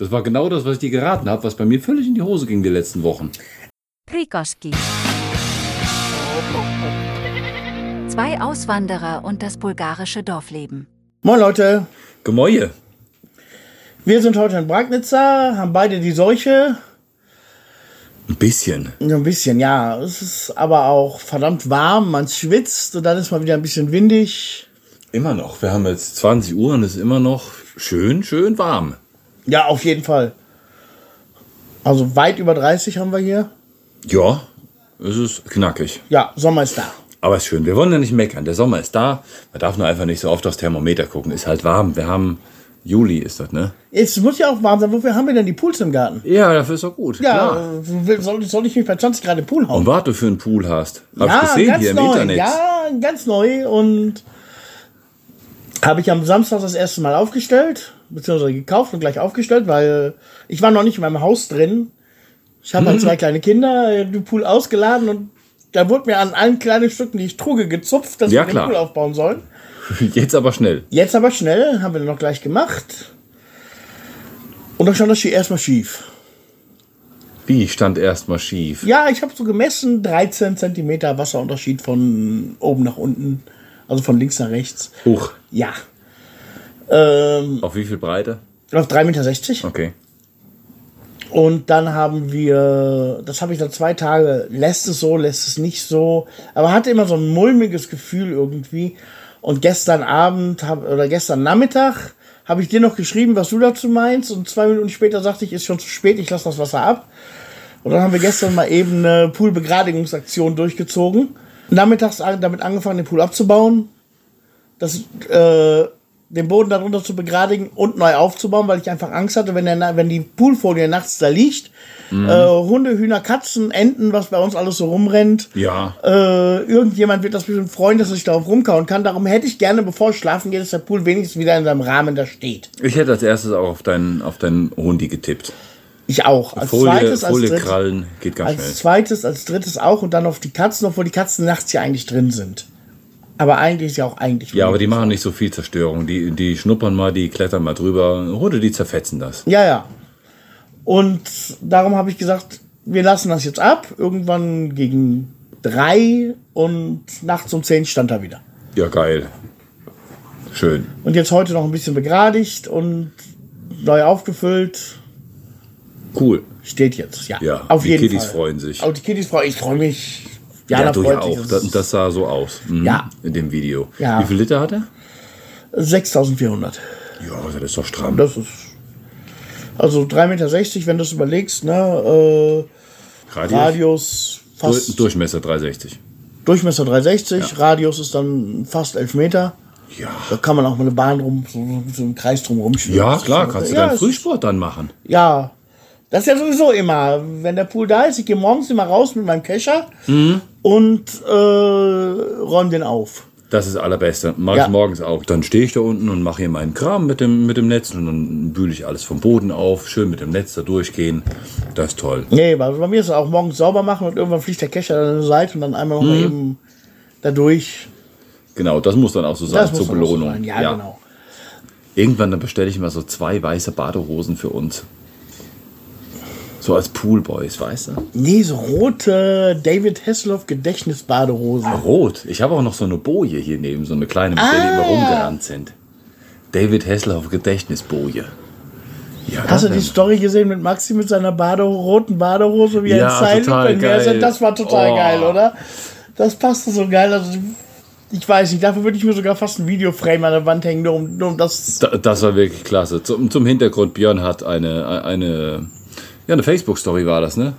Das war genau das, was ich dir geraten habe, was bei mir völlig in die Hose ging die letzten Wochen. Prikoski. Zwei Auswanderer und das bulgarische Dorfleben. Moin Leute, Gemäue. wir sind heute in Bragnitzer, haben beide die Seuche. Ein bisschen. Ja, Ein bisschen, ja. Es ist aber auch verdammt warm, man schwitzt und dann ist mal wieder ein bisschen windig. Immer noch. Wir haben jetzt 20 Uhr und es ist immer noch schön, schön warm. Ja, auf jeden Fall. Also weit über 30 haben wir hier. Ja, es ist knackig. Ja, Sommer ist da. Aber ist schön. Wir wollen ja nicht meckern. Der Sommer ist da. Man darf nur einfach nicht so oft aufs Thermometer gucken. Ist halt warm. Wir haben Juli ist das, ne? Jetzt muss ja auch warm sein. Wofür haben wir denn die Pools im Garten? Ja, dafür ist doch gut. Ja, Klar. soll, soll ich mich bei 20 Grad im Pool hauen? Und was du für einen Pool hast. Hab ja, ich gesehen ganz hier im neu. Internet. Ja, ganz neu und habe ich am Samstag das erste Mal aufgestellt, beziehungsweise gekauft und gleich aufgestellt, weil ich war noch nicht in meinem Haus drin. Ich habe Mhm. zwei kleine Kinder, den Pool ausgeladen und da wurde mir an allen kleinen Stücken, die ich truge, gezupft, dass Ja, wir den klar. Pool aufbauen sollen. Jetzt aber schnell. Jetzt aber schnell, haben wir noch gleich gemacht. Und dann stand das hier erstmal schief. Wie stand erstmal schief? Ja, ich habe so gemessen, 13 Zentimeter Wasserunterschied von oben nach unten, also von links nach rechts. Huch. Ja. Ähm, Auf wie viel Breite? auf 3,60 Meter. Okay. Und dann haben wir, das habe ich dann zwei Tage, lässt es so, lässt es nicht so, aber hatte immer so ein mulmiges Gefühl irgendwie. Und gestern Abend hab, oder gestern Nachmittag habe ich dir noch geschrieben, was du dazu meinst. Und zwei Minuten später sagte ich, ist schon zu spät, ich lasse das Wasser ab. Und dann haben wir gestern mal eben eine Poolbegradigungsaktion durchgezogen. Nachmittags damit angefangen, den Pool abzubauen. Das, äh, den Boden darunter zu begradigen und neu aufzubauen, weil ich einfach Angst hatte, wenn, der, wenn die Poolfolie nachts da liegt, äh, Hunde, Hühner, Katzen, Enten, was bei uns alles so rumrennt, Ja. äh, irgendjemand wird das bestimmt freuen, dass ich darauf rumkauen kann. Darum hätte ich gerne, bevor ich schlafen gehe, dass der Pool wenigstens wieder in seinem Rahmen da steht. Ich hätte als erstes auch auf deinen, auf deinen Hundi getippt. Ich auch. Als Folie, zweites, als Folie drittes, krallen geht ganz als schnell. zweites, als drittes auch und dann auf die Katzen, obwohl die Katzen nachts ja eigentlich drin sind. Aber eigentlich ist ja auch eigentlich. Ja, aber die machen nicht so viel Zerstörung. Die, die schnuppern mal, die klettern mal drüber. Hunde, die zerfetzen das. Ja, ja. Und darum habe ich gesagt, wir lassen das jetzt ab. Irgendwann gegen drei und nachts um zehn stand er wieder. Ja, geil. Schön. Und jetzt heute noch ein bisschen begradigt und neu aufgefüllt. Cool. Steht jetzt, ja. Ja, auf die jeden Kiddies Fall. freuen sich. Auch die Kiddies freuen Ich freue mich. Ja, Jana du ja freut sich. auch. Das, das sah so aus. Mhm. Ja. In dem Video. Ja. Wie viel Liter hat er? 6400. Ja, das ist doch stramm. Das ist. Also 3,60 Meter, wenn du es überlegst, ne? Äh, Radius? Radius Du- fast. Durchmesser 360. Durchmesser 360, Radius ist dann fast 11 Meter. Ja. Da kann man auch mal eine Bahn rum, so, so einen Kreis drum rumschwimmen. Ja, klar, kannst du ja, deinen Frühsport dann machen. Ja, das ist ja sowieso immer. Wenn der Pool da ist, ich gehe morgens immer raus mit meinem Kescher Mhm. und äh, räume den auf. Das ist das Allerbeste. Mach Ja. ich morgens auch. Dann stehe ich da unten und mache hier meinen Kram mit dem, mit dem Netz und dann bühle ich alles vom Boden auf. Schön mit dem Netz da durchgehen. Das ist toll. Nee, bei, bei mir ist es auch morgens sauber machen und irgendwann fliegt der Kescher an der Seite und dann einmal noch Mhm. mal eben da durch. Genau, das muss dann auch so sein Das zur auch so Belohnung. sein. Ja, genau. Irgendwann dann bestelle ich mal so zwei weiße Badehosen für uns. So als Poolboys, weißt du? Nee, so rote David Hasselhoff Gedächtnisbadehosen. Rot. Ich habe auch noch so eine Boje hier neben, so eine kleine, mit der die Ah, immer ja. rumgerannt sind. David Hasselhoff Gedächtnisboje. Ja, Hast du die Story gesehen mit Maxi mit seiner Bade roten Badehose, wie er Ja, in Zeitlupe total im Meer geil. ist? Das war total Oh. geil, oder? Das passte so geil. Also, ich weiß nicht, dafür würde ich mir sogar fast ein Videoframe an der Wand hängen, nur um, nur um das. Da- Das war wirklich klasse. Zum, zum Hintergrund, Björn hat eine, eine, ja, eine Facebook-Story war das, ne?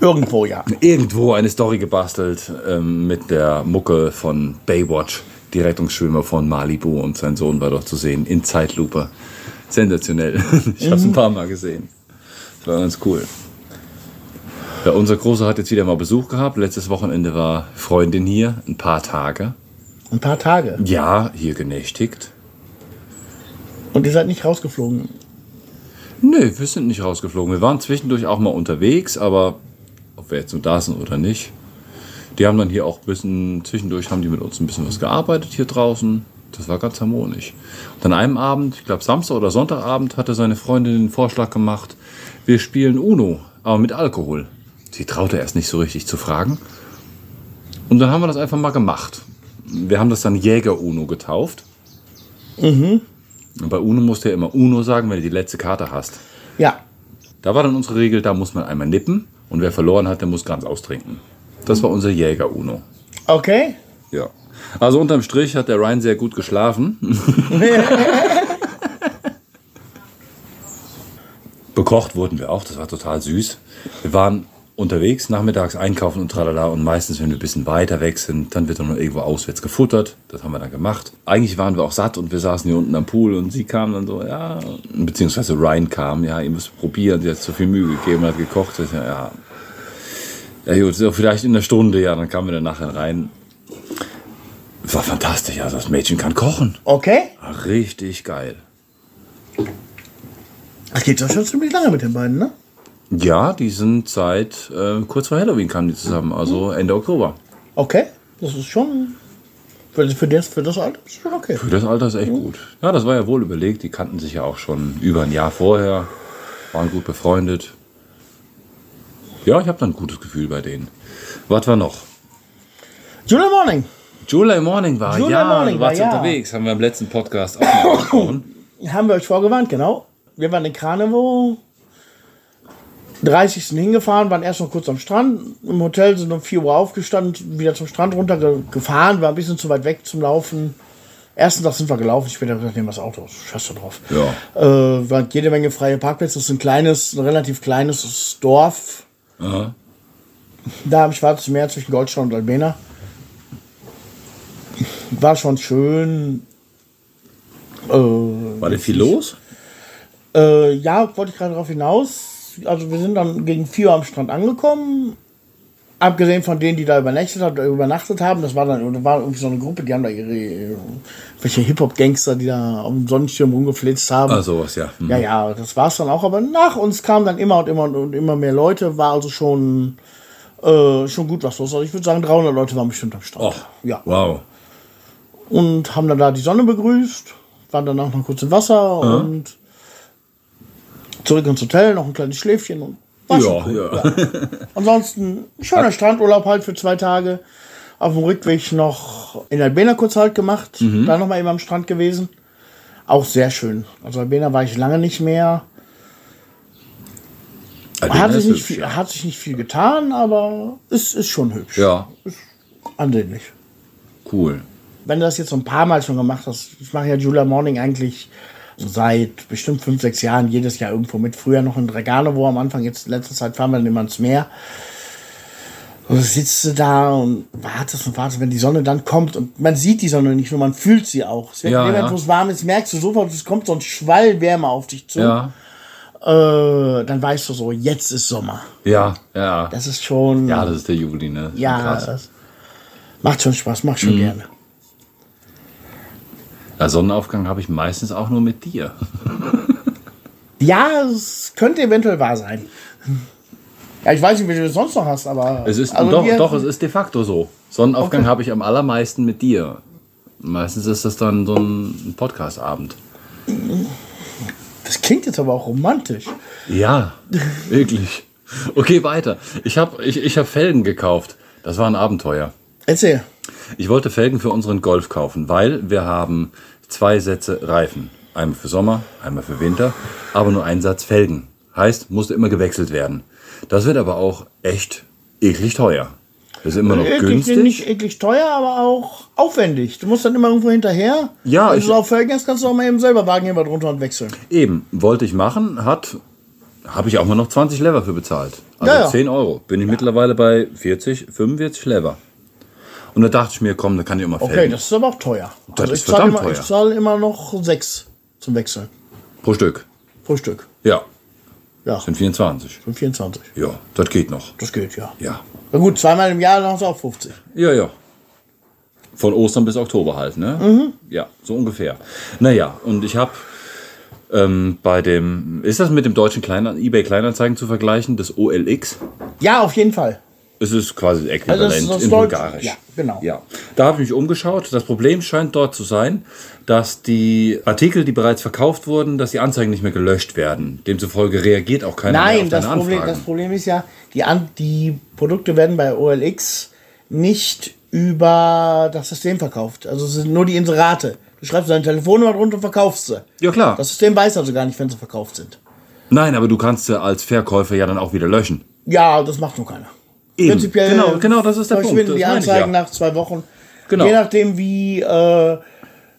Irgendwo, ja. Irgendwo eine Story gebastelt ähm, mit der Mucke von Baywatch, die Rettungsschwimmer von Malibu und sein Sohn war dort zu sehen, in Zeitlupe. Sensationell. Ich habe es ein paar Mal gesehen. Das war ganz cool. Ja, unser Großer hat jetzt wieder mal Besuch gehabt. Letztes Wochenende war Freundin hier, ein paar Tage. Ein paar Tage. Ja, hier genächtigt. Und ihr seid nicht rausgeflogen. Nö, wir sind nicht rausgeflogen. Wir waren zwischendurch auch mal unterwegs, aber ob wir jetzt nur da sind oder nicht. Die haben dann hier auch ein bisschen, zwischendurch haben die mit uns ein bisschen was gearbeitet hier draußen. Das war ganz harmonisch. Und an einem Abend, ich glaube Samstag oder Sonntagabend, hatte seine Freundin den Vorschlag gemacht, wir spielen Uno, aber mit Alkohol. Sie traute erst nicht so richtig zu fragen. Und dann haben wir das einfach mal gemacht. Wir haben das dann Jäger-Uno getauft. Und bei Uno musst du ja immer Uno sagen, wenn du die letzte Karte hast. Ja. Da war dann unsere Regel, da muss man einmal nippen und wer verloren hat, der muss ganz austrinken. Das war unser Jäger-Uno. Okay. Ja. Also unterm Strich hat der Ryan sehr gut geschlafen. Bekocht wurden wir auch, das war total süß. Wir waren unterwegs, nachmittags einkaufen und tralala. Und meistens, wenn wir ein bisschen weiter weg sind, dann wird dann noch irgendwo auswärts gefuttert. Das haben wir dann gemacht. Eigentlich waren wir auch satt und wir saßen hier unten am Pool und sie kam dann so, ja, beziehungsweise Ryan kam, ja, ihr müsst probieren. Sie hat so viel Mühe gegeben, hat gekocht. Ja, ja, ja gut, so vielleicht in einer Stunde, ja, dann kamen wir dann nachher rein. War fantastisch, also das Mädchen kann kochen. Okay. War richtig geil. Das geht doch schon ziemlich lange mit den beiden, ne? Ja, die sind seit äh, kurz vor Halloween kamen die zusammen, also Ende Oktober. Okay. Das ist schon. Für, für, das, für das Alter ist schon okay. Für das Alter ist echt gut. Ja, das war ja wohl überlegt. Die kannten sich ja auch schon über ein Jahr vorher, waren gut befreundet. Ja, ich habe dann ein gutes Gefühl bei denen. Was war noch? Julia Morning. July Morning war, July ja, Morning du warst war, ja. unterwegs, haben wir im letzten Podcast auch gesprochen. Haben wir euch vorgewarnt, genau. Wir waren in Kranewo. 30. hingefahren, waren erst noch kurz am Strand. Im Hotel sind um 4 Uhr aufgestanden, wieder zum Strand runtergefahren, war ein bisschen zu weit weg zum Laufen. Ersten Tag sind wir gelaufen, später gesagt, nehmen wir das Auto, scheiß da drauf. Ja. Äh, waren jede Menge freie Parkplätze. Das ist ein kleines, ein relativ kleines Dorf. Aha. Da am Schwarzen Meer zwischen Goldstein und Albena. War schon schön. Äh, War denn viel los? Äh, ja, wollte ich gerade darauf hinaus. Also wir sind dann gegen 4 Uhr am Strand angekommen. Abgesehen von denen, die da übernachtet, hat, übernachtet haben, das war dann das war irgendwie so eine Gruppe, die haben da ihre welche Hip-Hop-Gangster, die da auf dem Sonnenschirm rumgeflitzt haben. Ah, sowas, ja. Mhm. Ja, ja, das war's dann auch. Aber nach uns kamen dann immer und immer und immer mehr Leute. War also schon, äh, schon gut was los. Also ich würde sagen, 300 Leute waren bestimmt am Strand. Oh, Ja. wow. Und haben dann da die Sonne begrüßt. Waren danach noch kurz im Wasser und zurück ins Hotel, noch ein kleines Schläfchen und Ja, cool. ja. Ansonsten schöner Strandurlaub halt für zwei Tage. Auf dem Rückweg noch in Albena kurz halt gemacht. Mhm. Dann nochmal eben am Strand gewesen. Auch sehr schön. Also Albena war ich lange nicht mehr. Albena Hat ist sich, nicht viel, ja. hat sich nicht viel getan, aber es ist schon hübsch. Ja, Ansehnlich. cool. Wenn du das jetzt so ein paar Mal schon gemacht hast, ich mache ja Julia Morning eigentlich seit bestimmt fünf, sechs Jahren jedes Jahr irgendwo mit. Früher noch in Regano, wo am Anfang, jetzt in letzter Zeit fahren wir dann immer ins Meer. Und sitzt du da und wartest und wartest, wenn die Sonne dann kommt. Und man sieht die Sonne nicht nur, man fühlt sie auch. Es wird Ja, ja. Wo es warm ist, merkst du sofort, es kommt so ein Schwall Wärme auf dich zu. Ja, Äh, dann weißt du so, jetzt ist Sommer. ja, ja. Das ist schon. Ja, das ist der Juli, ne? Das ist ja, macht schon Spaß, macht Mhm. schon gerne. Ja, Sonnenaufgang habe ich meistens auch nur mit dir. Ja, es könnte eventuell wahr sein. Ja, ich weiß nicht, wie du das sonst noch hast, aber. Es ist, also doch, doch, es ist de facto so. Sonnenaufgang Okay. habe ich am allermeisten mit dir. Meistens ist das dann so ein Podcast-Abend. Das klingt jetzt aber auch romantisch. Ja, wirklich. Okay, weiter. Ich habe ich, ich hab Felgen gekauft. Das war ein Abenteuer. Erzähl. Ich wollte Felgen für unseren Golf kaufen, weil wir haben zwei Sätze Reifen. Einmal für Sommer, einmal für Winter, aber nur ein Satz Felgen. Heißt, musste immer gewechselt werden. Das wird aber auch echt eklig teuer. Das ist immer noch Eklig, günstig. nicht eklig teuer, aber auch aufwendig. Du musst dann immer irgendwo hinterher. Ja, Wenn ich- du auf Felgen hast, kannst du auch mal eben selber Wagenheber drunter und wechseln. Eben, wollte ich machen, hat, habe ich auch mal noch 20 Lever für bezahlt. Also Ja, ja. 10 Euro. Bin ich mittlerweile bei 40, 45 Lever. Und da dachte ich mir, komm, da kann ich auch mal Okay, das ist aber auch teuer. Das ich ist zahle verdammt immer, teuer. Ich zahle immer noch sechs zum Wechseln. Pro Stück. Pro Stück. Ja, Ja, sind 24. für 24. Ja, das geht noch. Das geht, ja. Ja. Na gut, zweimal im Jahr, dann hast du auch 50. Ja, ja. Von Ostern bis Oktober halt, ne? Ja, so ungefähr. Naja, und ich habe ähm, bei dem, ist das mit dem deutschen Kleiner, eBay Kleinanzeigen zu vergleichen, das OLX? Ja, auf jeden Fall. Es ist quasi äquivalent Also das in Deutsche. Bulgarisch. Ja, genau. Ja. Da habe ich mich umgeschaut. Das Problem scheint dort zu sein, dass die Artikel, die bereits verkauft wurden, dass die Anzeigen nicht mehr gelöscht werden. Demzufolge reagiert auch keiner mehr Nein, auf das deine Problem, Anfragen. das Problem ist ja, die, An die Produkte werden bei OLX nicht über das System verkauft. Also es sind nur die Inserate. Du schreibst deine Telefonnummer drunter und verkaufst sie. ja klar. Das System weiß also gar nicht, wenn sie verkauft sind. Nein, aber du kannst sie als Verkäufer ja dann auch wieder löschen. Ja, das macht nur keiner. Eben. Genau, genau, das ist der Punkt. die Anzeigen nach zwei Wochen. Genau. Je nachdem, wie, äh,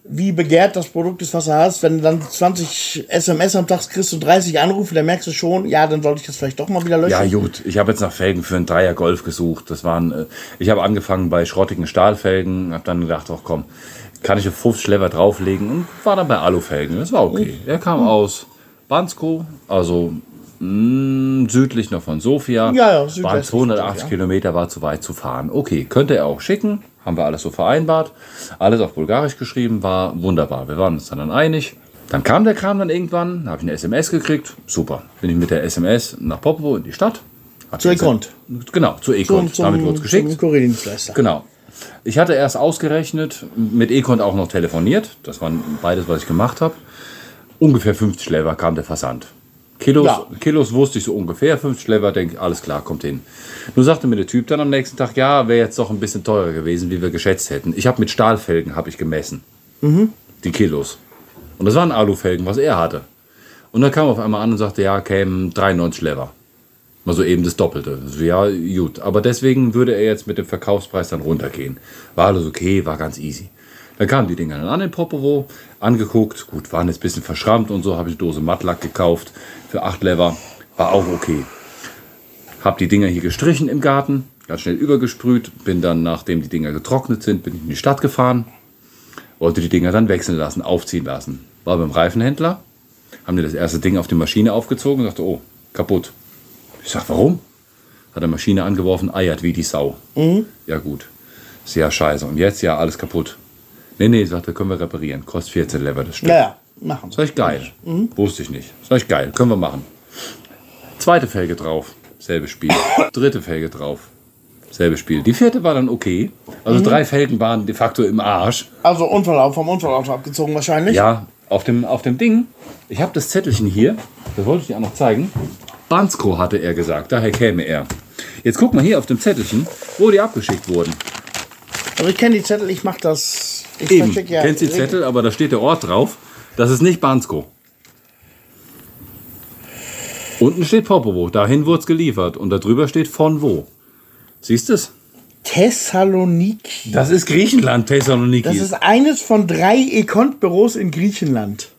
wie begehrt das Produkt ist, was du hast. Wenn du dann 20 SMS am Tag kriegst und 30 Anrufe, dann merkst du schon, ja, dann sollte ich das vielleicht doch mal wieder löschen. Ja, gut. Ich habe jetzt nach Felgen für einen Dreier Golf gesucht. Das waren, äh, ich habe angefangen bei schrottigen Stahlfelgen, habe dann gedacht, ach komm, kann ich auf 50 Lever drauflegen und war dann bei Alufelgen. Das war okay. Er kam aus Bansko, also mh, südlich noch von Sofia. Ja, ja, Waren südwestlich 280 ja. Kilometer, war zu weit zu fahren. Okay, könnte er auch schicken. Haben wir alles so vereinbart. Alles auf Bulgarisch geschrieben, war wunderbar. Wir waren uns dann, dann einig. Dann kam der Kram dann irgendwann, habe ich eine SMS gekriegt. Super. Bin ich mit der SMS nach Popovo in die Stadt. Zu Econt. Genau, zu Econt. Damit wurde es geschickt. zum Kurierdienstleister. Genau. Ich hatte erst ausgerechnet, mit Econt auch noch telefoniert. Das waren beides, was ich gemacht habe. Ungefähr 50 Lever kam der Versand. Kilos, Ja. Kilos wusste ich so ungefähr. 50 Lever, denke alles klar, kommt hin. Nur sagte mir der Typ dann am nächsten Tag, ja, wäre jetzt doch ein bisschen teurer gewesen, wie wir geschätzt hätten. Ich habe mit Stahlfelgen habe ich gemessen. Die Kilos. Und das waren Alufelgen, was er hatte. Und dann kam er auf einmal an und sagte, ja, kämen 93 Lever. Mal so eben das Doppelte. Also, ja, gut. Aber deswegen würde er jetzt mit dem Verkaufspreis dann runtergehen. War alles okay, war ganz easy. Dann kamen die Dinger dann an in Popovo, angeguckt. Gut, waren jetzt ein bisschen verschrammt und so. Habe ich eine Dose Mattlack gekauft für 8 Lever. War auch okay. Hab die Dinger hier gestrichen im Garten, ganz schnell übergesprüht. Bin dann, nachdem die Dinger getrocknet sind, bin ich in die Stadt gefahren. Wollte die Dinger dann wechseln lassen, aufziehen lassen. War beim Reifenhändler, haben mir das erste Ding auf die Maschine aufgezogen und dachte, oh, kaputt. Ich sag, warum? Hat er Maschine angeworfen, eiert wie die Sau. Ja gut. Ist ja scheiße. Und jetzt ja alles kaputt. Nee, nee, sagt er, können wir reparieren. Kostet 14 Lever das Stück. Ja, machen Sag ich geil. Wusste ich nicht. Sag ich geil, können wir machen. Zweite Felge drauf, selbe Spiel. Dritte Felge drauf, selbe Spiel. Die vierte war dann okay. Also drei Felgen waren de facto im Arsch. Also Unfall, vom Unfallauto abgezogen wahrscheinlich. Ja, auf dem, auf dem Ding, ich habe das Zettelchen hier, das wollte ich dir auch noch zeigen. Bansko hatte er gesagt, daher käme er. Jetzt guck mal hier auf dem Zettelchen, wo die abgeschickt wurden. Also ich kenne die Zettel, ich mache das. Ich Eben, ja kennst die Zettel, aber da steht der Ort drauf. Das ist nicht Bansko. Unten steht Popovo, dahin wurde es geliefert und darüber steht von wo. Siehst du es? Thessaloniki. Das ist Griechenland, Thessaloniki. Das ist eines von drei Econt-Büros in Griechenland.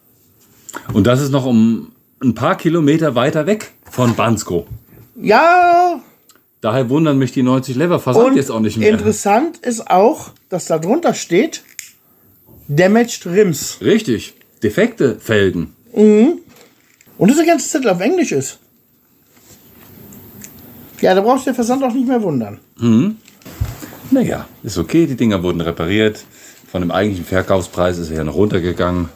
und das ist noch um ein paar Kilometer weiter weg von Bansko. Ja, Daher wundern mich die 90 Lever Versand und jetzt auch nicht mehr. interessant ist auch, dass da drunter steht Damaged Rims. Richtig, defekte Felgen. Und dass der ganze Zettel auf Englisch ist. Ja, da brauchst du den Versand auch nicht mehr wundern. Naja, ist okay, die Dinger wurden repariert. Von dem eigentlichen Verkaufspreis ist er ja noch runtergegangen.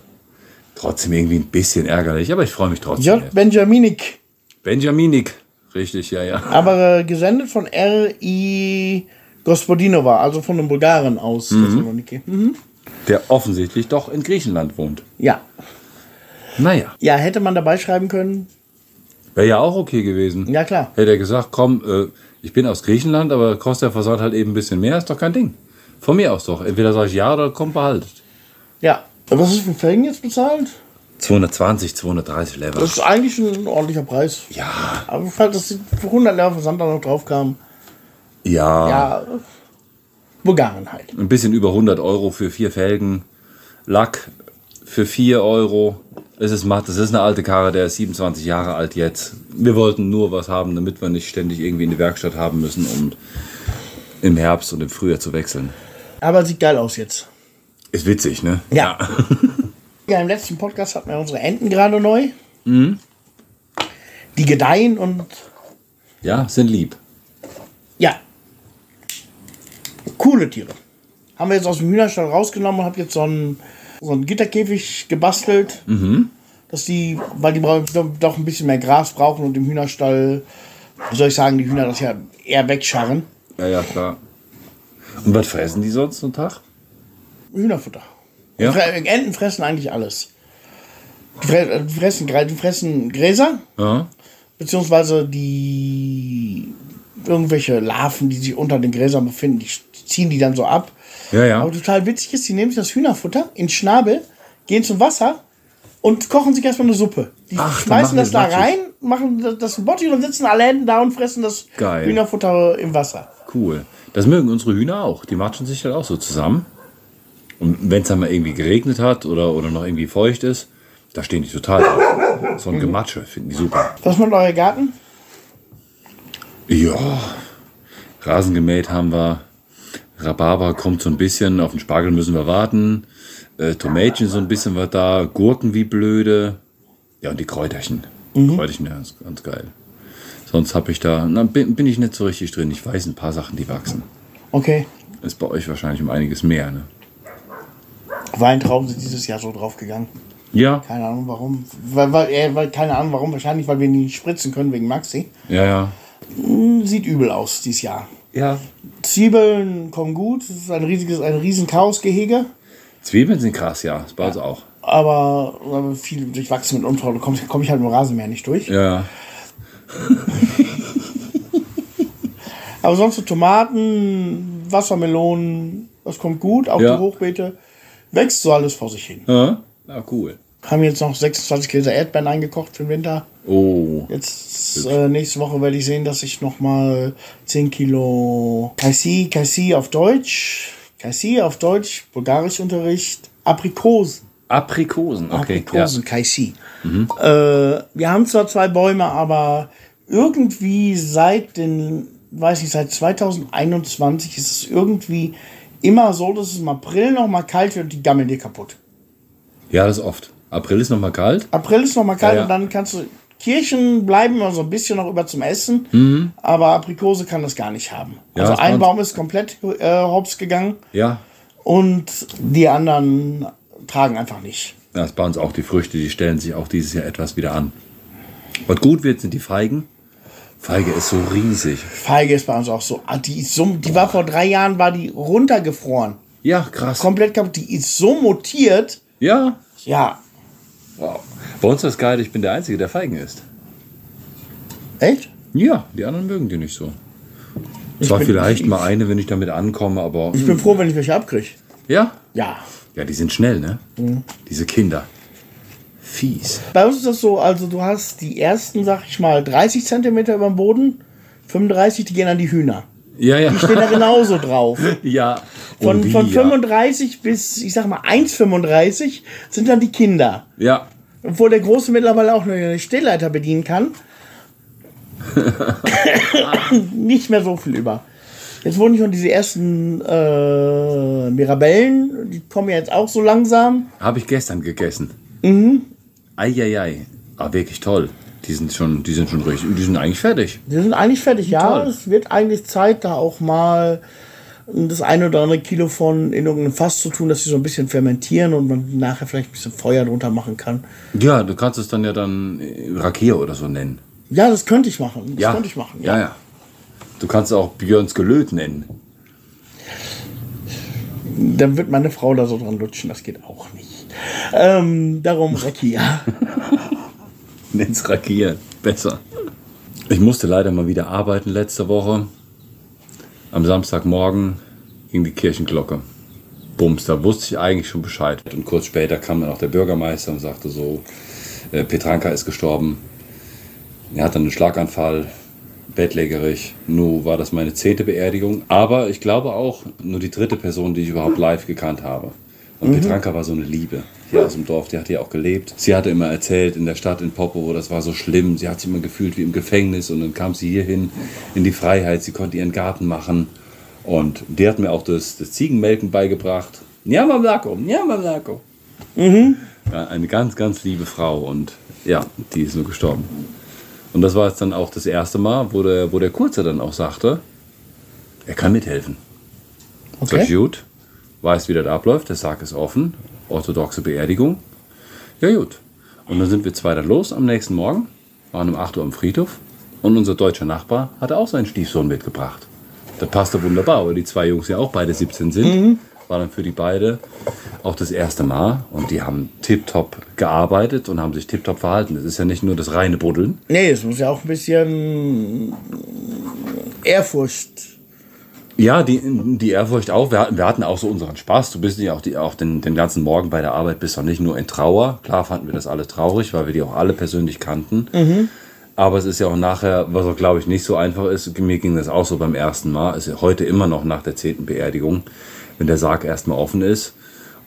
Trotzdem irgendwie ein bisschen ärgerlich, aber ich freue mich trotzdem. J. Benjaminik. Benjaminik. Richtig, ja, ja. Aber äh, gesendet von R.I. Gospodinova, also von einem Bulgaren aus Thessaloniki. Mhm. Der offensichtlich doch in Griechenland wohnt. Ja. Naja, Ja, hätte man dabei schreiben können. wäre ja auch okay gewesen. Ja, klar. Hätte er gesagt, komm, äh, ich bin aus Griechenland, aber kostet der Versand halt eben ein bisschen mehr, ist doch kein Ding. Von mir aus doch. Entweder sage ich ja oder komm, behaltet. Ja. Was ist für Felgen jetzt bezahlt? 220, 230 Lever. Das ist eigentlich ein ordentlicher Preis. Ja, Aber falls das für 100 Lever Versand da noch drauf kam, ja, ja, Bulgaren halt. Ein bisschen über 100 Euro für vier Felgen. Lack für 4 Euro. Es ist matt. Das ist eine alte Karre, der ist 27 Jahre alt jetzt. Wir wollten nur was haben, damit wir nicht ständig irgendwie in die Werkstatt haben müssen, um im Herbst und im Frühjahr zu wechseln. Aber sieht geil aus jetzt. Ist witzig, ne? Ja. Ja, im letzten Podcast hatten wir unsere Enten gerade neu. Die gedeihen und Ja, sind lieb. ja. Coole Tiere. Haben wir jetzt aus dem Hühnerstall rausgenommen und habe jetzt so einen, so einen Gitterkäfig gebastelt. Dass die, weil die brauchen doch ein bisschen mehr Gras brauchen und im Hühnerstall, wie soll ich sagen, die Hühner das ja eher wegscharren. Ja, ja, klar. Und was fressen die sonst so einen Tag? Hühnerfutter. Ja. Enten fressen eigentlich alles. Die fre- die fressen, die fressen Gräser, Ja. beziehungsweise die irgendwelche Larven, die sich unter den Gräsern befinden, die, ziehen die dann so ab. Ja, ja. Aber total witzig ist, die nehmen sich das Hühnerfutter in den Schnabel, gehen zum Wasser und kochen sich erstmal eine Suppe. Die Ach, schmeißen das da rein, machen das- das Botti und sitzen alle Hände da und fressen das Geil. Hühnerfutter im Wasser. Cool. Das mögen unsere Hühner auch. Die matschen sich halt auch so zusammen. Und wenn es dann mal irgendwie geregnet hat oder, oder noch irgendwie feucht ist, da stehen die total drauf. So ein Gematsche finden die super. Was macht euer Garten? Ja, Rasen gemäht haben wir. Rhabarber kommt so ein bisschen. Auf den Spargel müssen wir warten. Äh, Tomätchen so ein bisschen was da. Gurken wie blöde. Ja, und die Kräuterchen. Kräuterchen, ja, ist ganz geil. Sonst habe ich da, na, bin, bin ich nicht so richtig drin. Ich weiß ein paar Sachen, die wachsen. Okay. Ist bei euch wahrscheinlich um einiges mehr, ne? Weintrauben sind dieses Jahr so draufgegangen. Ja, Keine Ahnung warum. Weil, weil, äh, weil, keine Ahnung warum. Wahrscheinlich, weil wir nicht spritzen können wegen Maxi. ja, ja. Sieht übel aus dieses Jahr. Ja. Zwiebeln kommen gut. Es ist ein riesiges, ein riesen Chaosgehege. Zwiebeln sind krass, ja. Das bei uns auch. Aber, aber viel durchwachsen mit Unkraut. Da komme komm ich halt mit dem Rasenmäher nicht durch. Ja, ja. Aber sonst so Tomaten, Wassermelonen, das kommt gut. Auch Ja. die Hochbeete. Wächst so alles vor sich hin. Ja, ja cool. Haben jetzt noch 26 Gläser Erdbeeren eingekocht für den Winter. Oh. Jetzt äh, nächste Woche werde ich sehen, dass ich noch mal 10 Kilo Kaisi, Kaisi auf Deutsch, Kaisi auf Deutsch, Bulgarischunterricht, Aprikosen. Aprikosen, okay. Aprikosen, Kaisi. Äh, wir haben zwar zwei Bäume, aber irgendwie seit den, weiß ich, seit 2021 ist es irgendwie immer so, dass es im April noch mal kalt wird und die gammeln dir kaputt. Ja. ja, das ist oft. April ist noch mal kalt. April ist noch mal kalt Ja, ja. und dann kannst du Kirchen bleiben immer so ein bisschen noch über zum Essen, aber Aprikose kann das gar nicht haben. Mhm. Ja, also das ein Baum ist komplett äh, hops gegangen Ja. und die anderen tragen einfach nicht. Das ist bei uns auch die Früchte, die stellen sich auch dieses Jahr etwas wieder an. Was gut wird, sind die Feigen. Feige ist so riesig. Feige ist bei uns auch so. Ah, Die, ist so, die war vor drei Jahren war die runtergefroren, Ja, krass. komplett kaputt. Die ist so mutiert. Ja. Ja, Wow. Bei uns ist das geil, ich bin der Einzige, der Feigen isst. echt? Ja, die anderen mögen die nicht so. Zwar bin- vielleicht mal eine, wenn ich damit ankomme, aber. Ich bin froh, wenn ich welche abkriege. Ja? Ja. Ja, die sind schnell, ne? Mhm. Diese Kinder. Fies. Bei uns ist das so, also du hast die ersten, sag ich mal, 30 Zentimeter über dem Boden, 35, die gehen an die Hühner. Ja, ja. Ich bin da genauso drauf. Ja. Von, wie, von ja. 35 bis, ich sag mal, 1,35 sind dann die Kinder. Ja. Obwohl der Große mittlerweile auch nur eine Stillleiter bedienen kann. Nicht mehr so viel über. Jetzt wurden schon diese ersten äh, Mirabellen, die kommen ja jetzt auch so langsam. Habe ich gestern gegessen. Mhm. Eieiei. Ah, wirklich toll. Die sind schon, die sind schon richtig. Die sind eigentlich fertig. Die sind eigentlich fertig, ja. Toll. Es wird eigentlich Zeit, da auch mal das eine oder andere Kilo von in irgendeinem Fass zu tun, dass sie so ein bisschen fermentieren und man nachher vielleicht ein bisschen Feuer drunter machen kann. Ja, du kannst es dann ja dann äh, Rakier oder so nennen. Ja, das könnte ich machen. Das ja. könnte ich machen. Ja, ja. Du kannst auch Björns Gelöt nennen. Dann wird meine Frau da so dran lutschen, das geht auch nicht. Ähm, darum Rakia. Nenn's Rakier. Besser. Ich musste leider mal wieder arbeiten letzte Woche. Am Samstagmorgen ging die Kirchenglocke. Bums, da wusste ich eigentlich schon Bescheid. Und kurz später kam dann auch der Bürgermeister und sagte so, äh, Petranka ist gestorben. Er hat dann einen Schlaganfall, bettlägerig. Nun war das meine zehnte Beerdigung. Aber ich glaube auch nur die dritte Person, die ich überhaupt live gekannt habe. Und Petranka war so eine Liebe hier aus dem Dorf, die hat hier auch gelebt. Sie hatte immer erzählt in der Stadt in Popovo, das war so schlimm. Sie hat sich immer gefühlt wie im Gefängnis und dann kam sie hierhin in die Freiheit. Sie konnte ihren Garten machen und die hat mir auch das, das Ziegenmelken beigebracht. Ja, Mamlako, ja, Mamlako. Ja, eine ganz, ganz liebe Frau und ja, die ist nur gestorben. Und das war jetzt dann auch das erste Mal, wo der, wo der Kurze dann auch sagte, er kann mithelfen. Sag ich, Okay. gut, weiß, wie das abläuft, der Sarg ist offen, orthodoxe Beerdigung. Ja, gut. Und dann sind wir zwei dann los am nächsten Morgen, waren um 8 Uhr am Friedhof und unser deutscher Nachbar hatte auch seinen Stiefsohn mitgebracht. Das passte wunderbar, weil die zwei Jungs ja auch beide 17 sind. War dann für die beide auch das erste Mal. Und die haben tiptop gearbeitet und haben sich tiptop verhalten. Das ist ja nicht nur das reine Buddeln. Nee, es muss ja auch ein bisschen Ehrfurcht. Ja, die, die Ehrfurcht auch. Wir, hatten- wir hatten auch so unseren Spaß. Du bist ja auch, die, auch den, den ganzen Morgen bei der Arbeit bist du nicht nur in Trauer. Klar fanden wir das alle traurig, weil wir die auch alle persönlich kannten. Aber es ist ja auch nachher, was auch glaube ich nicht so einfach ist, mir ging das auch so beim ersten Mal, ist ja heute immer noch nach der zehnten Beerdigung, wenn der Sarg erstmal offen ist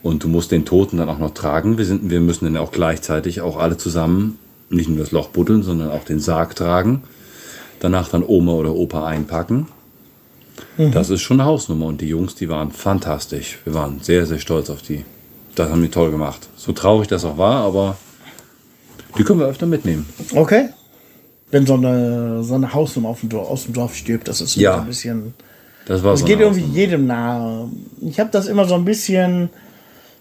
und du musst den Toten dann auch noch tragen. Wir, sind, wir müssen dann auch gleichzeitig auch alle zusammen nicht nur das Loch buddeln, sondern auch den Sarg tragen. Danach dann Oma oder Opa einpacken. Das ist schon eine Hausnummer und die Jungs, die waren fantastisch. Wir waren sehr, sehr stolz auf die. Das haben die toll gemacht. So traurig das auch war, aber die können wir öfter mitnehmen. Okay. Wenn so eine, so eine Hausnummer auf dem Dorf, aus dem Dorf stirbt, das ist Ja. ein bisschen. Das war Das so geht irgendwie Hausnummer. jedem nahe. Ich habe das immer so ein bisschen.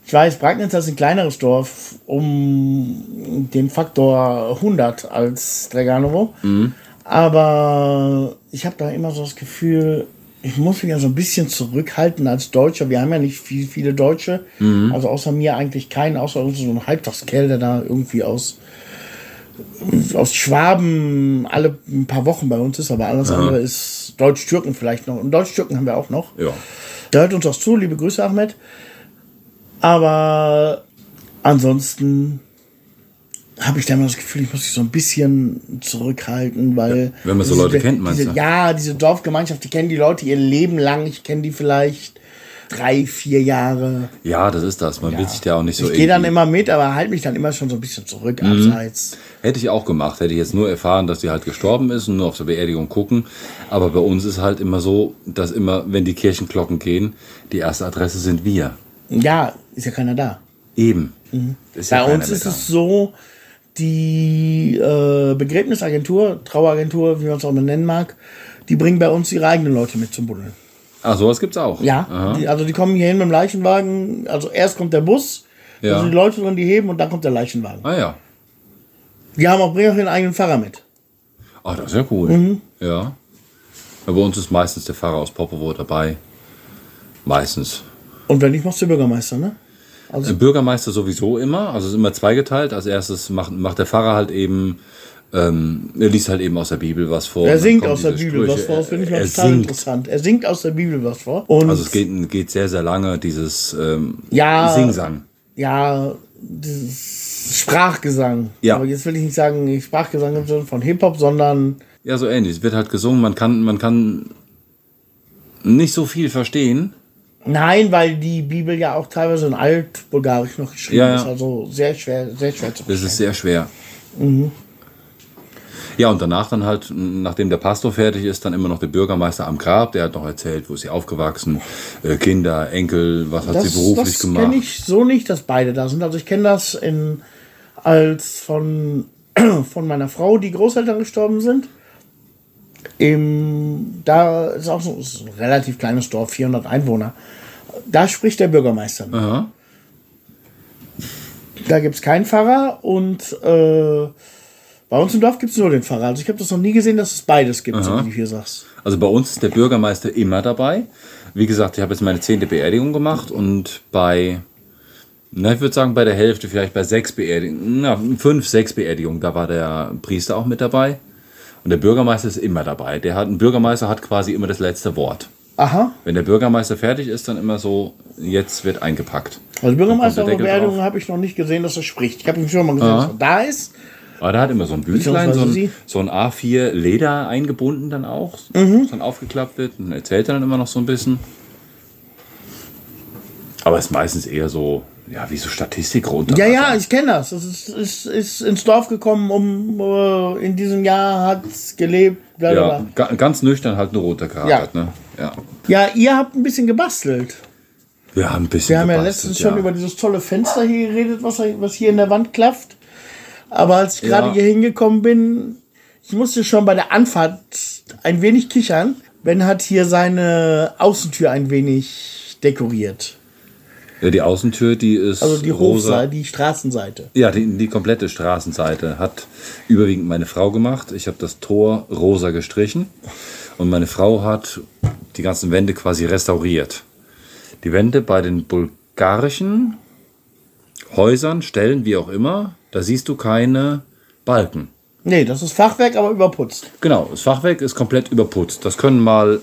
Ich weiß, Bragnitz ist ein kleineres Dorf um den Faktor 100 als Dreganovo. Mhm. Aber ich habe da immer so das Gefühl, ich muss mich ja so ein bisschen zurückhalten als Deutscher. Wir haben ja nicht viel, viele Deutsche. Mhm. Also außer mir eigentlich keinen, außer so ein Halbtagskerl, der da irgendwie aus, aus Schwaben alle ein paar Wochen bei uns ist. Aber alles andere ist Deutsch-Türken vielleicht noch. Und Deutsch-Türken haben wir auch noch. Ja. Der hört uns auch zu, liebe Grüße, Ahmed. Aber ansonsten habe ich da immer das Gefühl, ich muss mich so ein bisschen zurückhalten, weil. wenn man so diese- Leute kennt, meinst diese, du? Ja, diese Dorfgemeinschaft, die kennen die Leute ihr Leben lang. Ich kenne die vielleicht drei, vier Jahre. ja, das ist das. Man will sich da auch nicht so ich gehe dann immer mit, aber halte mich dann immer schon so ein bisschen zurück, Mhm. abseits. Hätte ich auch gemacht. Hätte ich jetzt nur erfahren, dass sie halt gestorben ist und nur auf der Beerdigung gucken. Aber bei uns ist halt immer so, dass immer, wenn die Kirchenglocken gehen, die erste Adresse sind wir. Ja, ist ja keiner da. Eben. Ist ja Bei keiner uns ist da. es so, die äh, Begräbnisagentur, Traueragentur, wie man es auch immer nennen mag, die bringen bei uns ihre eigenen Leute mit zum Buddeln. Ah, sowas gibt's auch. Ja, die, also die kommen hier hin mit dem Leichenwagen. Also erst kommt der Bus, Ja. da sind die Leute drin, die heben und dann kommt der Leichenwagen. Ah ja. Die haben auch, bringen auch ihren eigenen Fahrer mit. Ah, das ist ja cool. Mhm. Ja. ja. Bei uns ist meistens der Pfarrer aus Poppewo dabei. Meistens. Und wenn nicht, machst du Bürgermeister, ne? Also, Der Bürgermeister sowieso immer, also es ist immer zweigeteilt. Als erstes macht, macht der Pfarrer halt eben, ähm, er liest halt eben aus der Bibel was vor. er singt aus der Bibel was Sprüche. vor, das finde ich mal total singt. interessant. Er singt aus der Bibel was vor. Und Also es geht, geht sehr, sehr lange, dieses ähm, Ja. Singsang. ja, dieses Sprachgesang. Ja. Aber jetzt will ich nicht sagen Sprachgesang im Sinne von Hip-Hop, sondern Ja, so ähnlich. Es wird halt gesungen, man kann, man kann nicht so viel verstehen. Nein, weil die Bibel ja auch teilweise in Altbulgarisch noch geschrieben Ja, ja. ist. Also sehr schwer, sehr schwer zu Das verstehen. ist sehr schwer. Ja, und danach dann halt, nachdem der Pastor fertig ist, dann immer noch der Bürgermeister am Grab, der hat noch erzählt, wo ist sie aufgewachsen, äh, Kinder, Enkel, was hat Das, sie beruflich das gemacht. kenne ich so nicht, dass beide da sind. Also ich kenne das in, als von, von meiner Frau, die Großeltern gestorben sind. Im, da ist auch so ist ein relativ kleines Dorf, 400 Einwohner. Da spricht der Bürgermeister. Aha. Da gibt es keinen Pfarrer und äh, bei uns im Dorf gibt es nur den Pfarrer. Also ich habe das noch nie gesehen, dass es beides gibt, so wie du hier sagst. Also bei uns ist der Bürgermeister immer dabei. Wie gesagt, ich habe jetzt meine zehnte Beerdigung gemacht und bei, na, ich würde sagen, bei der Hälfte, vielleicht bei sechs Beerdigungen, na, fünf, sechs Beerdigungen, da war der Priester auch mit dabei. Und der Bürgermeister ist immer dabei. Der hat, ein Bürgermeister hat quasi immer das letzte Wort. Aha. Wenn der Bürgermeister fertig ist, dann immer so, jetzt wird eingepackt. Also Bürgermeister Dann kommt der auf der Deckel Beerdigung drauf. habe ich noch nicht gesehen, dass er spricht. Ich habe ihn schon mal gesehen, Aha. dass er da ist. Aber der hat immer so ein Büchlein, so ein, so ein A4 Leder eingebunden dann auch, Mhm. das dann aufgeklappt wird und erzählt er dann immer noch so ein bisschen. Aber es ist meistens eher so, ja, wie so Statistik runter. Ja, ja, ich kenne das. Es ist, ist, ist ins Dorf gekommen, um äh, in diesem Jahr hat gelebt. Bla, bla, Ja, ganz nüchtern halt nur runtergeratert, ne? Ja. ja, ihr habt ein bisschen gebastelt. Wir haben ein bisschen Wir haben ja letztens schon über dieses tolle Fenster hier geredet, was, was hier in der Wand klafft. Aber als ich gerade Ja. hier hingekommen bin, ich musste schon bei der Anfahrt ein wenig kichern. Ben hat hier seine Außentür ein wenig dekoriert. Ja, die Außentür, die ist Also die rosa. Hofseite, die Straßenseite. Ja, die, die komplette Straßenseite hat überwiegend meine Frau gemacht. Ich habe das Tor rosa gestrichen und meine Frau hat die ganzen Wände quasi restauriert. Die Wände bei den bulgarischen Häusern, Stellen, wie auch immer, da siehst du keine Balken. Nee, das ist Fachwerk, aber überputzt. Genau, das Fachwerk ist komplett überputzt. Das können mal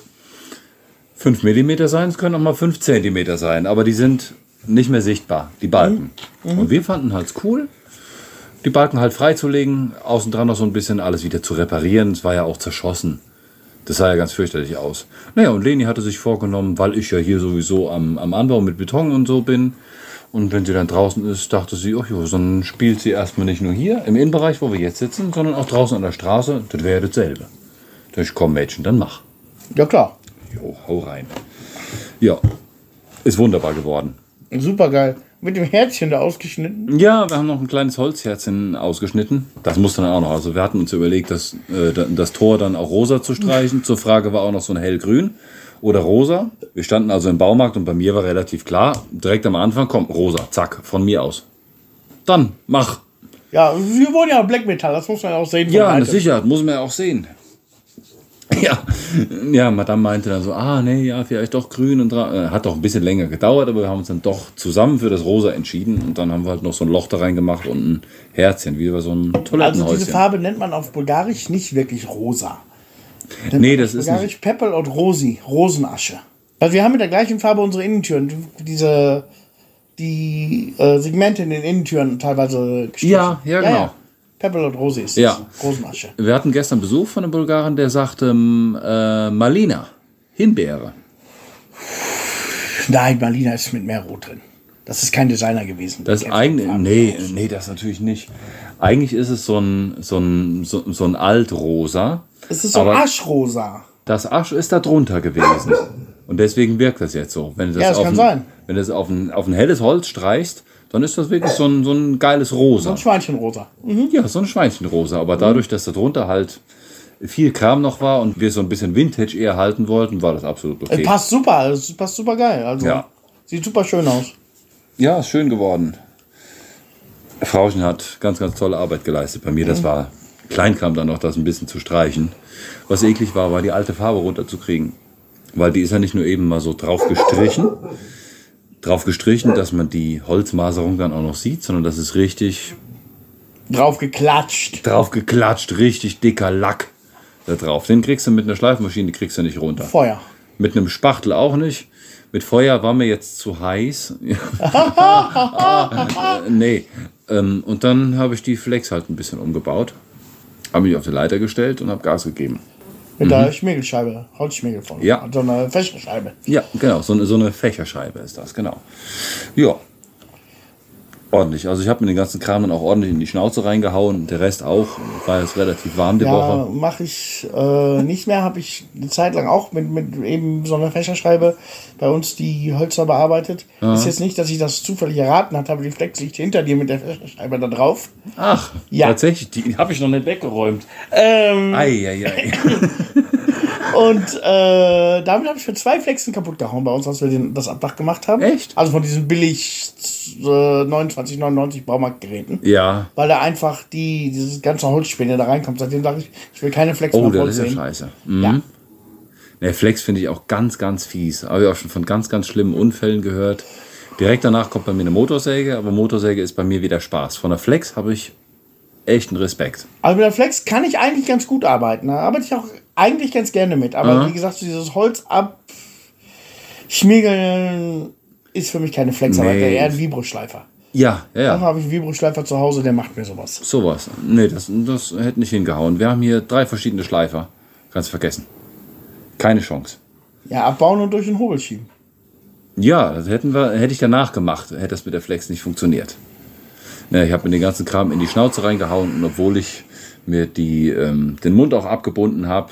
5 mm sein, es können auch mal 5 cm sein, aber die sind nicht mehr sichtbar, die Balken. Und wir fanden halt cool, die Balken halt freizulegen, außen dran noch so ein bisschen alles wieder zu reparieren. Es war ja auch zerschossen. Das sah ja ganz fürchterlich aus. Naja, und Leni hatte sich vorgenommen, weil ich ja hier sowieso am, am Anbau mit Beton und so bin. Und wenn sie dann draußen ist, dachte sie, ach jo, dann spielt sie erstmal nicht nur hier im Innenbereich, wo wir jetzt sitzen, sondern auch draußen an der Straße. Das wäre dasselbe. Da ich, komm Mädchen, dann mach. Ja, klar. Jo, hau rein. Ja, ist wunderbar geworden. Super geil. Mit dem Herzchen da ausgeschnitten. Ja, wir haben noch ein kleines Holzherzchen ausgeschnitten. Das musste dann auch noch. Also wir hatten uns überlegt, das, äh, da- das Tor dann auch rosa zu streichen. Zur Frage war auch noch so ein hellgrün oder rosa. Wir standen also im Baumarkt und bei mir war relativ klar, direkt am Anfang kommt rosa. Zack, von mir aus. Dann, mach. Ja, wir wollen ja Black Metal, das muss man auch sehen. Ja, sicher, muss man ja auch sehen. Ja, ja, Madame meinte dann so, ah, nee, ja, vielleicht doch grün und äh, hat doch ein bisschen länger gedauert, aber wir haben uns dann doch zusammen für das Rosa entschieden und dann haben wir halt noch so ein Loch da reingemacht und ein Herzchen, wie bei so einem Also diese Toilettenhäuschen. Farbe nennt man auf Bulgarisch nicht wirklich rosa. nee, das ist nicht. Bulgarisch Peppel und Rosi, Rosenasche. Weil wir haben mit der gleichen Farbe unsere Innentüren, diese die äh, Segmente in den Innentüren teilweise gestrichen. Ja, ja, genau. Peppel und Rosi ist Ja. das. Rosenasche. Wir hatten gestern Besuch von einem Bulgaren, der sagte, ähm, äh, Malina, Himbeere. Nein, Marlina ist mit mehr Rot drin. Das ist kein Designer gewesen. Das eigentlich, nee, nee, das natürlich nicht. Eigentlich ist es so ein, so ein, so, so ein Altrosa. Es ist so aber- Aschrosa. Das Asch ist da drunter gewesen. Und deswegen wirkt das jetzt so. Wenn du das, Ja, das auf, kann ein, sein. Wenn du das auf, ein, auf ein helles Holz streichst, dann ist das wirklich so ein, so ein geiles So Rosa. ein Schweinchenrosa. Ja, so ein Schweinchenrosa. Aber dadurch, dass da drunter halt viel Kram noch war und wir so ein bisschen Vintage eher halten wollten, war das absolut Es okay. passt super, es passt super geil. Also Ja. sieht super schön aus. Ja, ist schön geworden. Frauchen hat ganz, ganz tolle Arbeit geleistet bei mir. Das war Kleinkram dann noch, das ein bisschen zu streichen. Was eklig war, war die alte Farbe runterzukriegen. Weil die ist ja nicht nur eben mal so drauf gestrichen, drauf gestrichen, dass man die Holzmaserung dann auch noch sieht, sondern das ist richtig Drauf geklatscht. drauf geklatscht, richtig dicker Lack da drauf. Den kriegst du mit einer Schleifmaschine, kriegst du nicht runter. Feuer. Mit einem Spachtel auch nicht. Mit Feuer war mir jetzt zu heiß. nee. Ähm, und dann habe ich die Flex halt ein bisschen umgebaut. Habe mich auf die Leiter gestellt und habe Gas gegeben. Mit der Schmiegelscheibe. Holzschmiegel vorne. Mhm. Ja. So eine Fächerscheibe. Ja, genau. So eine, so eine Fächerscheibe ist das, genau. Ja. Ordentlich. Also ich habe mir den ganzen Kram dann auch ordentlich in die Schnauze reingehauen. Der Rest auch. War jetzt relativ warm die Ja, Woche. mache ich äh, nicht mehr. Habe ich eine Zeit lang auch mit, mit eben so einer Fächerscheibe bei uns die Hölzer bearbeitet. Ist jetzt nicht, dass ich das zufällig erraten habe, aber die Flex liegt hinter dir mit der Fächerscheibe da drauf. Ach, Ja. tatsächlich. Die habe ich noch nicht weggeräumt. Ähm, Eieiei. und äh, damit habe ich für zwei Flexen kaputt gehauen bei uns, als wir den, das Abdach gemacht haben. Echt? Also von diesen billig äh, 29,99 Baumarktgeräten. Ja. Weil da einfach die, dieses ganze Holzspäne da reinkommt. Seitdem sage ich, ich will keine Flex Oh, das ist ja scheiße. Mhm. Ja. Ne, Flex finde ich auch ganz, ganz fies. Habe ich auch schon von ganz, ganz schlimmen Unfällen gehört. Direkt danach kommt bei mir eine Motorsäge, aber Motorsäge ist bei mir wieder Spaß. Von der Flex habe ich echten Respekt. Also mit der Flex kann ich eigentlich ganz gut arbeiten. Da arbeite ich auch eigentlich ganz gerne mit. Aber wie gesagt, so dieses Holz abschmiegeln ist für mich keine Flexarbeit, Nee. eher ein Vibroschleifer. Ja, ja, Dann ja. habe ich einen Vibroschleifer zu Hause, der macht mir sowas. Sowas. Nee, das, das hätte nicht hingehauen. Wir haben hier drei verschiedene Schleifer. Ganz vergessen. Keine Chance. Ja, abbauen und durch den Hobel schieben. Ja, das hätten wir, hätte ich danach gemacht, hätte das mit der Flex nicht funktioniert. Ne, ich habe mir den ganzen Kram in die Schnauze reingehauen und obwohl ich mir die, ähm, den Mund auch abgebunden habe,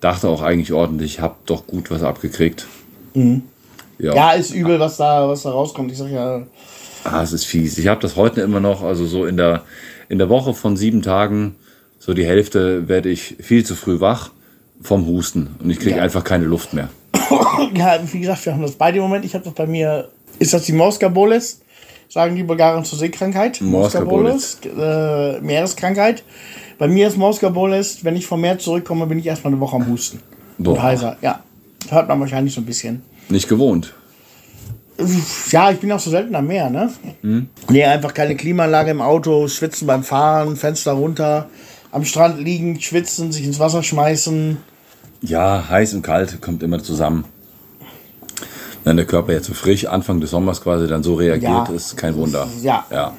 dachte auch eigentlich ordentlich, habe doch gut was abgekriegt. Ja, Ja, ist übel, was da, was da rauskommt. Ich sag ja, ah, es ist fies. Ich habe das heute immer noch, also so in der, in der Woche von sieben Tagen, so die Hälfte werde ich viel zu früh wach vom Husten und ich kriege Ja. einfach keine Luft mehr. ja, wie gesagt, wir haben das beide im Moment. Ich habe das bei mir, ist das die Moskaboles? Sagen die Bulgaren zur Seekrankheit. Moskaboles. äh, Meereskrankheit. Bei mir ist Moskaboles, wenn ich vom Meer zurückkomme, bin ich erstmal eine Woche am Husten. Boah. Und heiser, ja. Hört man wahrscheinlich so ein bisschen. Nicht gewohnt. Ja, ich bin auch so selten am Meer, ne? Nee, einfach keine Klimaanlage im Auto, schwitzen beim Fahren, Fenster runter, am Strand liegen, schwitzen, sich ins Wasser schmeißen. Ja, heiß und kalt kommt immer zusammen. Wenn der Körper jetzt so frisch Anfang des Sommers quasi dann so reagiert, Ja. ist kein Wunder. Ja. Ja.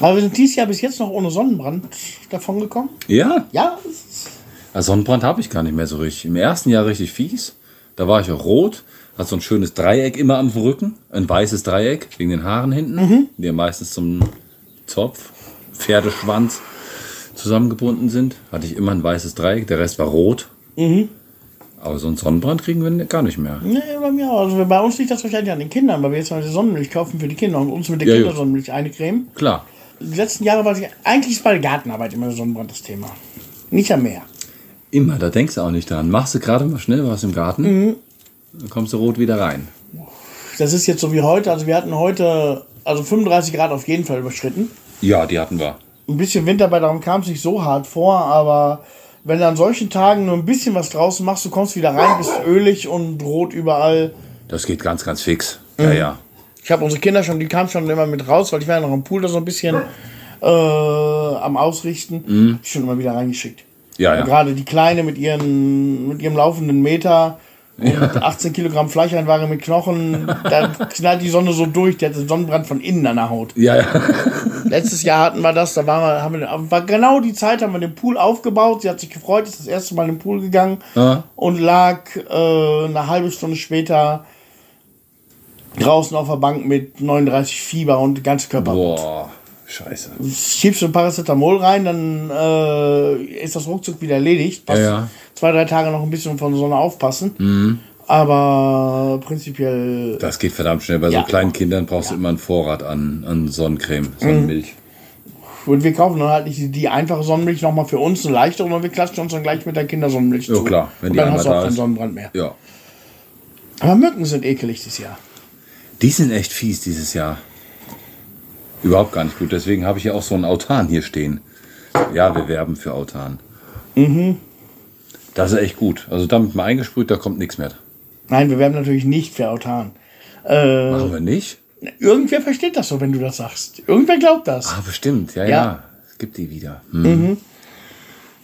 Aber wir sind dieses Jahr bis jetzt noch ohne Sonnenbrand davon gekommen. Ja, Ja, also Sonnenbrand habe ich gar nicht mehr so richtig. Im ersten Jahr richtig fies. Da war ich auch rot, hat so ein schönes Dreieck immer am Rücken, ein weißes Dreieck wegen den Haaren hinten, die ja meistens zum Zopf, Pferdeschwanz zusammengebunden sind. Hatte ich immer ein weißes Dreieck, der Rest war rot. Aber so einen Sonnenbrand kriegen wir gar nicht mehr. nee, bei mir auch. Also bei uns liegt das wahrscheinlich an den Kindern, weil wir jetzt mal die Sonnenmilch kaufen für die Kinder und uns mit der Ja. Kindersonnenmilch eine Creme. Klar. Die letzten Jahre war ich, eigentlich ist bei der Gartenarbeit immer Sonnenbrand das Thema. Nicht am Meer. Immer, da denkst du auch nicht dran. Machst du gerade mal schnell was im Garten, dann kommst du rot wieder rein. Das ist jetzt so wie heute. Also wir hatten heute, also 35 Grad auf jeden Fall überschritten. Ja, die hatten wir. Ein bisschen Winter bei darum kam es nicht so hart vor, aber wenn du an solchen Tagen nur ein bisschen was draußen machst, du kommst wieder rein, bist ölig und rot überall. Das geht ganz, ganz fix. Ja, ja. Ich habe unsere Kinder schon, die kamen schon immer mit raus, weil ich war ja noch am Pool da so ein bisschen äh, am Ausrichten. Hab ich schon immer wieder reingeschickt. Ja, ja. Gerade die Kleine mit, ihren, mit ihrem laufenden Meter und 18 Kilogramm Fleischeinware mit Knochen, da knallt die Sonne so durch, die hat den Sonnenbrand von innen an der Haut. Ja, ja. Letztes Jahr hatten wir das, da waren wir, haben wir, war genau die Zeit, haben wir den Pool aufgebaut. Sie hat sich gefreut, ist das erste Mal in den Pool gegangen Ja. und lag äh, eine halbe Stunde später draußen auf der Bank mit 39 Fieber und ganze Körper. Boah, scheiße. Schiebst du ein Paracetamol rein, dann äh, ist das ruckzuck wieder erledigt. Passt Ja, ja. Zwei, drei Tage noch ein bisschen von der Sonne aufpassen. Aber prinzipiell Das geht verdammt schnell. Bei Ja. so kleinen Kindern brauchst du immer einen Vorrat an, an Sonnencreme, Sonnenmilch. Und wir kaufen dann halt nicht die, die einfache Sonnenmilch nochmal für uns, eine leichtere, sondern wir klatschen uns dann gleich mit der Kindersonnenmilch Ja, klar, wenn und die dann hast du auch keinen. Sonnenbrand mehr. Ja. Aber Mücken sind ekelig dieses Jahr. Die sind echt fies dieses Jahr. Überhaupt gar nicht gut. Deswegen habe ich ja auch so einen Autan hier stehen. Ja, wir werben für Autan. Mhm. Das ist echt gut. Also damit mal eingesprüht, da kommt nichts mehr. Nein, wir werden natürlich nicht für Autan. Äh, Machen wir nicht? irgendwer versteht das so, wenn du das sagst. Irgendwer glaubt das. Ah, bestimmt. Ja, ja. Ja. Es gibt die wieder. Hm.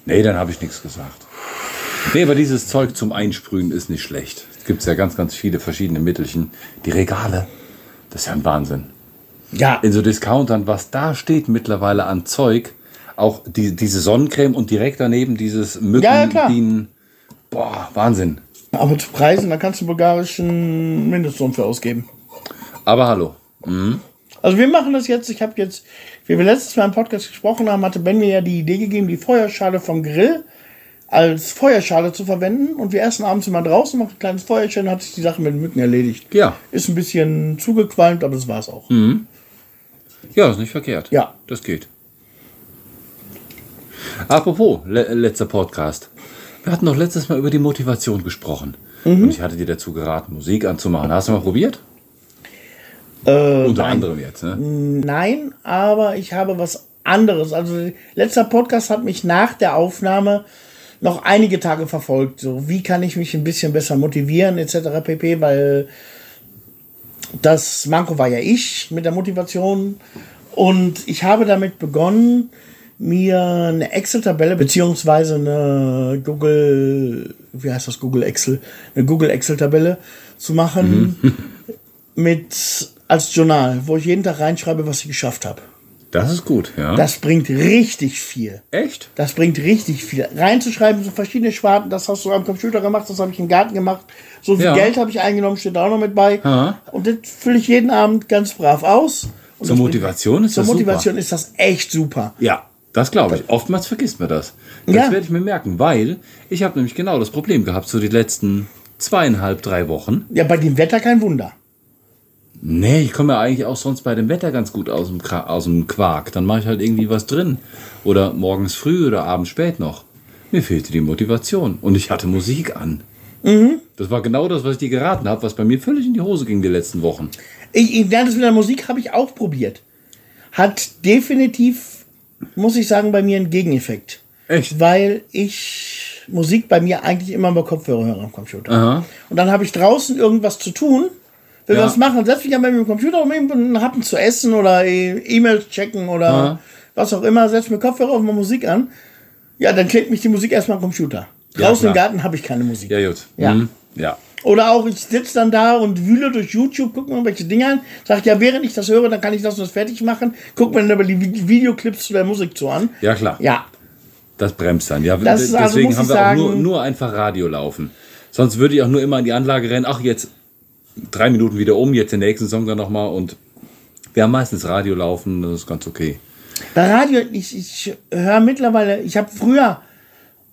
Nee, dann habe ich nichts gesagt. Nee, aber dieses Zeug zum Einsprühen ist nicht schlecht. Es gibt ja ganz, ganz viele verschiedene Mittelchen. Die Regale, das ist ja ein Wahnsinn. Ja, In so Discountern, was da steht mittlerweile an Zeug, auch die, diese Sonnencreme und direkt daneben dieses Ja, ja. Mückenbienen. Boah, Wahnsinn. Aber zu Preisen, da kannst du bulgarischen Mindestlohn für ausgeben. Aber hallo. Also wir machen das jetzt, ich habe jetzt, wie wir letztes Mal im Podcast gesprochen haben, hatte Ben mir ja die Idee gegeben, die Feuerschale vom Grill als Feuerschale zu verwenden. Und wir essen abends immer draußen, machen ein kleines Feuerchen, hat sich die Sache mit den Mücken erledigt. Ja. Ist ein bisschen zugequalmt, aber das war's auch. Ja, ist nicht verkehrt. Ja. Das geht. Apropos, le letzter Podcast. Wir hatten doch letztes Mal über die Motivation gesprochen. Mhm. Und ich hatte dir dazu geraten, Musik anzumachen. Hast du mal probiert? Äh, Unter nein. anderem jetzt, ne? Nein, aber ich habe was anderes. Also letzter Podcast hat mich nach der Aufnahme noch einige Tage verfolgt. So, wie kann ich mich ein bisschen besser motivieren, etc. pp. Weil das Manko war ja ich mit der Motivation. Und ich habe damit begonnen, mir eine Excel-Tabelle beziehungsweise eine Google, wie heißt das, Google Excel, eine Google Excel-Tabelle zu machen mit als Journal, wo ich jeden Tag reinschreibe, was ich geschafft habe. Das ist gut, ja. Das bringt richtig viel. Echt? Das bringt richtig viel. Reinzuschreiben, so verschiedene Schwarten, das hast du am Computer gemacht, das habe ich im Garten gemacht. So viel Ja. Geld habe ich eingenommen, steht da auch noch mit bei. Aha. Und das fülle ich jeden Abend ganz brav aus. Und Zur Motivation ist Zur das super. Motivation ist das echt super. Ja, das glaube ich. Oftmals vergisst man das. Das Ja. werde ich mir merken, weil ich habe nämlich genau das Problem gehabt, so die letzten zweieinhalb, drei Wochen. Ja, bei dem Wetter kein Wunder. Nee, ich komme ja eigentlich auch sonst bei dem Wetter ganz gut aus dem, aus dem Quark. Dann mache ich halt irgendwie was drin. Oder morgens früh oder abends spät noch. Mir fehlte die Motivation. Und ich hatte Musik an. Das war genau das, was ich dir geraten habe, was bei mir völlig in die Hose ging die letzten Wochen. Ich, ich, das mit der Musik habe ich auch probiert. Hat definitiv, muss ich sagen, bei mir einen Gegeneffekt. Echt? Weil ich Musik bei mir eigentlich immer über Kopfhörer hören am Computer. Aha. Und dann habe ich draußen irgendwas zu tun, will Ja. was machen, setze mich an meinem Computer, um einen Happen zu essen oder E- E-Mails checken oder Aha. was auch immer, setze mir Kopfhörer auf meine Musik an. Ja, dann klingt mich die Musik erstmal am Computer. Ja, Draußen im klar. Garten habe ich keine Musik. Ja, gut. Ja. Mhm. Ja. Oder auch, ich sitze dann da und wühle durch YouTube, gucke mir irgendwelche Dinge an, sage, ja, während ich das höre, dann kann ich das und das fertig machen, gucke mir dann aber die Vi- Videoclips zu der Musik zu an. Ja, klar. Ja, Das bremst dann. Ja, Das also, deswegen muss haben wir auch sagen- nur, nur einfach Radio laufen. Sonst würde ich auch nur immer in die Anlage rennen. Ach, jetzt drei Minuten wieder um, jetzt den nächsten Song dann nochmal. Und wir haben meistens Radio laufen, das ist ganz okay. Bei Radio, ich, ich höre mittlerweile, ich habe früher,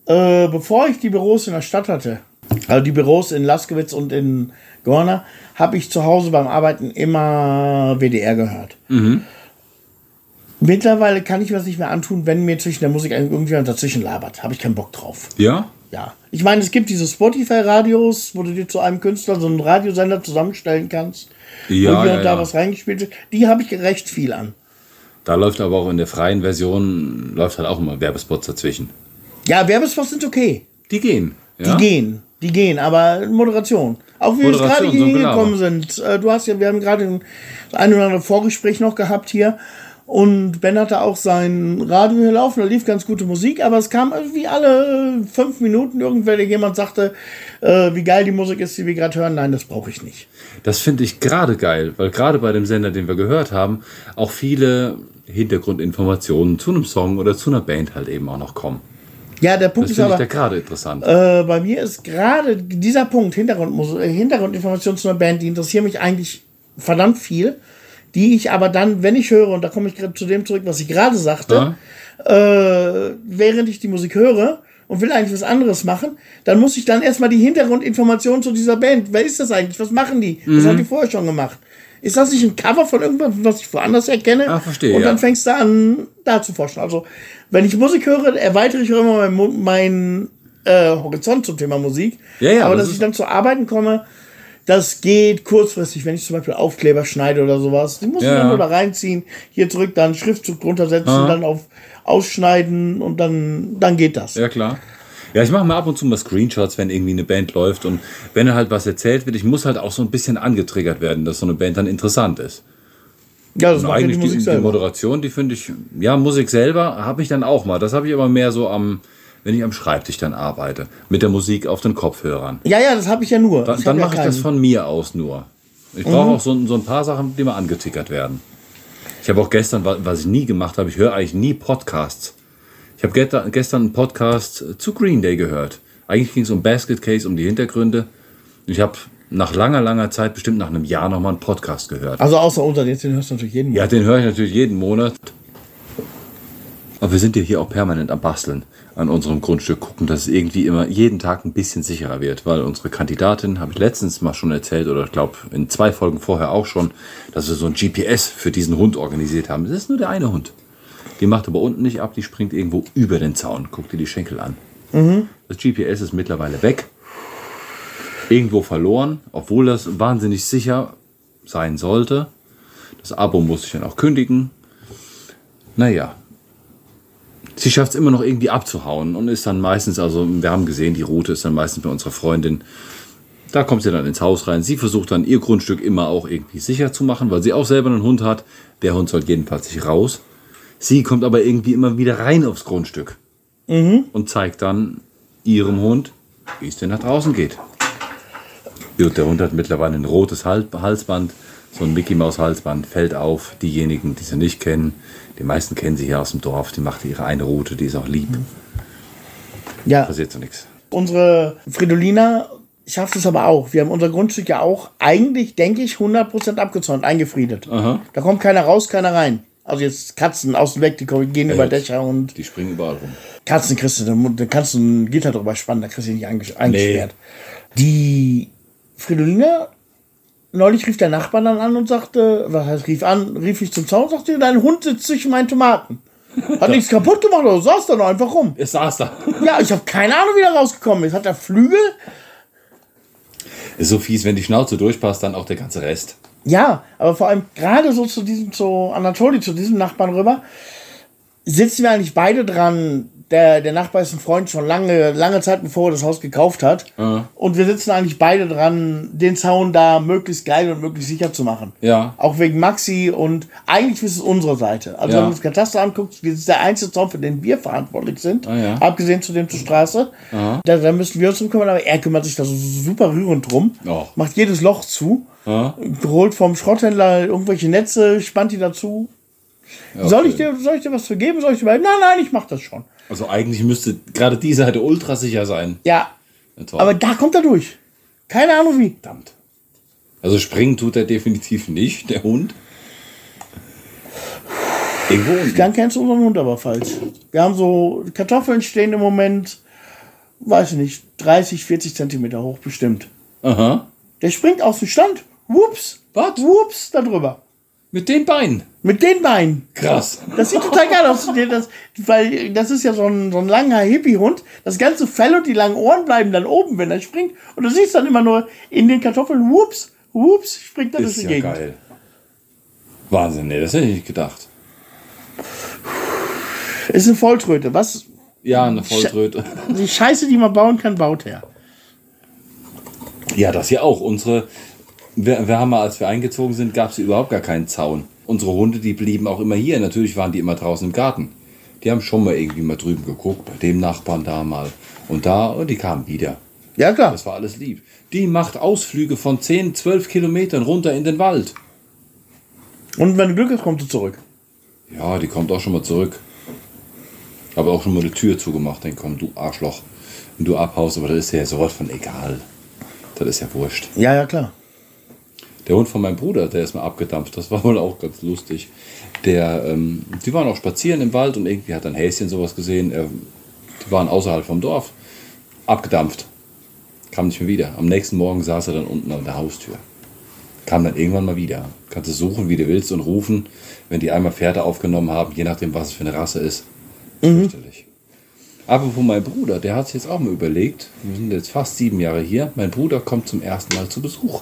äh, bevor ich die Büros in der Stadt hatte, also die Büros in Laskewitz und in Gorna, habe ich zu Hause beim Arbeiten immer WDR gehört. Mittlerweile kann ich mir das nicht mehr antun, wenn mir zwischen der Musik irgendjemand dazwischen labert. Habe ich keinen Bock drauf. Ja? Ja. Ich meine, es gibt diese Spotify-Radios, wo du dir zu einem Künstler so einen Radiosender zusammenstellen kannst. Ja, wo hier ja, und da ja. was reingespielt wird. Die habe ich recht viel an. Da läuft aber auch in der freien Version, läuft halt auch immer Werbespots dazwischen. Ja, Werbespots sind okay. Die gehen. Die Ja? gehen, die gehen, aber Moderation. Auch wie wir gerade hier hingekommen sind. Äh, Du hast ja, wir haben gerade ein das ein oder andere Vorgespräch noch gehabt hier. Und Ben hatte auch sein Radio hier laufen, da lief ganz gute Musik, aber es kam irgendwie alle fünf Minuten irgendwer, der jemand sagte, äh, wie geil die Musik ist, die wir gerade hören. Nein, das brauche ich nicht. Das finde ich gerade geil, weil gerade bei dem Sender, den wir gehört haben, auch viele Hintergrundinformationen zu einem Song oder zu einer Band halt eben auch noch kommen. Ja, der Punkt Das ist aber, da gerade interessant. äh, bei mir ist gerade dieser Punkt, Hintergrundmus- äh, Hintergrundinformationen zu einer Band, die interessieren mich eigentlich verdammt viel, die ich aber dann, wenn ich höre, und da komme ich gerade zu dem zurück, was ich gerade sagte, äh, während ich die Musik höre und will eigentlich was anderes machen, dann muss ich dann erstmal die Hintergrundinformationen zu dieser Band. Wer ist das eigentlich? Was machen die? Was Mhm. haben die vorher schon gemacht? Ist das nicht ein Cover von irgendwas, was ich woanders erkenne? Ah, verstehe, Und dann ja. fängst du an, da zu forschen. Also, wenn ich Musik höre, erweitere ich immer meinen meinen äh, Horizont zum Thema Musik. Ja, ja, Aber das dass ich dann zu Arbeiten komme, das geht kurzfristig, wenn ich zum Beispiel Aufkleber schneide oder sowas. Die muss ich Ja. dann nur da reinziehen, hier zurück, dann Schriftzug drunter setzen, dann auf ausschneiden und dann, dann geht das. Ja, klar. Ja, ich mache mal ab und zu mal Screenshots, wenn irgendwie eine Band läuft und wenn halt was erzählt wird, ich muss halt auch so ein bisschen angetriggert werden, dass so eine Band dann interessant ist. Ja, das Und macht ja die eigentlich die, Musik die selber. Moderation, die finde ich, ja, Musik selber habe ich dann auch mal. Das habe ich aber mehr so am, wenn ich am Schreibtisch dann arbeite, mit der Musik auf den Kopfhörern. Ja, ja, das habe ich ja nur. Dann, Ich dann hab ja mache ich das von mir aus nur. Ich brauche auch so, so ein paar Sachen, die mal angetickert werden. Ich habe auch gestern, wa- was ich nie gemacht habe, ich höre eigentlich nie Podcasts. Ich habe gestern, einen Podcast zu Green Day gehört. Eigentlich ging es um Basket Case, um die Hintergründe. Ich habe nach langer, langer Zeit, bestimmt nach einem Jahr, nochmal einen Podcast gehört. Also außer unter den, den hörst du natürlich jeden Ja, den höre ich natürlich jeden Monat. Aber wir sind ja hier auch permanent am Basteln an unserem Grundstück, gucken, dass es irgendwie immer jeden Tag ein bisschen sicherer wird, weil unsere Kandidatin, habe ich letztens mal schon erzählt, oder ich glaube in zwei Folgen vorher auch schon, dass wir so ein GPS für diesen Hund organisiert haben. Das ist nur der eine Hund. Die macht aber unten nicht ab, die springt irgendwo über den Zaun. Guck dir die Schenkel an. Das GPS ist mittlerweile weg. Irgendwo verloren, obwohl das wahnsinnig sicher sein sollte. Das Abo muss ich dann auch kündigen. Naja. Sie schafft es immer noch irgendwie abzuhauen und ist dann meistens, also wir haben gesehen, die Route ist dann meistens bei unserer Freundin. Da kommt sie dann ins Haus rein. Sie versucht dann ihr Grundstück immer auch irgendwie sicher zu machen, weil sie auch selber einen Hund hat. Der Hund soll jedenfalls nicht raus. Sie kommt aber irgendwie immer wieder rein aufs Grundstück und zeigt dann ihrem Hund, wie es denn nach draußen geht. Gut, der Hund hat mittlerweile ein rotes Hal- Halsband, so ein Mickey Maus Halsband, fällt auf. Diejenigen, die sie nicht kennen, die meisten kennen sie hier aus dem Dorf, die macht ihre eine Route, die ist auch lieb. Ja, Passiert so nichts. unsere Fridolina schafft es aber auch. Wir haben unser Grundstück ja auch eigentlich, denke ich, 100% abgezäunt, eingefriedet. Da kommt keiner raus, keiner rein. Also jetzt Katzen außen weg, die gehen über ja. Dächer und Die springen überall rum. Katzen kriegst du, da mu- da kannst du ein Gitter drüber spannen, da kriegst du die nicht eingesperrt. Die Fridolina, neulich rief der Nachbar dann an und sagte, was heißt rief an, rief ich zum Zaun, sagte, dein Hund sitzt zwischen meinen Tomaten. Hat nichts kaputt gemacht, oder saß da noch einfach rum. Es saß da. Ja, ich habe keine Ahnung, wie er rausgekommen ist. Hat er Flügel? Ist so fies, wenn die Schnauze durchpasst, dann auch der ganze Rest. Ja, aber vor allem gerade so zu diesem, zu Anatoli, zu diesem Nachbarn rüber, sitzen wir eigentlich beide dran der, der Nachbar ist ein Freund schon lange, lange Zeit bevor er das Haus gekauft hat. Und wir sitzen eigentlich beide dran, den Zaun da möglichst geil und möglichst sicher zu machen. Ja. Auch wegen Maxi und eigentlich ist es unsere Seite. Also Ja. wenn man das Kataster anguckt, das ist der einzige Zaun, für den wir verantwortlich sind. Ah, ja. Abgesehen zu dem zur Straße. Da, da müssen wir uns drum kümmern, aber er kümmert sich da so super rührend drum. Oh. Macht jedes Loch zu. Ja. Holt vom Schrotthändler irgendwelche Netze, spannt die dazu. Ja, Soll, ich okay. dir, soll ich dir was für geben? Soll ich dir Nein, nein, ich mach das schon. Also eigentlich müsste gerade die Seite ultra sicher sein. Ja, aber da kommt er durch. Keine Ahnung wie. Verdammt. Also springen tut er definitiv nicht, der Hund. Irgendwo unten. Dann kennst du unseren Hund aber falsch. Wir haben so Kartoffeln stehen im Moment, weiß ich nicht, 30, 40 Zentimeter hoch bestimmt. Aha. Der springt aus dem Stand. Wups. Was? Wups, da drüber. Mit den Beinen. Mit den Beinen. Krass. Das sieht total geil aus. Das, weil das ist ja so ein, so ein langer Hippie-Hund. Das ganze Fell und die langen Ohren bleiben dann oben, wenn er springt. Und du siehst dann immer nur in den Kartoffeln, wups, wups, springt er durch Ist die ja Gegend. geil. Wahnsinn, nee, das hätte ich nicht gedacht. Ist eine Volltröte. Was? Ja, eine Volltröte. Die Scheiße, die man bauen kann, baut er. Ja, das hier auch. Unsere, wir, wir haben mal, als wir eingezogen sind, gab es überhaupt gar keinen Zaun. Unsere Hunde, die blieben auch immer hier. Natürlich waren die immer draußen im Garten. Die haben schon mal irgendwie mal drüben geguckt, bei dem Nachbarn da mal. Und da, und die kamen wieder. Ja, klar. Das war alles lieb. Die macht Ausflüge von 10, 12 Kilometern runter in den Wald. Und wenn du Glück hast, kommt du zurück. Ja, die kommt auch schon mal zurück. Habe auch schon mal eine Tür zugemacht. Dann komm, du Arschloch. Wenn du abhaust, aber das ist ja sowas von egal. Das ist ja wurscht. Ja, ja, klar. Der Hund von meinem Bruder, der ist mal abgedampft. Das war wohl auch ganz lustig. Der, ähm, die waren auch spazieren im Wald und irgendwie hat ein Häschen sowas gesehen. Er, die waren außerhalb vom Dorf. Abgedampft. Kam nicht mehr wieder. Am nächsten Morgen saß er dann unten an der Haustür. Kam dann irgendwann mal wieder. Kannst du suchen, wie du willst und rufen, wenn die einmal Pferde aufgenommen haben, je nachdem, was es für eine Rasse ist. Fürchterlich. Apropos mein Bruder, der hat sich jetzt auch mal überlegt, wir sind jetzt fast sieben Jahre hier, mein Bruder kommt zum ersten Mal zu Besuch.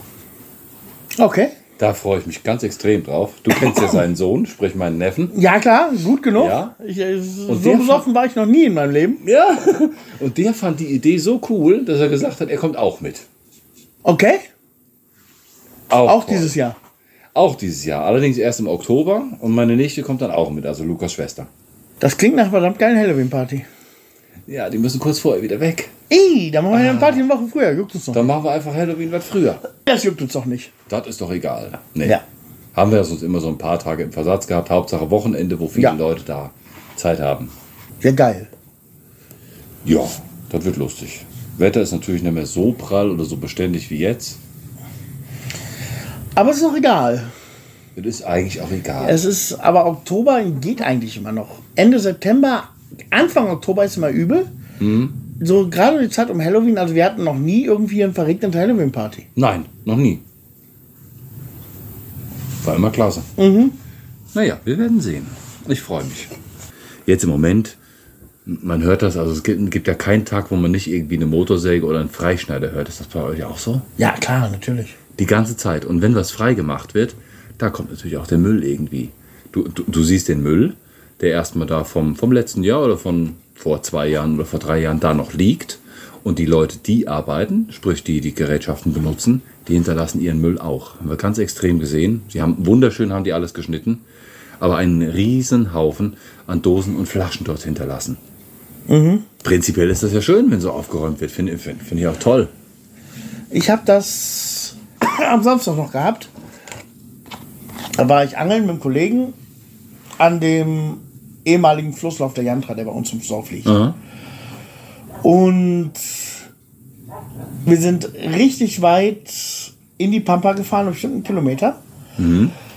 Okay. Da freue ich mich ganz extrem drauf. Du kennst ja seinen Sohn, sprich meinen Neffen. Ja, klar, gut genug. Ja. Ich, äh, so besoffen war ich noch nie in meinem Leben. Ja. Und der fand die Idee so cool, dass er gesagt hat, er kommt auch mit. Okay. Auch toll. dieses Jahr. Auch dieses Jahr. Allerdings erst im Oktober. Und meine Nichte kommt dann auch mit, also Lukas Schwester. Das klingt nach einer verdammt geilen Halloween-Party. Ja, die müssen kurz vorher wieder weg. Ih, da machen wir eine Party eine Woche früher. Juckt uns doch. Dann machen wir einfach Halloween was früher. Das juckt uns doch nicht. Das ist doch egal. Nee. Ja. Haben wir sonst immer so ein paar Tage im Versatz gehabt. Hauptsache Wochenende, wo viele Ja. Leute da Zeit haben. Ja, geil. Ja, das wird lustig. Wetter ist natürlich nicht mehr so prall oder so beständig wie jetzt. Aber es ist doch egal. Das ist eigentlich auch egal. Es ist, aber Oktober geht eigentlich immer noch. Ende September, Anfang Oktober ist immer übel. Mhm. So gerade die Zeit um Halloween, also wir hatten noch nie irgendwie eine verregnete Halloween-Party. Nein, noch nie. War immer klasse. Naja, wir werden sehen. Ich freue mich. Jetzt im Moment, man hört das, also es gibt, gibt ja keinen Tag, wo man nicht irgendwie eine Motorsäge oder einen Freischneider hört. Ist das bei euch auch so? Ja, klar, natürlich. Die ganze Zeit. Und wenn was frei gemacht wird, da kommt natürlich auch der Müll irgendwie. Du, du, du siehst den Müll, der erstmal da vom, vom letzten Jahr oder von vor zwei Jahren oder vor drei Jahren da noch liegt. Und die Leute, die arbeiten, sprich die die Gerätschaften benutzen, die hinterlassen ihren Müll auch. Haben wir ganz extrem gesehen. Sie haben wunderschön haben die alles geschnitten, aber einen riesen Haufen an Dosen und Flaschen dort hinterlassen. Prinzipiell ist das ja schön, wenn so aufgeräumt wird. Finde find, find ich auch toll. Ich habe das am Samstag noch gehabt. Da war ich angeln mit einem Kollegen an dem ehemaligen Flusslauf der Jantra, der bei uns im Dorf liegt. Und wir sind richtig weit in die Pampa gefahren, bestimmt einen Kilometer.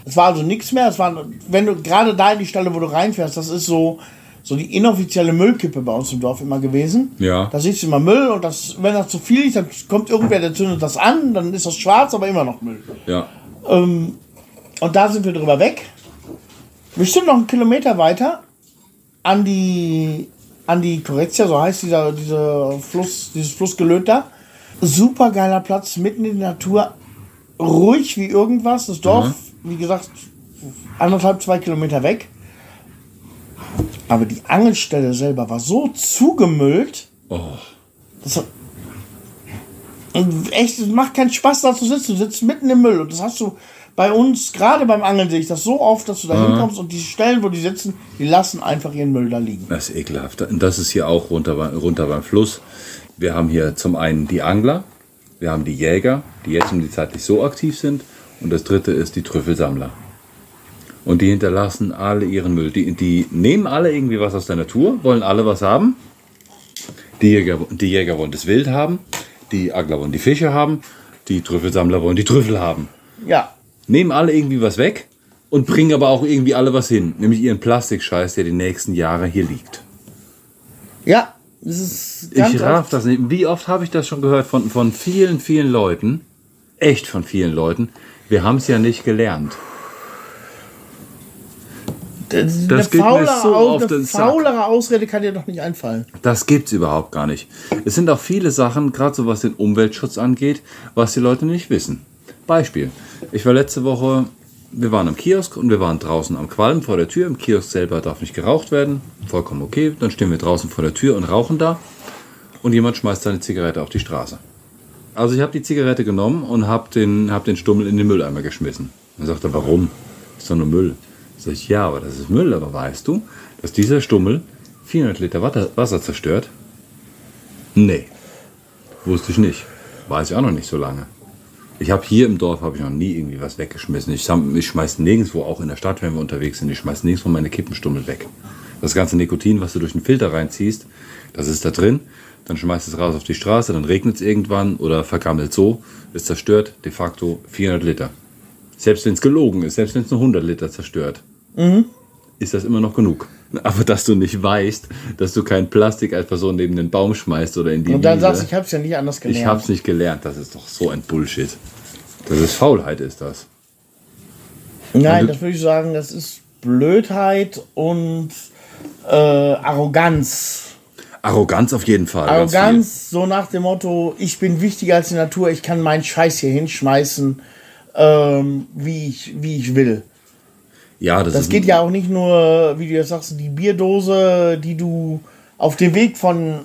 Es war also nichts mehr. Es war, wenn du gerade da in die Stelle, wo du reinfährst, das ist so, so die inoffizielle Müllkippe bei uns im Dorf immer gewesen. Ja. Da siehst du immer Müll und das, wenn das zu viel ist, dann kommt irgendwer, der zündet das an, dann ist das schwarz, aber immer noch Müll. Ja. Und da sind wir drüber weg. Bestimmt noch einen Kilometer weiter an die, an die Correzia, so heißt dieser, dieser Fluss, dieses Flussgelöt da. Super geiler Platz, mitten in der Natur. Ruhig wie irgendwas. Das Dorf, wie gesagt, anderthalb, zwei Kilometer weg. Aber die Angelstelle selber war so zugemüllt. Oh. Das hat, echt, es macht keinen Spaß, da zu sitzen. Du sitzt mitten im Müll. Und das hast du bei uns, gerade beim Angeln sehe ich das so oft, dass du da hinkommst und die Stellen, wo die sitzen, die lassen einfach ihren Müll da liegen. Das ist ekelhaft. Und das ist hier auch runter, runter beim Fluss. Wir haben hier zum einen die Angler, wir haben die Jäger, die jetzt um die Zeit nicht so aktiv sind. Und das dritte ist die Trüffelsammler. Und die hinterlassen alle ihren Müll. Die, die nehmen alle irgendwie was aus der Natur, wollen alle was haben. Die Jäger, die Jäger wollen das Wild haben, die Angler wollen die Fische haben, die Trüffelsammler wollen die Trüffel haben. Ja. Nehmen alle irgendwie was weg und bringen aber auch irgendwie alle was hin. Nämlich ihren Plastikscheiß, der die nächsten Jahre hier liegt. Ja. Das ist ganz Ich raff das nicht. Wie oft habe ich das schon gehört von, von vielen, vielen Leuten? Echt von vielen Leuten. Wir haben es ja nicht gelernt. Das Das eine geht mir faulere, so Aus- auf eine den faulere Ausrede kann dir doch nicht einfallen. Das gibt's überhaupt gar nicht. Es sind auch viele Sachen, gerade so was den Umweltschutz angeht, was die Leute nicht wissen. Beispiel. Ich war letzte Woche, wir waren am Kiosk und wir waren draußen am Qualm vor der Tür. Im Kiosk selber darf nicht geraucht werden. Vollkommen okay. Dann stehen wir draußen vor der Tür und rauchen da. Und jemand schmeißt seine Zigarette auf die Straße. Also ich habe die Zigarette genommen und habe den, hab den Stummel in den Mülleimer geschmissen. Dann sagt er, warum? Ist doch nur Müll. Sag ich, ja, aber das ist Müll. Aber weißt du, dass dieser Stummel 400 Liter Wasser zerstört? Nee, wusste ich nicht. Weiß ich auch noch nicht so lange. Ich habe hier im Dorf habe ich noch nie irgendwie was weggeschmissen. Ich, ich schmeiß nirgendwo, auch in der Stadt, wenn wir unterwegs sind, ich schmeiß nirgendwo meine Kippenstummel weg. Das ganze Nikotin, was du durch den Filter reinziehst, das ist da drin. Dann schmeißt es raus auf die Straße, dann regnet es irgendwann oder vergammelt so, ist zerstört, de facto 400 Liter. Selbst wenn es gelogen ist, selbst wenn es nur 100 Liter zerstört, ist das immer noch genug. Aber dass du nicht weißt, dass du kein Plastik als Person neben den Baum schmeißt oder in die Und dann Wiese. sagst du, ich hab's ja nicht anders gelernt. Ich hab's nicht gelernt, das ist doch so ein Bullshit. Das ist Faulheit, ist das. Nein, du- das würde ich sagen, das ist Blödheit und äh, Arroganz. Arroganz auf jeden Fall. ganz Arroganz, so nach dem Motto, ich bin wichtiger als die Natur, ich kann meinen Scheiß hier hinschmeißen, ähm, wie, ich, wie ich will. Ja, das, Das geht ja auch nicht nur, wie du jetzt sagst, die Bierdose, die du auf dem Weg von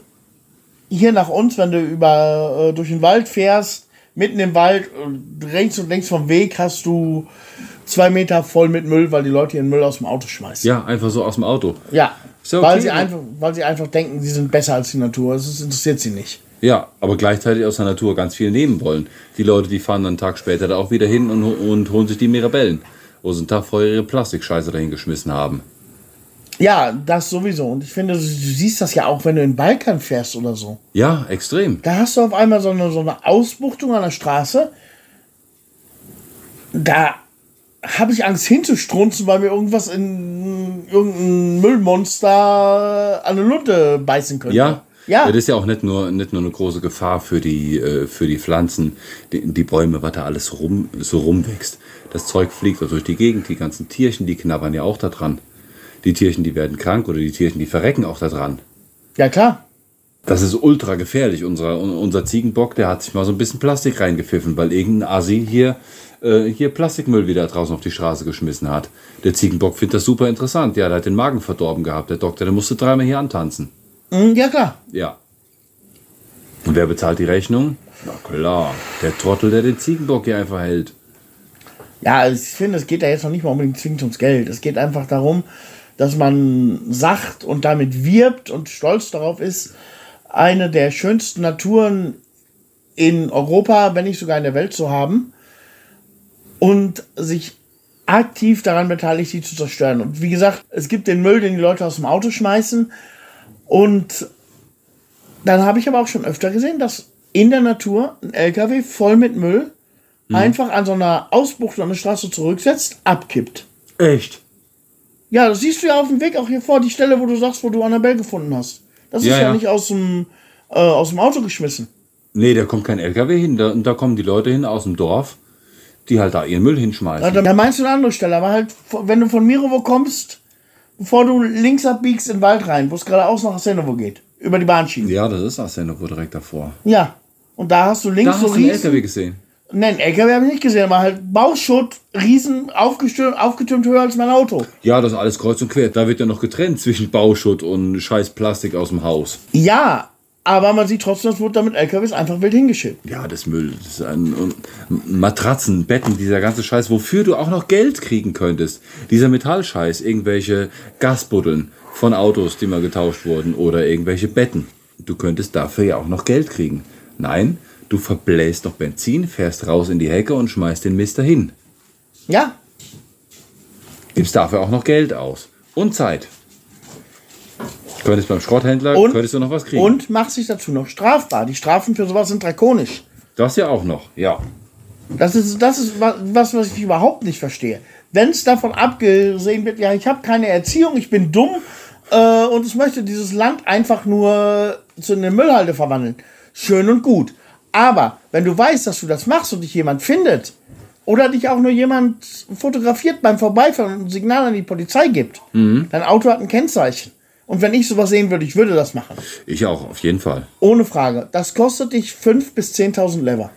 hier nach uns, wenn du über äh, durch den Wald fährst, mitten im Wald, äh, rechts und links vom Weg hast du zwei Meter voll mit Müll, weil die Leute ihren Müll aus dem Auto schmeißen. Ja, einfach so aus dem Auto. Ja. Ja okay, weil, sie einfach, weil sie einfach denken, sie sind besser als die Natur. Das interessiert sie nicht. Ja, aber gleichzeitig aus der Natur ganz viel nehmen wollen. Die Leute, die fahren dann einen Tag später da auch wieder hin und, und holen sich die Mirabellen, wo sie einen Tag vorher ihre Plastikscheiße dahin geschmissen haben. Ja, das sowieso. Und ich finde, du siehst das ja auch, wenn du in den Balkan fährst oder so. Ja, extrem. Da hast du auf einmal so eine, so eine Ausbuchtung an der Straße. Da habe ich Angst hinzustrunzen, weil mir irgendwas in irgendein Müllmonster an eine Lunte beißen könnte. Ja. Ja. Das ist ja auch nicht nur, nicht nur eine große Gefahr für die, äh, für die Pflanzen, die, die Bäume, was da alles rum, so rumwächst. Das Zeug fliegt auch durch die Gegend, die ganzen Tierchen, die knabbern ja auch da dran. Die Tierchen, die werden krank oder die Tierchen, die verrecken auch da dran. Ja, klar. Das ist ultra gefährlich. Unser, unser Ziegenbock, der hat sich mal so ein bisschen Plastik reingepfiffen, weil irgendein Assi hier, äh, hier Plastikmüll wieder draußen auf die Straße geschmissen hat. Der Ziegenbock findet das super interessant. Ja, der hat den Magen verdorben gehabt. Der Doktor, der musste dreimal hier antanzen. Hm, ja, klar. Ja. Und wer bezahlt die Rechnung? Na klar, der Trottel, der den Ziegenbock hier einfach hält. Ja, also ich finde, es geht da jetzt noch nicht mal unbedingt zwingend ums Geld. Es geht einfach darum, dass man sagt und damit wirbt und stolz darauf ist, eine der schönsten Naturen in Europa, wenn nicht sogar in der Welt zu haben und sich aktiv daran beteiligt, die zu zerstören. Und wie gesagt, es gibt den Müll, den die Leute aus dem Auto schmeißen und dann habe ich aber auch schon öfter gesehen, dass in der Natur ein LKW voll mit Müll einfach an so einer Ausbucht an der Straße zurücksetzt, abkippt. Echt? Ja, das siehst du ja auf dem Weg auch hier vor, die Stelle, wo du sagst, wo du Annabelle gefunden hast. Das Ja, ist ja, ja. nicht aus dem, äh, aus dem Auto geschmissen. Nee, da kommt kein LKW hin. Da, da kommen die Leute hin aus dem Dorf, die halt da ihren Müll hinschmeißen. Ja, da meinst du eine andere Stelle, aber halt, wenn du von Mirovo kommst, bevor du links abbiegst in den Wald rein, wo es geradeaus nach Senovo geht, über die Bahnschiene. Ja, das ist Arsenovo direkt davor. Ja. Und da hast du links Da so hast du einen riesen, LKW gesehen. Nein, LKW habe ich nicht gesehen, aber halt Bauschutt, riesen, aufgestürmt, aufgetürmt höher als mein Auto. Ja, das ist alles kreuz und quer. Da wird ja noch getrennt zwischen Bauschutt und scheiß Plastik aus dem Haus. Ja, aber man sieht trotzdem, das wurde da mit LKWs einfach wild hingeschippt. Ja, das Müll. Das ist ein, und Matratzen, Betten, dieser ganze Scheiß, wofür du auch noch Geld kriegen könntest. Dieser Metallscheiß, irgendwelche Gasbuddeln von Autos, die mal getauscht wurden oder irgendwelche Betten. Du könntest dafür ja auch noch Geld kriegen. Nein, du verbläst noch Benzin, fährst raus in die Hecke und schmeißt den Mist dahin. Ja, Gibst dafür auch noch Geld aus. Und Zeit. Könntest beim Schrotthändler, Und- könntest du noch was kriegen. und macht sich dazu noch strafbar. Die Strafen für sowas sind drakonisch. Das ja auch noch, ja. Das ist, das ist wa- was, was ich überhaupt nicht verstehe. Wenn es davon abgesehen wird, ja, ich habe keine Erziehung, ich bin dumm äh, und ich möchte dieses Land einfach nur zu einer Müllhalde verwandeln. Schön und gut. Aber wenn du weißt, dass du das machst und dich jemand findet oder dich auch nur jemand fotografiert beim Vorbeifahren und ein Signal an die Polizei gibt, dein Auto hat ein Kennzeichen. Und wenn ich sowas sehen würde, ich würde das machen. Ich auch, auf jeden Fall. Ohne Frage. Das kostet dich 5.000 bis 10.000 Lever.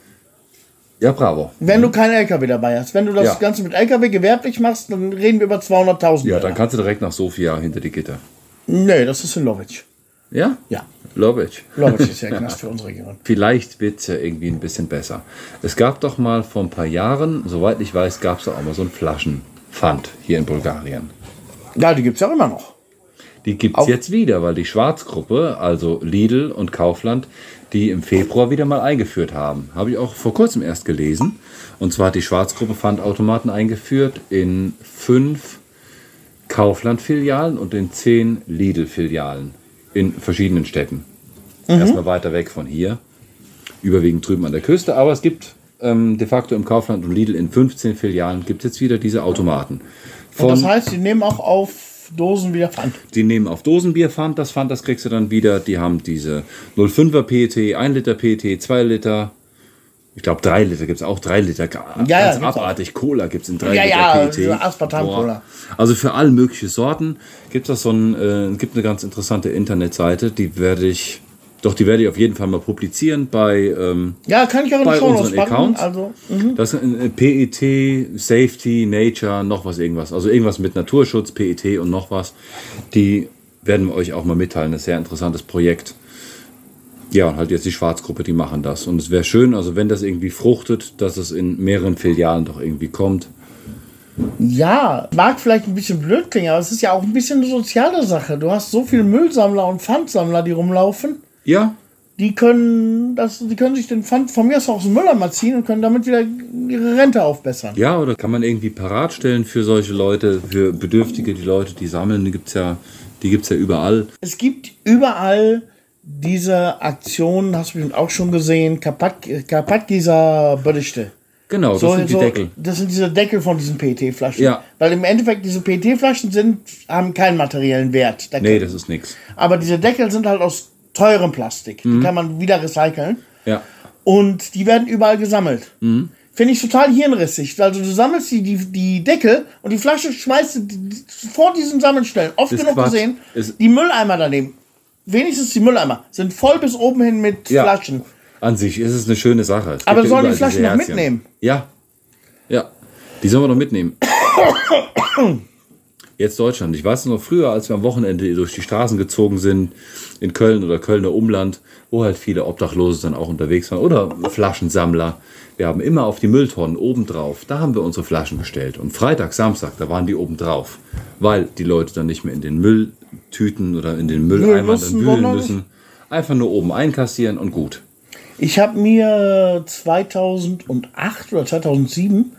Ja, bravo. Wenn du keinen LKW dabei hast. Wenn du das Ja. Ganze mit LKW gewerblich machst, dann reden wir über 200.000. Ja, dann kannst du direkt nach Sofia hinter die Gitter. Nee, das ist in Lovitch. Ja? Ja, Lovitch. Lovitch ist ja Knast für unsere Region. Vielleicht wird es ja irgendwie ein bisschen besser. Es gab doch mal vor ein paar Jahren, soweit ich weiß, gab es doch auch mal so ein Flaschenpfand hier in Bulgarien. Ja, die gibt es ja auch immer noch. Die gibt es jetzt wieder, weil die Schwarzgruppe, also Lidl und Kaufland, die im Februar wieder mal eingeführt haben. Habe ich auch vor kurzem erst gelesen. Und zwar hat die Schwarzgruppe Pfandautomaten eingeführt in fünf Kaufland-Filialen und in zehn Lidl-Filialen in verschiedenen Städten. Erstmal weiter weg von hier, überwiegend drüben an der Küste. Aber es gibt ähm, de facto im Kaufland und Lidl in 15 Filialen gibt es jetzt wieder diese Automaten. Und das Von- heißt, die nehmen auch auf Dosen wieder Pfand. die nehmen auf Dosenbier Pfand, das Pfand, das kriegst du dann wieder. Die haben diese 05er PET, 1 Liter PET, 2 Liter, ich glaube 3 Liter gibt es auch, 3 Liter. ja, ganz gibt's abartig. Cola gibt es in 3 Ja, Liter ja, PET. Aspartam-Cola. Also für alle möglichen Sorten gibt es so ein, äh, gibt eine ganz interessante Internetseite, die werde ich, doch die werde ich auf jeden Fall mal publizieren bei ähm, Ja, kann ich auch bei unseren. Accounts. Also, mhm. Das äh, PET, Safety, Nature, noch was irgendwas. Also irgendwas mit Naturschutz, PET und noch was. Die werden wir euch auch mal mitteilen. Das ist ein sehr interessantes Projekt. Ja, und halt jetzt die Schwarzgruppe, die machen das. Und es wäre schön, also wenn das irgendwie fruchtet, dass es in mehreren Filialen doch irgendwie kommt. ja, mag vielleicht ein bisschen blöd klingen, aber es ist ja auch ein bisschen eine soziale Sache. Du hast so viele Müllsammler und Pfandsammler, die rumlaufen. Ja, Die können, das, die können sich den Pfand von mir aus aus dem Mülleimer ziehen und können damit wieder ihre Rente aufbessern. ja, oder kann man irgendwie parat stellen für solche Leute, für Bedürftige, die Leute, die sammeln, die gibt's ja, die gibt's ja überall. Es gibt überall diese Aktionen, hast du bestimmt auch schon gesehen, Karpatgieser Berichte. Genau, das sind die Deckel. Das sind diese Deckel von diesen PET-Flaschen. Ja. Weil im Endeffekt diese PET-Flaschen sind, haben keinen materiellen Wert. Da Nee, das ist nix. Aber diese Deckel sind halt aus teurem Plastik. Mhm. Die kann man wieder recyceln. Ja. Und die werden überall gesammelt. Mhm. Finde ich total hirnrissig. Also du sammelst die, die, die Deckel und die Flasche schmeißt du vor diesen Sammelstellen. Oft Ist genug Quatsch. gesehen. Ist- die Mülleimer daneben. Wenigstens die Mülleimer sind voll bis oben hin mit Ja. Flaschen. An sich ist es eine schöne Sache. Es Aber ja sollen die Flaschen noch mitnehmen? Ja. Ja. Die sollen wir noch mitnehmen. Jetzt Deutschland. Ich weiß noch früher, als wir am Wochenende durch die Straßen gezogen sind, in Köln oder Kölner Umland, wo halt viele Obdachlose dann auch unterwegs waren oder Flaschensammler. Wir haben immer auf die Mülltonnen obendrauf, da haben wir unsere Flaschen gestellt. Und Freitag, Samstag, da waren die obendrauf, weil die Leute dann nicht mehr in den Mülltüten oder in den Mülleimern dann wühlen müssen. Einfach nur oben einkassieren und gut. Ich habe mir 2008 oder 2007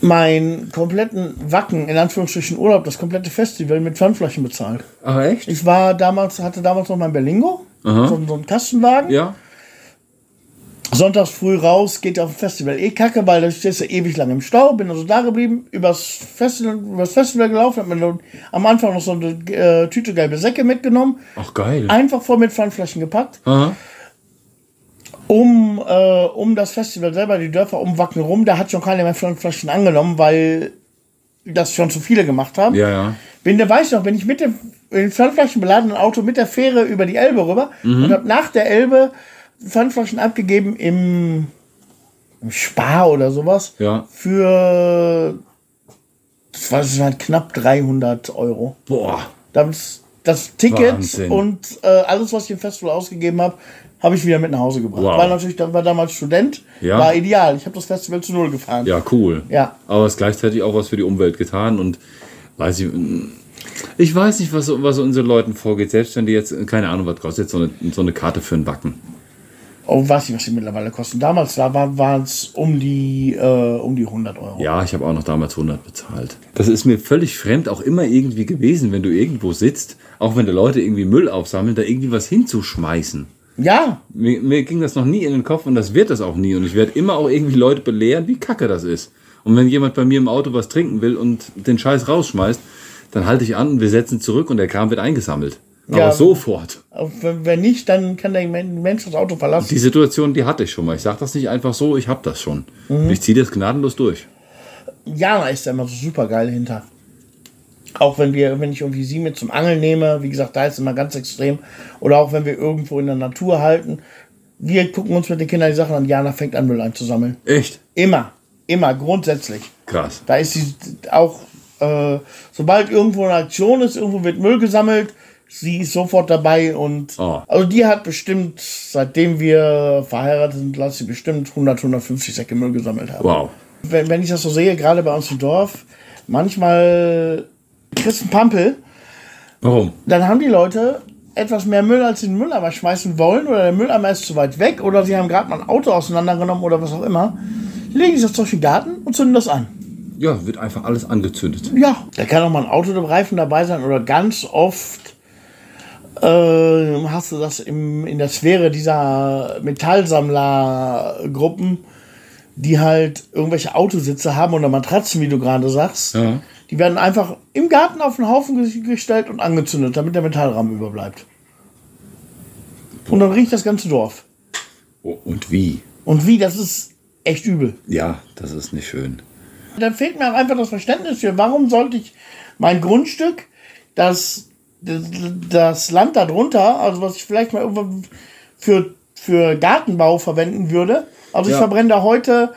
meinen kompletten Wacken, in Anführungsstrichen Urlaub, das komplette Festival mit Pfandflaschen bezahlt. Ach echt? Ich war damals, hatte damals noch mein Berlingo, so, so einen Kastenwagen. Ja. Sonntags früh raus, geht auf ein Festival. Eh kacke, weil da stehst du ewig lang im Stau. Bin also da geblieben, übers Festival, übers Festival gelaufen, hab mir am Anfang noch so eine äh, Tüte gelbe Säcke mitgenommen. Ach geil. Einfach voll mit Pfandflaschen gepackt. Aha. um, äh, um das Festival selber, die Dörfer um Wacken rum, da hat schon keiner mehr Flaschen angenommen, weil das schon zu viele gemacht haben. Ja, ja. Bin der weiß noch, bin ich mit dem in Pfandflaschen beladenen Auto mit der Fähre über die Elbe rüber Mhm. und habe nach der Elbe Pfandflaschen abgegeben im im Spar oder sowas. Ja. Für, das war, das waren knapp 300 Euro. Boah. Das, das Ticket Wahnsinn. und äh, alles, was ich im Festival ausgegeben habe, habe ich wieder mit nach Hause gebracht. Wow. War natürlich, war damals Student, Ja. war ideal. Ich habe das Festival zu null gefahren. Ja, cool. Ja. Aber es ist gleichzeitig auch was für die Umwelt getan und weiß ich. Ich weiß nicht, was, was unseren Leuten vorgeht, selbst wenn die jetzt, keine Ahnung, was kostet jetzt so eine, so eine Karte für einen Backen. Oh, weiß nicht, was die mittlerweile kosten. Damals da war- waren es um die äh, um die 100 Euro. Ja, ich habe auch noch damals 100 bezahlt. Das ist mir völlig fremd auch immer irgendwie gewesen, wenn du irgendwo sitzt, auch wenn da Leute irgendwie Müll aufsammeln, da irgendwie was hinzuschmeißen. Ja, Mir, mir ging das noch nie in den Kopf und das wird das auch nie. Und ich werde immer auch irgendwie Leute belehren, wie kacke das ist. Und wenn jemand bei mir im Auto was trinken will und den Scheiß rausschmeißt, dann halte ich an und wir setzen zurück und der Kram wird eingesammelt. Aber Ja. sofort. wenn wenn nicht, dann kann der Men- Mensch das Auto verlassen. Die Situation, die hatte ich schon mal. Ich sage das nicht einfach so, ich habe das schon. Mhm. Ich ziehe das gnadenlos durch. Jana ist da immer so super geil hinter. Auch wenn wir, wenn ich irgendwie sie mit zum Angeln nehme, wie gesagt, da ist immer ganz extrem. Oder auch wenn wir irgendwo in der Natur halten. Wir gucken uns mit den Kindern die Sachen an. Jana fängt an, Müll einzusammeln. Echt? Immer. Immer, grundsätzlich. Krass. Da ist sie auch, äh, sobald irgendwo eine Aktion ist, irgendwo wird Müll gesammelt, sie ist sofort dabei und Oh. also die hat bestimmt, seitdem wir verheiratet sind, lass sie bestimmt 100, 150 Säcke Müll gesammelt haben. Wow. Wenn, wenn ich das so sehe, gerade bei uns im Dorf, manchmal kriegst du einen Pampel, Warum? dann haben die Leute etwas mehr Müll, als sie in den Mülleimer schmeißen wollen, oder der Mülleimer ist zu weit weg, oder sie haben gerade mal ein Auto auseinandergenommen oder was auch immer, legen sie das durch den Garten und zünden das an. Ja, wird einfach alles angezündet. Ja, da kann auch mal ein Autoreifen dabei sein oder ganz oft äh, hast du das im, in der Sphäre dieser Metallsammlergruppen, die halt irgendwelche Autositze haben oder Matratzen, wie du gerade sagst. Ja. Die werden einfach im Garten auf den Haufen ges- gestellt und angezündet, damit der Metallrahmen überbleibt. Und dann riecht das ganze Dorf. Oh, und wie? Und wie, das ist echt übel. Ja, das ist nicht schön. Da fehlt mir auch einfach das Verständnis für, warum sollte ich mein Grundstück, das, das, Land darunter, also was ich vielleicht mal irgendwann für, für Gartenbau verwenden würde, also ich Ja. verbrenne da heute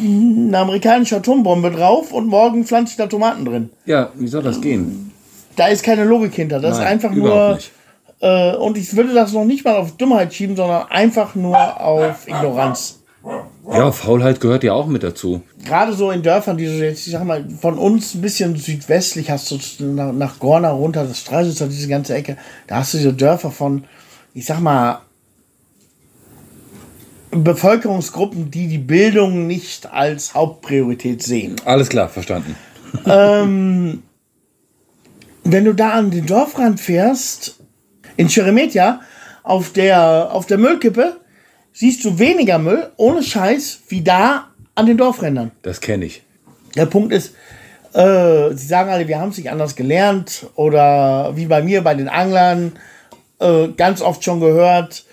eine amerikanische Atombombe drauf und morgen pflanze ich da Tomaten drin. Ja, wie soll das gehen? Da ist keine Logik hinter. Das Nein, ist einfach nur. Äh, und ich würde das noch nicht mal auf Dummheit schieben, sondern einfach nur auf Ignoranz. Ja, Faulheit gehört ja auch mit dazu. gerade so in Dörfern, die du jetzt, ich sag mal, von uns ein bisschen südwestlich hast du nach, nach Gorna runter, das Streisitzer, diese ganze Ecke, da hast du diese Dörfer von, ich sag mal, Bevölkerungsgruppen, die die Bildung nicht als Hauptpriorität sehen. Alles klar, verstanden. Wenn du da an den Dorfrand fährst, in Sheremetja, auf der, auf der Müllkippe, siehst du weniger Müll, ohne Scheiß, wie da an den Dorfrändern. Das kenne ich. Der Punkt ist, äh, sie sagen alle, wir haben es nicht anders gelernt oder wie bei mir bei den Anglern äh, ganz oft schon gehört,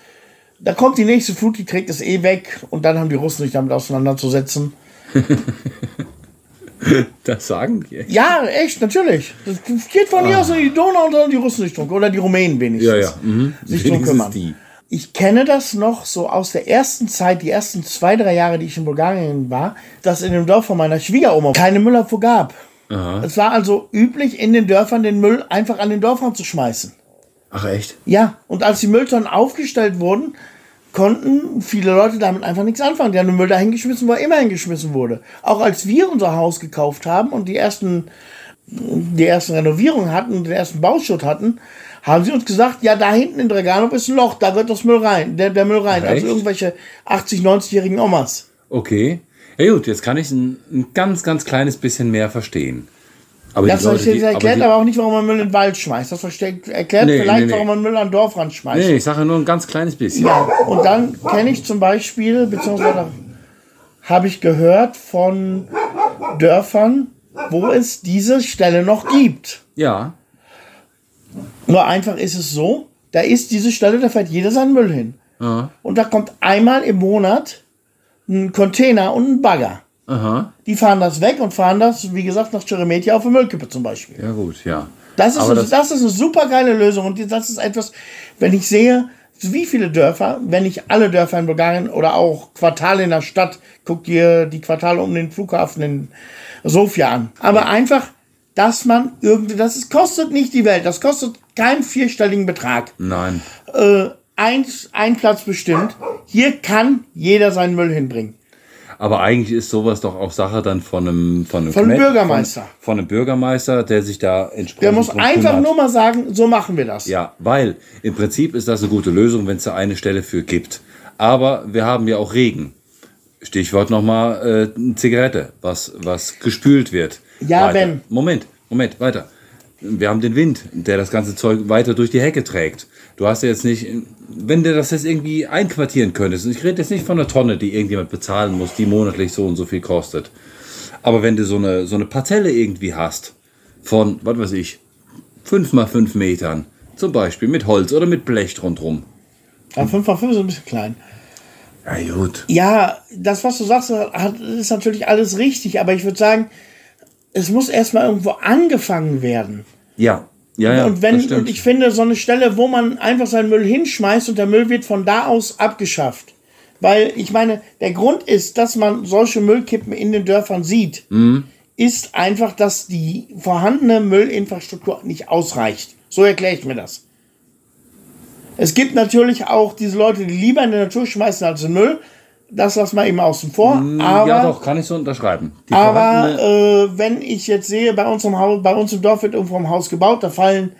da kommt die nächste Flut, die trägt es eh weg und dann haben die Russen sich damit auseinanderzusetzen. Das sagen die. Ja, echt, natürlich. Das geht von hier aus in die Donau und sollen die Russen sich drum oder die Rumänen wenigstens Ja, ja. Mhm. sich drum kümmern. die. Ich kenne das noch so aus der ersten Zeit, die ersten zwei, drei Jahre, die ich in Bulgarien war, dass in dem Dorf von meiner Schwiegeroma keine Müllabfuhr gab. Es war also üblich, in den Dörfern den Müll einfach an den Dorfrand zu schmeißen. Ach echt? Ja, und als die Mülltonnen aufgestellt wurden, konnten viele Leute damit einfach nichts anfangen. Die haben den Müll da hingeschmissen, wo er immer hingeschmissen wurde. Auch als wir unser Haus gekauft haben und die ersten, die ersten Renovierungen hatten, den ersten Bauschutt hatten, haben sie uns gesagt, ja, da hinten in Draganov ist ein Loch, da wird das Müll rein, der, der Müll rein. Echt? Also irgendwelche 80, 90-jährigen Omas. Okay. Ja gut, jetzt kann ich ein, ein ganz, ganz kleines bisschen mehr verstehen. Aber Das Leute, die- erklärt die- aber, auch nicht, warum man Müll in den Wald schmeißt. Das versteht, erklärt Nee, vielleicht, nee, nee. warum man Müll an den Dorfrand schmeißt. Nee, ich sage nur ein ganz kleines bisschen. Ja, und dann kenne ich zum Beispiel, beziehungsweise habe ich gehört von Dörfern, wo es diese Stelle noch gibt. Ja. Nur einfach ist es so, da ist diese Stelle, da fährt jeder seinen Müll hin. Aha. Und da kommt einmal im Monat ein Container und ein Bagger. Aha. Die fahren das weg und fahren das, wie gesagt, nach Cheremetja auf eine Müllkippe zum Beispiel. Ja gut, ja. Das ist, eine, das- das, ist eine super geile Lösung und das ist etwas, wenn ich sehe, wie viele Dörfer, wenn nicht alle Dörfer in Bulgarien oder auch Quartale in der Stadt, guck dir die Quartale um den Flughafen in Sofia an. Aber einfach, dass man irgendwie, das ist, kostet nicht die Welt, das kostet keinen vierstelligen Betrag. Nein. Äh, ein, ein Platz bestimmt. Hier kann jeder seinen Müll hinbringen. Aber eigentlich ist sowas doch auch Sache dann von einem von einem, Von einem Bürgermeister. Von, von einem Bürgermeister, der sich da entsprechend Der muss einfach kümmert. nur mal sagen, so machen wir das. Ja, weil im Prinzip ist das eine gute Lösung, wenn es da eine Stelle für gibt. Aber wir haben ja auch Regen. Stichwort nochmal äh, Zigarette, was, was gespült wird. Ja, weiter. wenn. Moment, Moment, weiter. Wir haben den Wind, der das ganze Zeug weiter durch die Hecke trägt. Du hast ja jetzt nicht, wenn du das jetzt irgendwie einquartieren könntest, und ich rede jetzt nicht von einer Tonne, die irgendjemand bezahlen muss, die monatlich so und so viel kostet. Aber wenn du so eine, so eine Parzelle irgendwie hast, von, was weiß ich, 5 mal 5 Metern, zum Beispiel mit Holz oder mit Blech rundherum. Aber 5 x 5 ist ein bisschen klein. Ja, gut. Ja, das, was du sagst, hat, ist natürlich alles richtig, aber ich würde sagen, es muss erstmal irgendwo angefangen werden. Ja, ja, ja. und wenn, und ich finde, so eine Stelle, wo man einfach seinen Müll hinschmeißt und der Müll wird von da aus abgeschafft. Weil ich meine, der Grund ist, dass man solche Müllkippen in den Dörfern sieht, Mhm. ist einfach, dass die vorhandene Müllinfrastruktur nicht ausreicht. So erkläre ich mir das. Es gibt natürlich auch diese Leute, die lieber in die Natur schmeißen als in Müll. Das lassen wir eben außen vor. aber, Mm, ja, doch, kann ich so unterschreiben. Die aber äh, wenn ich jetzt sehe, bei uns im Haus, bei uns im Dorf wird irgendwo im Haus gebaut, da fallen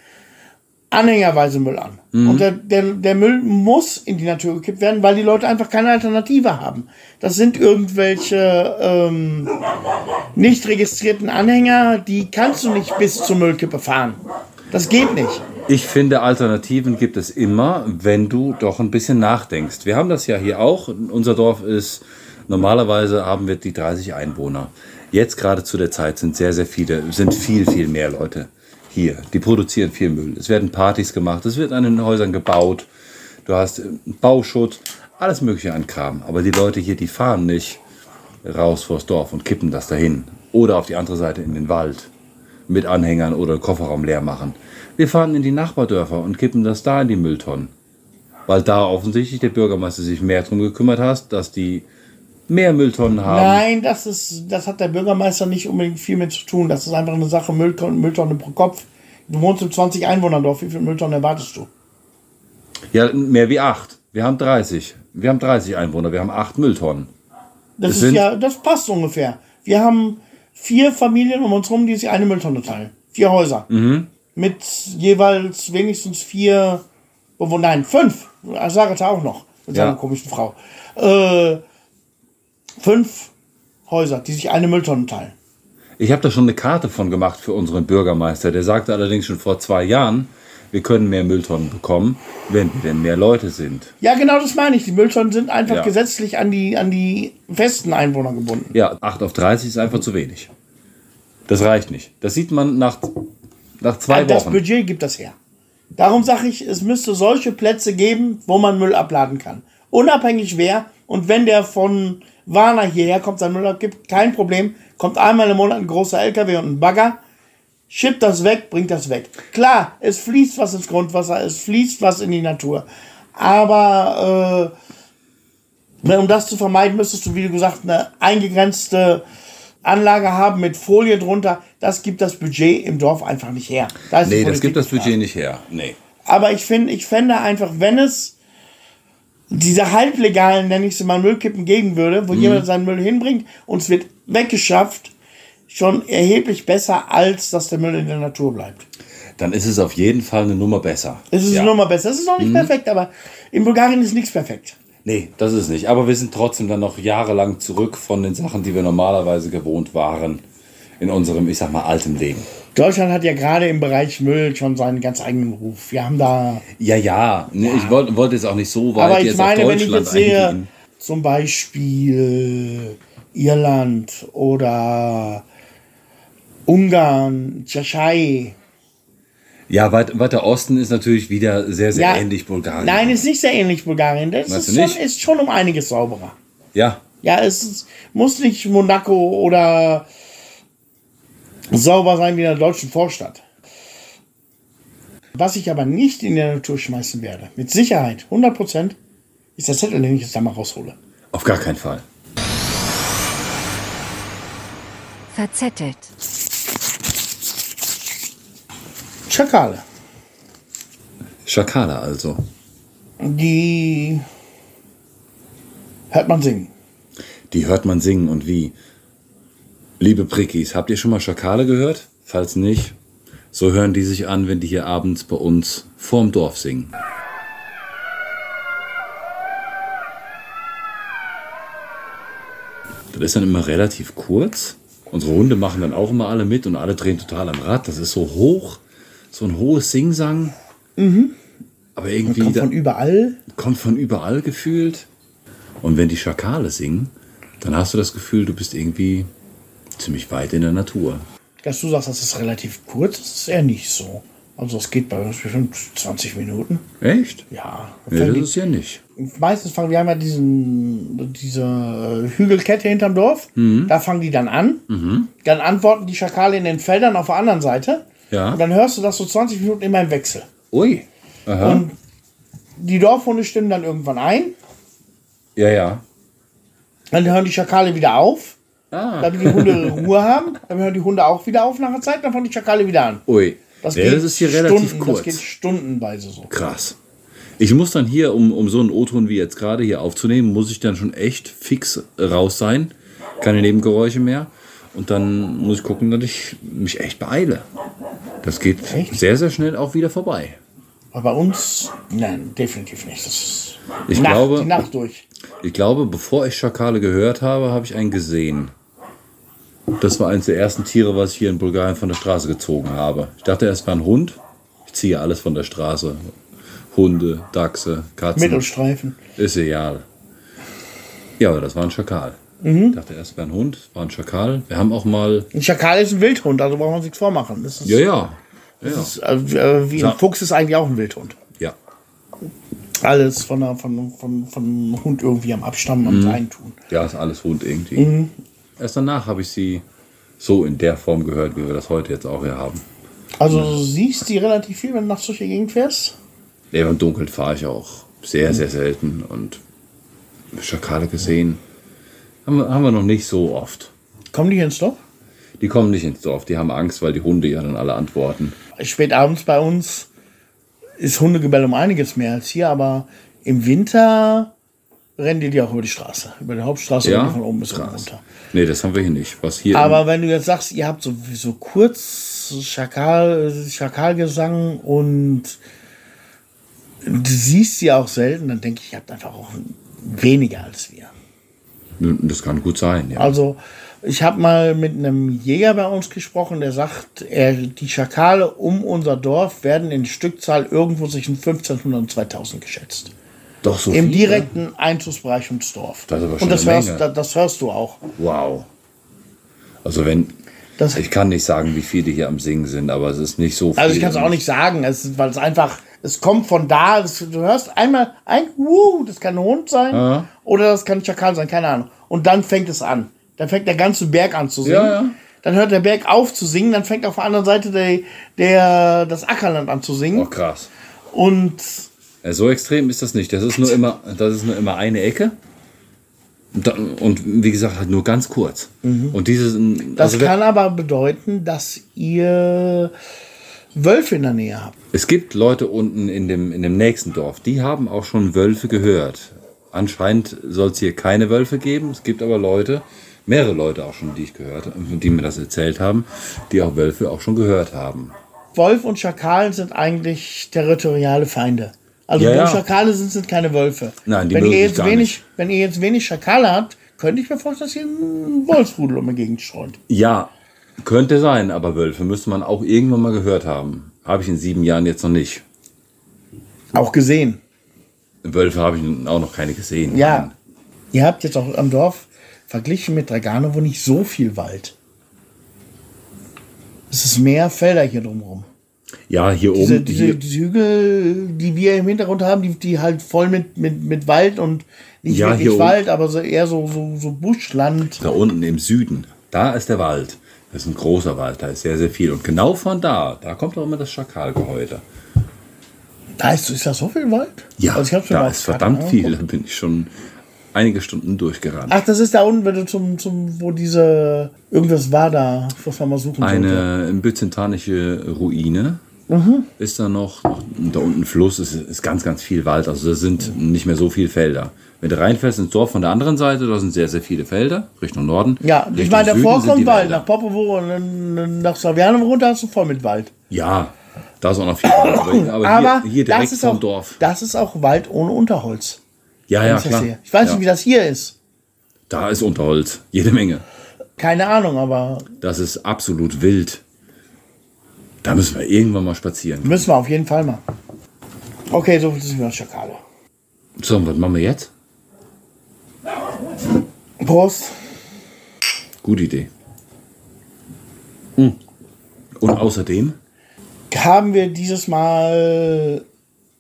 anhängerweise Müll an. Mhm. Und der, der, der Müll muss in die Natur gekippt werden, weil die Leute einfach keine Alternative haben. Das sind irgendwelche ähm, nicht registrierten Anhänger, die kannst du nicht bis zur Müllkippe fahren. Das geht nicht. Ich finde, Alternativen gibt es immer, wenn du doch ein bisschen nachdenkst. Wir haben das ja hier auch. Unser Dorf ist, normalerweise haben wir die 30 Einwohner. Jetzt gerade zu der Zeit sind sehr, sehr viele, sind viel, viel mehr Leute hier. Die produzieren viel Müll. Es werden Partys gemacht, es wird an den Häusern gebaut. Du hast äh, Bauschutz, alles mögliche an Kram. Aber die Leute hier, die fahren nicht raus vors Dorf und kippen das dahin. Oder auf die andere Seite in den Wald mit Anhängern oder Kofferraum leer machen. Wir fahren in die Nachbardörfer und kippen das da in die Mülltonnen. Weil da offensichtlich der Bürgermeister sich mehr darum gekümmert hat, dass die mehr Mülltonnen haben. Nein, das ist, das hat der Bürgermeister nicht unbedingt viel mit zu tun. Das ist einfach eine Sache Mülltonne, Mülltonne pro Kopf. Du wohnst im 20 Einwohnerdorf. Wie viele Mülltonnen erwartest du? Ja, mehr wie acht. Wir haben 30. Wir haben 30 Einwohner, wir haben acht Mülltonnen. Das Das ist ja, das passt ungefähr. Wir haben vier Familien um uns rum, die sich eine Mülltonne teilen. Vier Häuser. Mit jeweils wenigstens vier, wo, nein, fünf. Sarah hat auch noch. Mit Ja. seiner komischen Frau. Äh, fünf Häuser, die sich eine Mülltonne teilen. Ich habe da schon eine Karte von gemacht für unseren Bürgermeister. Der sagte allerdings schon vor zwei Jahren, wir können mehr Mülltonnen bekommen, wenn wir denn mehr Leute sind. Ja, genau das meine ich. Die Mülltonnen sind einfach Ja. gesetzlich an die, an die festen Einwohner gebunden. Ja, 8 auf 30 ist einfach zu wenig. Das reicht nicht. Das sieht man nach, nach zwei das Wochen. Budget gibt das her. Darum sage ich, es müsste solche Plätze geben, wo man Müll abladen kann. Unabhängig wer. Und wenn der von Warner hierher kommt, sein Müll abgibt, kein Problem. Kommt einmal im Monat ein großer LKW und ein Bagger, schippt das weg, bringt das weg. Klar, es fließt was ins Grundwasser, es fließt was in die Natur. Aber äh, um das zu vermeiden, müsstest du, wie du gesagt, eine eingegrenzte Anlage haben mit Folie drunter. Das gibt das Budget im Dorf einfach nicht her. Da Nee, das gibt das. Budget nicht her. Nee. Aber ich finde, ich fände einfach, wenn es diese halblegalen, nenne ich sie mal, Müllkippen geben würde, Mhm. wo jemand seinen Müll hinbringt und es wird weggeschafft, schon erheblich besser, als dass der Müll in der Natur bleibt. Dann ist es auf jeden Fall eine Nummer besser. Es ist ja. nur mal besser. Es ist noch nicht perfekt, aber in Bulgarien ist nichts perfekt. Nee, das ist nicht. Aber wir sind trotzdem dann noch jahrelang zurück von den Sachen, die wir normalerweise gewohnt waren in unserem, ich sag mal, alten Leben. Deutschland hat ja gerade im Bereich Müll schon seinen ganz eigenen Ruf. Wir haben da Ja, ja. Nee, Ich wollte wollte jetzt auch nicht so weit Aber ich jetzt meine, wenn ich jetzt sehe, eingehen. zum Beispiel Irland oder Ungarn, Tschechei. Ja, weit, weiter Osten ist natürlich wieder sehr, sehr Ja, ähnlich Bulgarien. Nein, ist nicht sehr ähnlich Bulgarien. Das Meinst ist schon, nicht? ist schon um einiges sauberer. Ja, Ja, es ist, muss nicht Monaco oder sauber sein wie in der deutschen Vorstadt. Was ich aber nicht in der Natur schmeißen werde, mit Sicherheit, 100%, ist der Zettel, den ich jetzt da mal raushole. Auf gar keinen Fall. Verzettelt. Schakale. Schakale also. Die hört man singen. Die hört man singen und wie. Liebe Prickis, habt ihr schon mal Schakale gehört? Falls nicht, so hören die sich an, wenn die hier abends bei uns vorm Dorf singen. Das ist dann immer relativ kurz. Unsere Hunde machen dann auch immer alle mit und alle drehen total am Rad. Das ist so hoch, so ein hohes Singsang. Aber irgendwie Kommt von überall. kommt von überall gefühlt. Und wenn die Schakale singen, dann hast du das Gefühl, du bist irgendwie ziemlich weit in der Natur. Dass du sagst, das ist relativ kurz, das ist eher nicht so. Also es geht bei uns bestimmt 20 Minuten. Echt? Ja. Nee, das ist ja nicht. Meistens fangen wir haben ja diesen, diese Hügelkette hinterm Dorf. Mhm. Da fangen die dann an. Dann antworten die Schakale in den Feldern auf der anderen Seite. Ja. Und dann hörst du das so 20 Minuten immer im Wechsel. Ui. Aha. Und die Dorfhunde stimmen dann irgendwann ein. ja, ja. Dann hören die Schakale wieder auf. Ah. Damit die Hunde Ruhe haben. Dann hören die Hunde auch wieder auf nach einer Zeit. Dann fangen die Schakale wieder an. Ui. Das, ja, geht das ist hier relativ Stunden, kurz. Das geht stundenweise so. Krass. Ich muss dann hier, um, um so einen O-Ton wie jetzt gerade hier aufzunehmen, muss ich dann schon echt fix raus sein. Keine Nebengeräusche mehr. Und dann muss ich gucken, dass ich mich echt beeile. Das geht Echt? sehr, sehr schnell auch wieder vorbei. Aber bei uns, nein, definitiv nicht. Das ist Ich Nacht, glaube- die Nacht durch. Ich glaube, bevor ich Schakale gehört habe, habe ich einen gesehen. Das war eines der ersten Tiere, was ich hier in Bulgarien von der Straße gezogen habe. Ich dachte erst war ein Hund. Ich ziehe alles von der Straße. Hunde, Dachse, Katzen. Mittelstreifen. Ist egal. Ja, aber das war ein Schakal. Ich dachte erst war ein Hund, war ein Schakal. Wir haben auch mal. Ein Schakal ist ein Wildhund, also brauchen wir uns nichts vormachen. Das ist, Ja, ja. Ja. ist, äh, wie ein. Fuchs ist eigentlich auch ein Wildhund. ja. Alles von, der, von, von, von einem Hund irgendwie am Abstammen, am Reintun. Ja, ist alles Hund irgendwie. Erst danach habe ich sie so in der Form gehört, wie wir das heute jetzt auch hier haben. Also du siehst die relativ viel, wenn du nachts durch die Gegend fährst. Ja, im Dunkeln fahre ich auch sehr, sehr selten und Schakale gesehen haben wir, haben wir noch nicht so oft. Kommen die hier ins Dorf? Die kommen nicht ins Dorf, die haben Angst, weil die Hunde ja dann alle antworten. Spät abends bei uns ist Hundegebell um einiges mehr als hier, aber im Winter rennen die dir auch über die Straße. Über die Hauptstraße Ja, von oben bis krass. runter. Nee, das haben wir hier nicht. Was hier Aber wenn du jetzt sagst, ihr habt so, so kurz Schakal, Schakalgesang und du siehst sie auch selten, dann denke ich, ihr habt einfach auch weniger als wir. Das kann gut sein, ja. Also ich habe mal mit einem Jäger bei uns gesprochen, der sagt, er, die Schakale um unser Dorf werden in Stückzahl irgendwo zwischen 1500 und 2000 geschätzt. Doch so Im viele? direkten Einzugsbereich ums Dorf. Das und das hörst, das, das hörst du auch. Wow. Also wenn, Das, ich kann nicht sagen, wie viele hier am Singen sind, aber es ist nicht so viel. Also ich kann es auch nicht sagen, es, ist- weil es einfach, es kommt von da, es, du hörst einmal ein Wuh, das kann ein Hund sein Ja. oder das kann ein Schakal sein, keine Ahnung. Und dann fängt es an. Dann fängt der ganze Berg an zu singen. Ja, ja. Dann hört der Berg auf zu singen, dann fängt auf der anderen Seite der, der, das Ackerland an zu singen. Oh, krass. Und so extrem ist das nicht. Das ist nur immer, das ist nur immer eine Ecke. Und, wie gesagt, halt nur ganz kurz. Und dieses. Mhm. das also wer- kann aber bedeuten, dass ihr Wölfe in der Nähe habt. Es gibt Leute unten in dem, in dem nächsten Dorf, die haben auch schon Wölfe gehört. Anscheinend soll es hier keine Wölfe geben. Es gibt aber Leute, mehrere Leute auch schon, die ich gehört habe, die mir das erzählt haben, die auch Wölfe auch schon gehört haben. Wolf und Schakal sind eigentlich territoriale Feinde. Also Ja, ja. Schakale sind, sind keine Wölfe. Nein, die wenn ihr jetzt wenig, nicht. Wenn ihr jetzt wenig Schakale habt, könnte ich mir vorstellen, dass ihr einen Wolfsrudel um die Gegend streut. Ja, könnte sein, aber Wölfe müsste man auch irgendwann mal gehört haben. Habe ich in sieben Jahren jetzt noch nicht. Auch gesehen. Wölfe habe ich auch noch keine gesehen. Ja. Ihr habt jetzt auch am Dorf verglichen mit Draganovo nicht so viel Wald. Es ist mehr Felder hier drumherum. Ja, hier Diese, oben. diese, hier, diese Hügel, die wir im Hintergrund haben, die, die halt voll mit, mit, mit Wald und nicht Ja, wirklich hier oben. Wald, aber so eher so, so, so Buschland. da unten im Süden, da ist der Wald. Das ist ein großer Wald, da ist sehr, sehr viel. Und genau von da, da kommt auch immer das Schakalgehäute. Da ist, ist da so viel Wald? Ja, Also da ist verdammt viel. Da bin ich schon einige Stunden durchgerannt. Ach, das ist da unten, wenn du zum, zum, wo diese, irgendwas war da, was man mal suchen sollte. Eine byzantinische Ruine Mhm. ist da noch. Da unten Fluss, ist, ist ganz, ganz viel Wald. Also da sind nicht mehr so viele Felder. Wenn du reinfährst ins Dorf von der anderen Seite, da sind sehr, sehr viele Felder, Richtung Norden. Ja, ich Richtung meine, davor kommt Wald. Nach Popovo und nach Saviano runter hast du voll mit Wald. Ja, da ist auch noch viel Wald. Aber, aber, Aber hier, hier direkt vom auch, Dorf. das ist auch Wald ohne Unterholz. Ja, ja, ich klar. sehe. Ich weiß ja. nicht, wie das hier ist. Da ist Unterholz. Jede Menge. Keine Ahnung, aber Das ist absolut wild. Da müssen wir irgendwann mal spazieren. müssen wir auf jeden Fall mal. Okay, so viel sind wir Schakale. So, und was machen wir jetzt? Prost. Gute Idee. Hm. Und außerdem, haben wir dieses Mal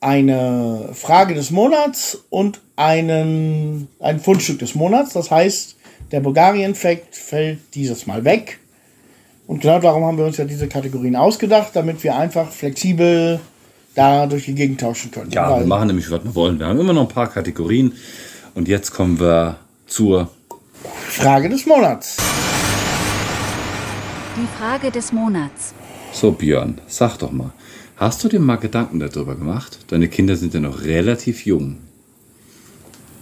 eine Frage des Monats und einen, ein Fundstück des Monats. Das heißt, der Bulgarien-Fact fällt dieses Mal weg. Und genau darum haben wir uns ja diese Kategorien ausgedacht, damit wir einfach flexibel da durch die Gegend tauschen können. ja, Weil- wir machen nämlich, was wir wollen. Wir haben immer noch ein paar Kategorien. Und jetzt kommen wir zur. Frage des Monats. Die Frage des Monats. So, Björn, sag doch mal. Hast du dir mal Gedanken darüber gemacht? Deine Kinder sind ja noch relativ jung.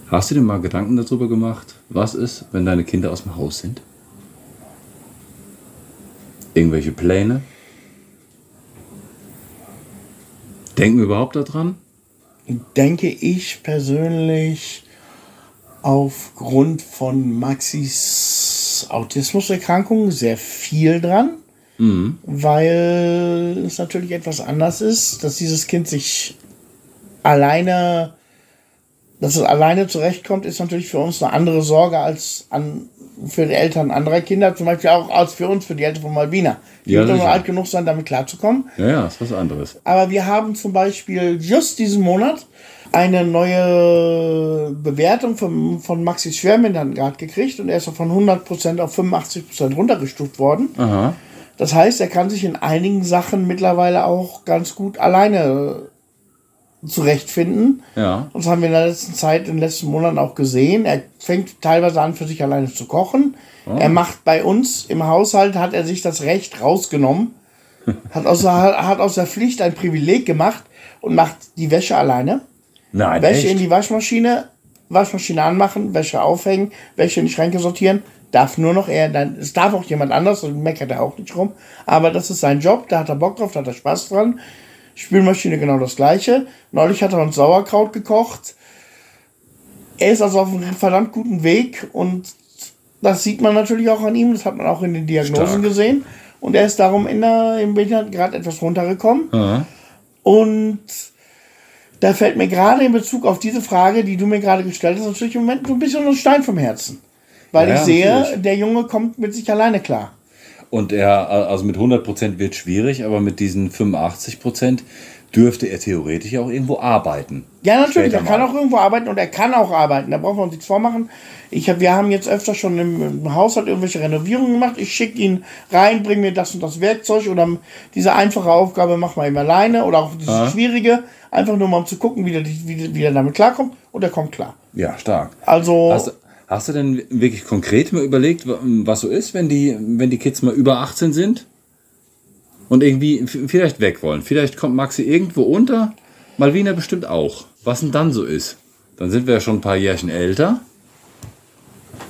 Hast du dir mal Gedanken darüber gemacht, was ist, wenn deine Kinder aus dem Haus sind? Irgendwelche Pläne? Denken wir überhaupt daran? denke ich persönlich aufgrund von Maxis Autismuserkrankung sehr viel dran, weil es natürlich etwas anders ist, dass dieses Kind sich alleine, dass es alleine zurechtkommt, ist natürlich für uns eine andere Sorge als an, für die Eltern anderer Kinder, zum Beispiel auch als für uns, für die Eltern von Malvina. Die Ja, sicher. alt genug sein, damit klarzukommen. Ja, ja, ist was anderes. Aber wir haben zum Beispiel just diesen Monat eine neue Bewertung von, von Maxi Schwermann gerade gekriegt und er ist von 100% auf 85% runtergestuft worden. Aha. Das heißt, er kann sich in einigen Sachen mittlerweile auch ganz gut alleine zurechtfinden. Ja. Und das haben wir in der letzten Zeit, in den letzten Monaten auch gesehen. Er fängt teilweise an, für sich alleine zu kochen. Er macht bei uns im Haushalt, hat er sich das Recht rausgenommen, hat aus, der, hat aus der Pflicht ein Privileg gemacht und macht die Wäsche alleine. Nein, Wäsche in echt? die Waschmaschine, Waschmaschine anmachen, Wäsche aufhängen, Wäsche in die Schränke sortieren. Darf nur noch er, dann, es darf auch jemand anders, und meckert er auch nicht rum. Aber das ist sein Job, da hat er Bock drauf, da hat er Spaß dran. Spülmaschine genau das gleiche. Neulich hat er uns Sauerkraut gekocht. Er ist also auf einem verdammt guten Weg und das sieht man natürlich auch an ihm, das hat man auch in den Diagnosen Stark. gesehen. Und er ist darum in der, im Winter gerade etwas runtergekommen. Aha. Und da fällt mir gerade in Bezug auf diese Frage, die du mir gerade gestellt hast, natürlich im Moment so ein bisschen ein Stein vom Herzen. Weil Ja, ich sehe, natürlich. der Junge kommt mit sich alleine klar. Und er, also mit 100% wird schwierig, aber mit diesen 85% dürfte er theoretisch auch irgendwo arbeiten. Ja, natürlich, er kann auch irgendwo arbeiten und er kann auch arbeiten. Da brauchen wir uns nichts vormachen. Ich hab, wir haben jetzt öfter schon im, im Haushalt irgendwelche Renovierungen gemacht. Ich schicke ihn rein, bring mir das und das Werkzeug oder diese einfache Aufgabe mach mal ihm alleine oder auch diese Ah. schwierige. Einfach nur mal um zu gucken, wie der, wie, wie der damit klarkommt und er kommt klar. Ja, stark. Also, Hast, hast du denn wirklich konkret mal überlegt, wa- was so ist, wenn die, wenn die Kids mal über 18 sind und irgendwie vielleicht weg wollen? Vielleicht kommt Maxi irgendwo unter, Malvina bestimmt auch. Was denn dann so ist? Dann sind wir ja schon ein paar Jährchen älter.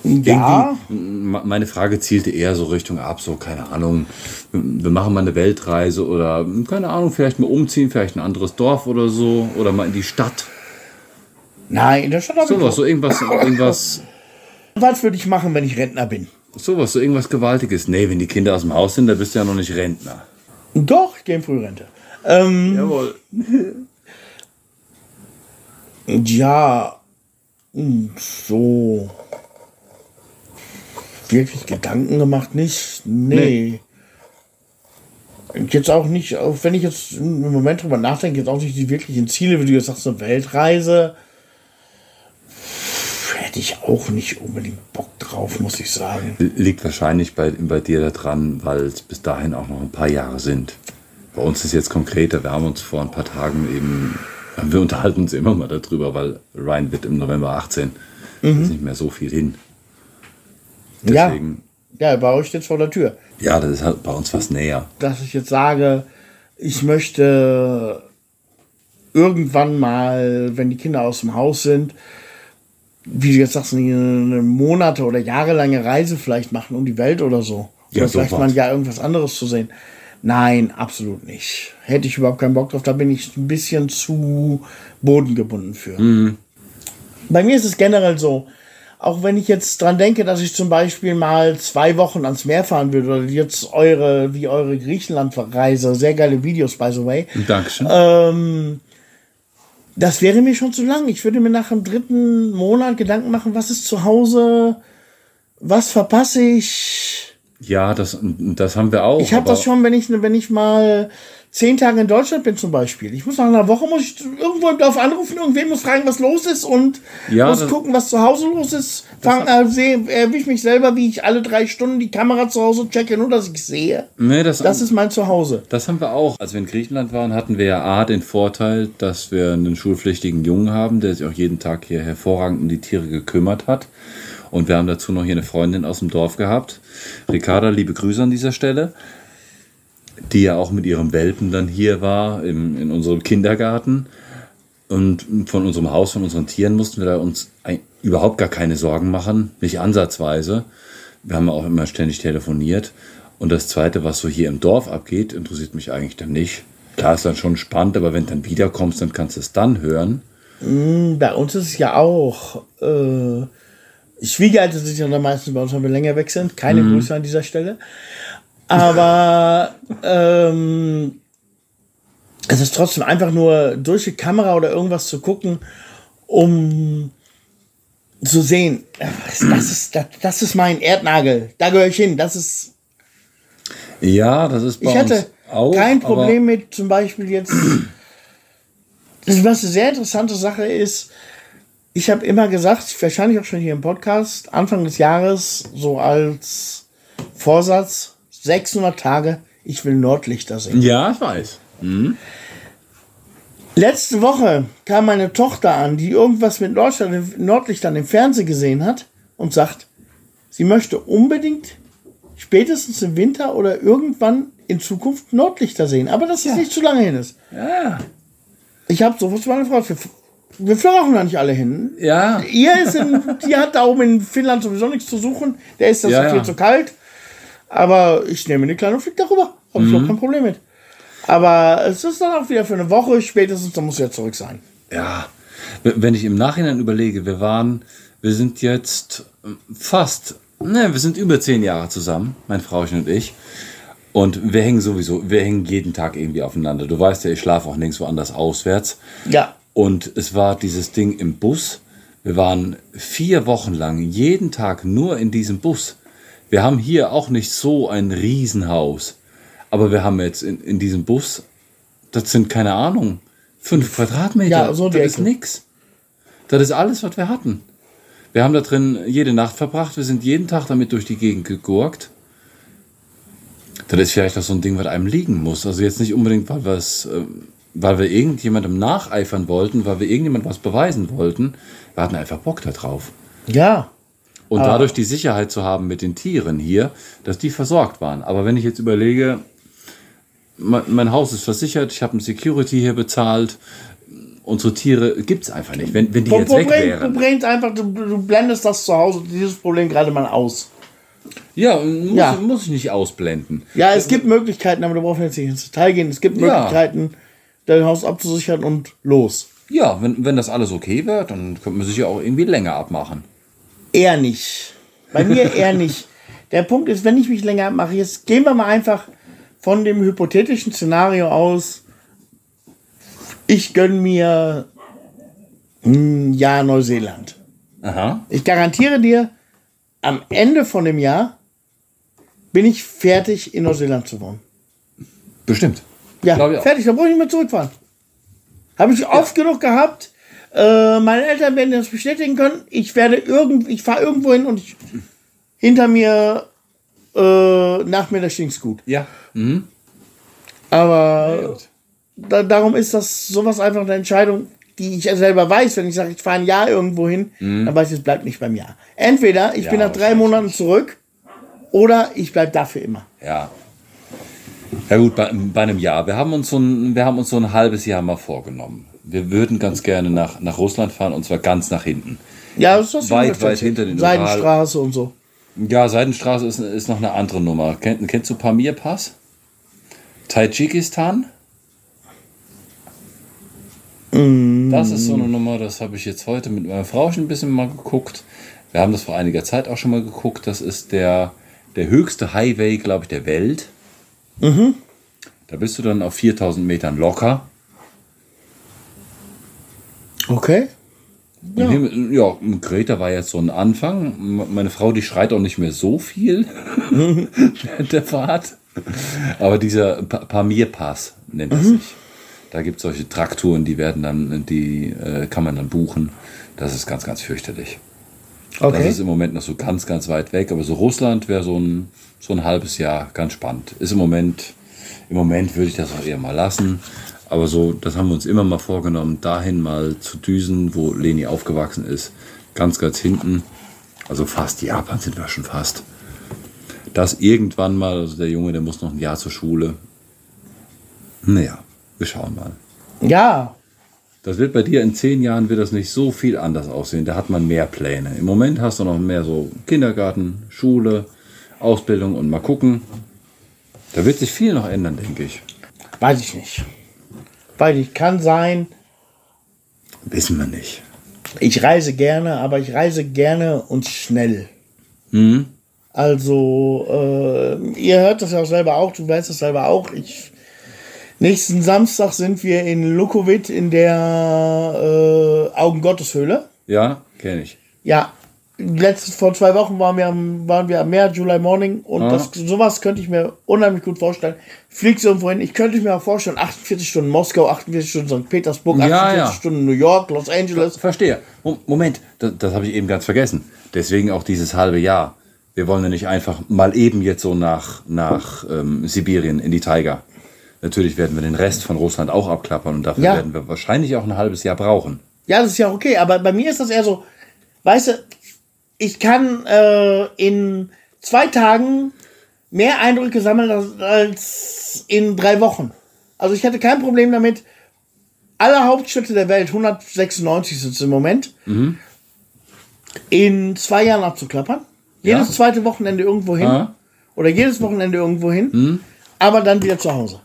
ja. Me- Meine Frage zielte eher so Richtung ab, so keine Ahnung, wir machen mal eine Weltreise oder keine Ahnung, vielleicht mal umziehen, vielleicht ein anderes Dorf oder so oder mal in die Stadt. Nein, in der Stadt habe ich Sowas, so irgendwas, irgendwas, Was würde ich machen, wenn ich Rentner bin? sowas, so irgendwas Gewaltiges. Nee, wenn die Kinder aus dem Haus sind, dann bist du ja noch nicht Rentner. Doch, ich gehe in Frührente. Ähm, Jawohl. ja, hm, so. Wirklich Gedanken gemacht nicht? Nee. Jetzt auch nicht, auch wenn ich jetzt im Moment drüber nachdenke, jetzt auch nicht die wirklichen Ziele, wie du jetzt sagst, eine Weltreise. Hätte ich auch nicht unbedingt Bock drauf, muss ich sagen. Liegt wahrscheinlich bei, bei dir daran, weil es bis dahin auch noch ein paar Jahre sind. Bei uns ist jetzt konkreter, wir haben uns vor ein paar Tagen eben Wir unterhalten uns immer mal darüber, weil Ryan wird im November 18. Mhm. Ist nicht mehr so viel hin. Deswegen, ja. ja, bei euch steht vor der Tür. Ja, das ist halt bei uns fast näher. Dass ich jetzt sage, ich möchte irgendwann mal, wenn die Kinder aus dem Haus sind, wie du jetzt sagst, eine Monate oder jahrelange Reise vielleicht machen um die Welt oder so. Oder ja, vielleicht mal ja irgendwas anderes zu sehen. Nein, absolut nicht. Hätte ich überhaupt keinen Bock drauf. Da bin ich ein bisschen zu bodengebunden für. Mhm. Bei mir ist es generell so, auch wenn ich jetzt dran denke, dass ich zum Beispiel mal zwei Wochen ans Meer fahren würde oder jetzt eure, wie eure Griechenland-Reise, sehr geile Videos, by the way. Dankeschön. Ähm, das wäre mir schon zu lang. Ich würde mir nach dem dritten Monat Gedanken machen, was ist zu Hause, was verpasse ich. Ja, das, das haben wir auch. Ich habe das schon, wenn ich, wenn ich mal zehn Tage in Deutschland bin zum Beispiel. Ich muss nach einer Woche muss ich irgendwo im Dorf anrufen, irgendwen muss fragen, was los ist und ja, muss gucken, was zu Hause los ist. Fang, äh, sehe, erwisch mich selber, wie ich alle drei Stunden die Kamera zu Hause checke, nur dass ich sehe. Nee, das, das ist mein Zuhause. Das haben wir auch. Als wir in Griechenland waren, hatten wir ja A den Vorteil, dass wir einen schulpflichtigen Jungen haben, der sich auch jeden Tag hier hervorragend um die Tiere gekümmert hat. Und wir haben dazu noch hier eine Freundin aus dem Dorf gehabt. Ricarda, liebe Grüße an dieser Stelle die ja auch mit ihrem Welpen dann hier war, im, in unserem Kindergarten. Und von unserem Haus, von unseren Tieren mussten wir da uns überhaupt gar keine Sorgen machen, nicht ansatzweise. Wir haben auch immer ständig telefoniert. Und das Zweite, was so hier im Dorf abgeht, interessiert mich eigentlich dann nicht. Klar ist dann schon spannend, aber wenn du dann wiederkommst, dann kannst du es dann hören. Mm, bei uns ist es ja auch. Äh, Schwiegereltern sind ja dann meistens bei uns, wenn wir länger weg sind. Keine mhm. Grüße an dieser Stelle. Aber ähm, es ist trotzdem einfach nur durch die Kamera oder irgendwas zu gucken, um zu sehen, das ist, das, das ist mein Erdnagel, da gehöre ich hin, das ist. Ja, das ist bei Ich hatte auch, kein Problem mit zum Beispiel jetzt. was eine sehr interessante Sache ist, ich habe immer gesagt, wahrscheinlich auch schon hier im Podcast, Anfang des Jahres, so als Vorsatz, 600 Tage, ich will Nordlichter sehen. Ja, ich weiß. Mhm. Letzte Woche kam meine Tochter an, die irgendwas mit Nordlichtern im Fernsehen gesehen hat und sagt, sie möchte unbedingt spätestens im Winter oder irgendwann in Zukunft Nordlichter sehen. Aber dass ja. es nicht zu lange hin ist. Ja. Ich habe sofort zu meiner Frau, wir, wir fliegen da nicht alle hin. Ja. Ihr ist in, die hat da oben in Finnland sowieso nichts zu suchen. Der ist das ja, viel ja. zu kalt. Aber ich nehme eine kleine und fliege darüber. Habe ich mhm. auch kein Problem mit. Aber es ist dann auch wieder für eine Woche spätestens, dann muss er zurück sein. Ja. Wenn ich im Nachhinein überlege, wir waren, wir sind jetzt fast, ne, wir sind über zehn Jahre zusammen, mein Frauchen und ich. Und wir hängen sowieso, wir hängen jeden Tag irgendwie aufeinander. Du weißt ja, ich schlafe auch nirgendwo anders auswärts. Ja. Und es war dieses Ding im Bus. Wir waren vier Wochen lang jeden Tag nur in diesem Bus. Wir haben hier auch nicht so ein Riesenhaus. Aber wir haben jetzt in, in diesem Bus, das sind keine Ahnung, fünf Quadratmeter. Ja, so das ist nix. Das ist alles, was wir hatten. Wir haben da drin jede Nacht verbracht. Wir sind jeden Tag damit durch die Gegend gegurkt. Das ist vielleicht auch so ein Ding, was einem liegen muss. Also jetzt nicht unbedingt, weil, äh, weil wir irgendjemandem nacheifern wollten, weil wir irgendjemandem was beweisen wollten. Wir hatten einfach Bock da drauf. Ja. Und ah. dadurch die Sicherheit zu haben mit den Tieren hier, dass die versorgt waren. Aber wenn ich jetzt überlege, mein, mein Haus ist versichert, ich habe ein Security hier bezahlt, unsere Tiere gibt es einfach nicht, wenn, wenn die jetzt weg wären. Du, bringst einfach, du, du blendest das zu Hause, dieses Problem gerade mal aus. Ja muss, ja, muss, ich nicht ausblenden. Ja, es gibt Möglichkeiten, aber du brauchst jetzt nicht ins Detail gehen. Es gibt Möglichkeiten, ja. dein Haus abzusichern und los. Ja, wenn, wenn das alles okay wird, dann könnte man sich ja auch irgendwie länger abmachen. Eher nicht. Bei mir eher nicht. Der Punkt ist, wenn ich mich länger mache, jetzt gehen wir mal einfach von dem hypothetischen Szenario aus. Ich gönne mir ein Jahr Neuseeland. Aha. Ich garantiere dir, am Ende von dem Jahr bin ich fertig, in Neuseeland zu wohnen. Bestimmt. Ja, fertig, dann brauche ich nicht mehr zurückfahren. Habe ich ja. oft genug gehabt. Äh, meine Eltern werden das bestätigen können. Ich werde irgend, ich fahre irgendwo hin und ich, hinter mir, äh, nach mir, da stinkt's gut. Ja. Mhm. Aber da, darum ist das sowas einfach eine Entscheidung, die ich selber weiß. Wenn ich sage, ich fahre ein Jahr irgendwo hin, dann weiß ich, es bleibt nicht beim Jahr. Entweder ich Mhm. Ja, bin nach drei Monaten zurück oder ich bleibe dafür immer. Ja. Ja gut, bei, bei einem Jahr. Wir haben, uns so ein, wir haben uns so ein halbes Jahr mal vorgenommen. Wir würden ganz gerne nach, nach Russland fahren und zwar ganz nach hinten. Ja, das ist Weit, weit hinter den Seidenstraße und so. Ja, Seidenstraße ist, ist noch eine andere Nummer. Kenn, kennst du Pamir Pass? Tadschikistan? Das ist so eine Nummer, das habe ich jetzt heute mit meiner Frau schon ein bisschen mal geguckt. Wir haben das vor einiger Zeit auch schon mal geguckt. Das ist der, der höchste Highway, glaube ich, der Welt. Da bist du dann auf 4000 Metern locker. Okay. Ja. Ja, Greta war jetzt so ein Anfang. Meine Frau, die schreit auch nicht mehr so viel während der Fahrt. Aber dieser Pa- Pamir-Pass nennt er sich. Da gibt es solche Trakturen, die werden dann, die äh, kann man dann buchen. Das ist ganz, ganz fürchterlich. Das Okay. ist im Moment noch so ganz, ganz weit weg. Aber so Russland wäre so ein, so ein halbes Jahr ganz spannend. Ist im Moment, im Moment würde ich das auch eher mal lassen. Aber so, das haben wir uns immer mal vorgenommen, dahin mal zu düsen, wo Leni aufgewachsen ist. Ganz, ganz hinten. Also fast Japan sind wir schon fast. Das irgendwann mal, also der Junge, der muss noch ein Jahr zur Schule. Naja, wir schauen mal. Ja, Das wird bei dir in zehn Jahren wird das nicht so viel anders aussehen. Da hat man mehr Pläne. Im Moment hast du noch mehr so Kindergarten, Schule, Ausbildung und mal gucken. Da wird sich viel noch ändern, denke ich. weiß ich nicht. Weil ich kann sein, Wissen wir nicht. ich reise gerne, aber ich reise gerne und schnell. Mhm. Also, äh, ihr hört das ja auch selber auch, du weißt das selber auch. Ich, nächsten Samstag sind wir in Lukowit in der äh, Augengotteshöhle. Ja, kenne ich. Ja, letztes, vor zwei Wochen waren wir am, waren wir am Meer, July Morning, und Ah. das, sowas könnte ich mir unheimlich gut vorstellen. Fliegst irgendwo hin, ich könnte mir auch vorstellen, 48 Stunden Moskau, 48 Stunden St. Petersburg, Ja, 48 ja. Stunden New York, Los Angeles. Verstehe. Mo- Moment, das, das habe ich eben ganz vergessen. Deswegen auch dieses halbe Jahr. Wir wollen ja nicht einfach mal eben jetzt so nach, nach ähm, Sibirien in die Taiga. Natürlich werden wir den Rest von Russland auch abklappern und dafür Ja. werden wir wahrscheinlich auch ein halbes Jahr brauchen. Ja, das ist ja okay, aber bei mir ist das eher so, weißt du, ich kann äh, in zwei Tagen mehr Eindrücke sammeln als, als in drei Wochen. Also ich hätte kein Problem damit, alle Hauptstädte der Welt, 196 sind es im Moment, in zwei Jahren abzuklappern. Jedes Ja. zweite Wochenende irgendwo hin. Ah. Oder jedes Wochenende irgendwo hin. Aber dann wieder zu Hause.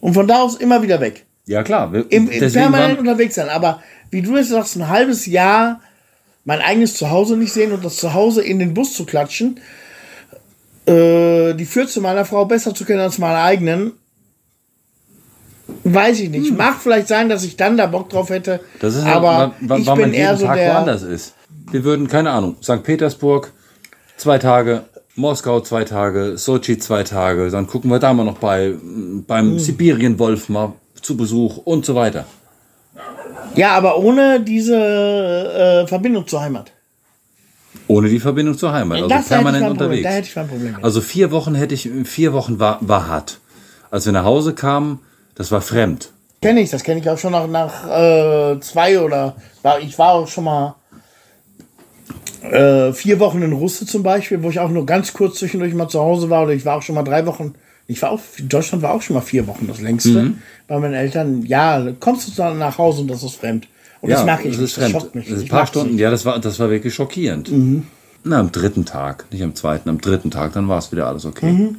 Und von da aus immer wieder weg Ja, klar. Wir, im, im permanent waren, unterwegs sein. Aber wie du jetzt sagst, ein halbes Jahr mein eigenes Zuhause nicht sehen und das Zuhause in den Bus zu klatschen, äh, die Fürze meiner Frau besser zu kennen als meine eigenen, weiß ich nicht. Mag vielleicht sein, dass ich dann da Bock drauf hätte. Hm. das ist aber weil, ich bin eher so Tag der. woanders ist. Wir würden, keine Ahnung, St. Petersburg, zwei Tage, Moskau zwei Tage, Sochi zwei Tage, dann gucken wir da mal noch bei, beim Hm. Sibirienwolf mal zu Besuch und so weiter. Ja, aber ohne diese äh, Verbindung zur Heimat. Ohne die Verbindung zur Heimat, also das permanent unterwegs. Da hätte ich mein Problem. mit. Also vier Wochen hätte ich, vier Wochen war, war hart. Als wir nach Hause kamen, das war fremd. Kenne ich, das kenne ich auch schon nach, nach äh, zwei oder ich war auch schon mal äh, vier Wochen in Russe zum Beispiel, wo ich auch nur ganz kurz zwischendurch mal zu Hause war oder ich war auch schon mal drei Wochen. Ich war auch, Deutschland war auch schon mal vier Wochen das längste. Mhm. Bei meinen Eltern, ja, kommst du dann nach Hause und das ist fremd. Und das mag ich das ist das schockt mich. Das ist Ich ein paar Stunden, nicht. Mhm. ja, das war, das war wirklich schockierend. Na, am dritten Tag, nicht am zweiten, am dritten Tag, dann war es wieder alles okay. Mhm.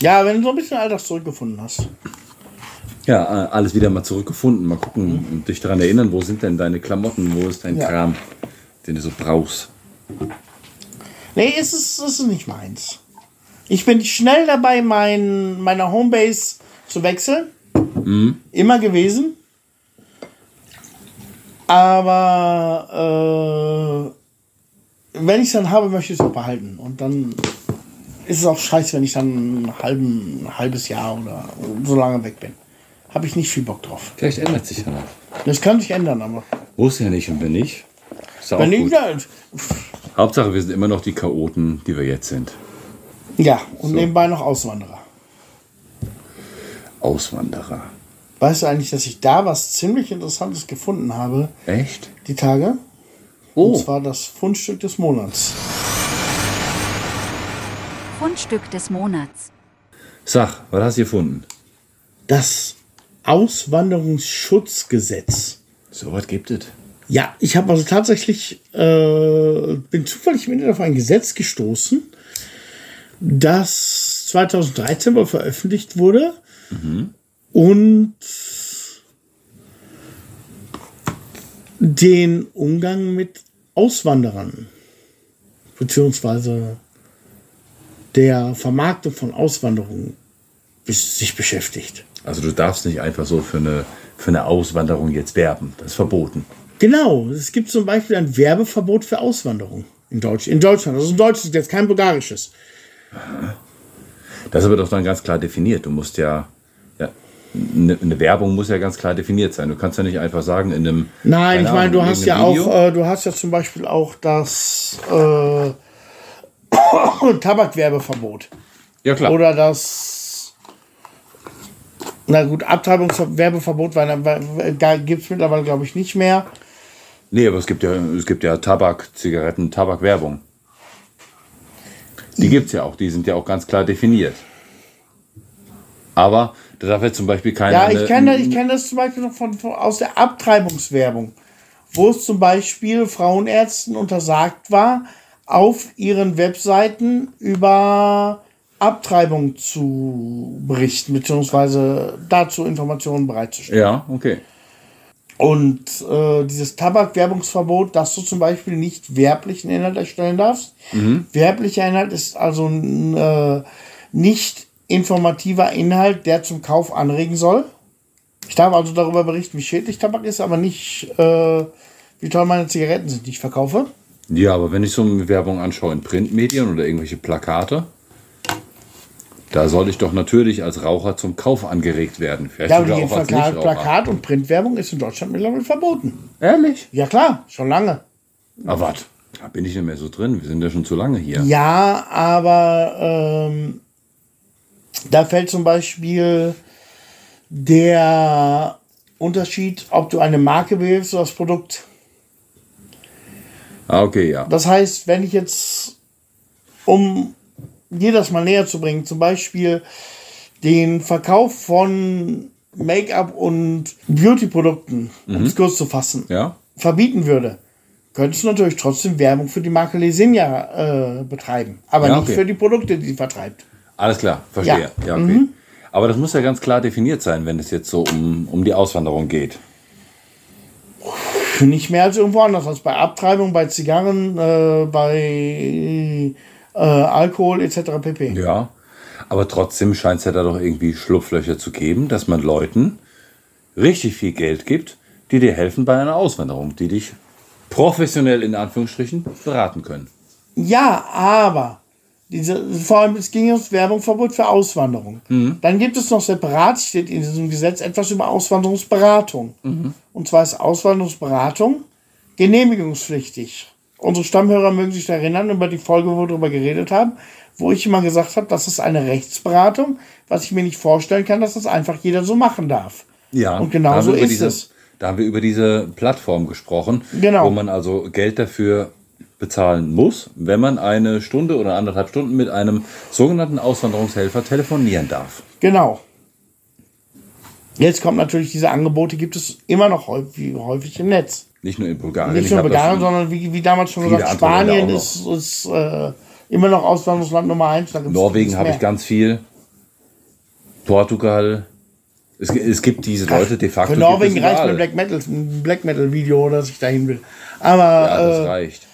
Ja, wenn du so ein bisschen Alltag zurückgefunden hast. Ja, alles wieder mal zurückgefunden. Mal gucken und dich daran erinnern, wo sind denn deine Klamotten, wo ist dein Mhm. Ja. Kram, den du so brauchst. Nee, es ist, es ist nicht meins. Ich bin schnell dabei, mein, meine Homebase zu wechseln. Immer gewesen. Aber äh, wenn ich es dann habe, möchte ich es auch behalten. Und dann ist es auch scheiße, wenn ich dann einen halben, ein halbes Jahr oder so lange weg bin. Habe ich nicht viel Bock drauf. Vielleicht ändert sich ja noch. Das kann sich ändern, aber Muss ja nicht und wenn nicht, ist ja auch wenn ich gut. da, Hauptsache, wir sind immer noch die Chaoten, die wir jetzt sind. Ja, und nebenbei noch Auswanderer. Auswanderer. Weißt du eigentlich, dass ich da was ziemlich Interessantes gefunden habe, Echt? die Tage? Oh, Und zwar das Fundstück des Monats. Fundstück des Monats. sag, was hast du gefunden? Das Auswanderungsschutzgesetz. So was gibt es. Ja, ich habe also tatsächlich, äh, bin zufällig im Internet auf ein Gesetz gestoßen, das 2013 mal veröffentlicht wurde und den Umgang mit Auswanderern beziehungsweise der Vermarktung von Auswanderung sich beschäftigt. Also du darfst nicht einfach so für eine, für eine Auswanderung jetzt werben. Das ist verboten. Genau, es gibt zum Beispiel ein Werbeverbot für Auswanderung in, Deutsch, in Deutschland. Das ist ein deutsches, jetzt kein bulgarisches. Das ist aber doch dann ganz klar definiert. Du musst ja, ja eine, eine Werbung muss ja ganz klar definiert sein. Du kannst ja nicht einfach sagen in einem. Nein, ich meine, du hast ja irgendeinem auch, Video. äh, du hast ja zum Beispiel auch das äh, Tabakwerbeverbot ja, klar. oder das, na gut, Abtreibungswerbeverbot, gibt es mittlerweile, glaube ich, nicht mehr. Nee, aber es gibt ja, es gibt ja Tabak, Zigaretten, Tabakwerbung. Die gibt es ja auch, die sind ja auch ganz klar definiert. Aber da darf jetzt zum Beispiel keine. Ja, ich kenne ich kenn das zum Beispiel noch von, von, aus der Abtreibungswerbung, wo es zum Beispiel Frauenärzten untersagt war, auf ihren Webseiten über Abtreibung zu berichten, beziehungsweise dazu Informationen bereitzustellen. Ja, okay. Und äh, dieses Tabakwerbungsverbot, dass du zum Beispiel nicht werblichen Inhalt erstellen darfst. Werblicher Inhalt ist also ein äh, nicht informativer Inhalt, der zum Kauf anregen soll. Ich darf also darüber berichten, wie schädlich Tabak ist, aber nicht, äh, wie toll meine Zigaretten sind, die ich verkaufe. Ja, aber wenn ich so eine Werbung anschaue in Printmedien oder irgendwelche Plakate, da soll ich doch natürlich als Raucher zum Kauf angeregt werden. Vielleicht Ja, aber sogar die auch als Plakat, Nichtraucher. Plakat- und Printwerbung ist in Deutschland mittlerweile verboten. Ehrlich? Ja klar, schon lange. Aber warte, da bin ich nicht mehr so drin. Wir sind ja schon zu lange hier. Ja, aber ähm, da fällt zum Beispiel der Unterschied, ob du eine Marke wählst oder das Produkt. Ah, okay, ja. Das heißt, wenn ich jetzt, um dir das mal näher zu bringen, zum Beispiel den Verkauf von Make-up und Beauty-Produkten, um es kurz zu fassen, Ja? verbieten würde, könntest du natürlich trotzdem Werbung für die Marke Lesinia äh, betreiben. Aber Ja, nicht okay. für die Produkte, die sie vertreibt. Alles klar, verstehe. Ja. Ja, okay. Aber das muss ja ganz klar definiert sein, wenn es jetzt so um, um die Auswanderung geht. Nicht mehr als irgendwo anders, als bei Abtreibung, bei Zigarren, äh, bei äh, Alkohol etc. pp. Ja. Aber trotzdem scheint es ja da doch irgendwie Schlupflöcher zu geben, dass man Leuten richtig viel Geld gibt, die dir helfen bei einer Auswanderung, die dich professionell in Anführungsstrichen beraten können. Ja, aber diese, vor allem es ging ums Werbungverbot für Auswanderung. Dann gibt es noch separat, steht in diesem Gesetz, etwas über Auswanderungsberatung. Und zwar ist Auswanderungsberatung genehmigungspflichtig. Unsere Stammhörer mögen sich erinnern über die Folge, wo wir darüber geredet haben, wo ich immer gesagt habe, das ist eine Rechtsberatung, was ich mir nicht vorstellen kann, dass das einfach jeder so machen darf. Ja, Und genau da haben so wir über ist diese, es. Da haben wir über diese Plattform gesprochen, Genau. wo man also Geld dafür bezahlen muss, wenn man eine Stunde oder anderthalb Stunden mit einem sogenannten Auswanderungshelfer telefonieren darf. Genau. Jetzt kommt natürlich, diese Angebote gibt es immer noch häufig, häufig im Netz. Nicht nur in Bulgarien. Nicht ich nur das Bulgarien, sondern wie, wie damals schon gesagt, Spanien ist, ist äh, immer noch Auswanderungsland Nummer eins. Norwegen habe ich ganz viel. Portugal. Es, es gibt diese Leute de facto. Für Norwegen reicht mir Black Metal, ein Black Metal Video, dass ich dahin will. Aber Ja, das äh, reicht.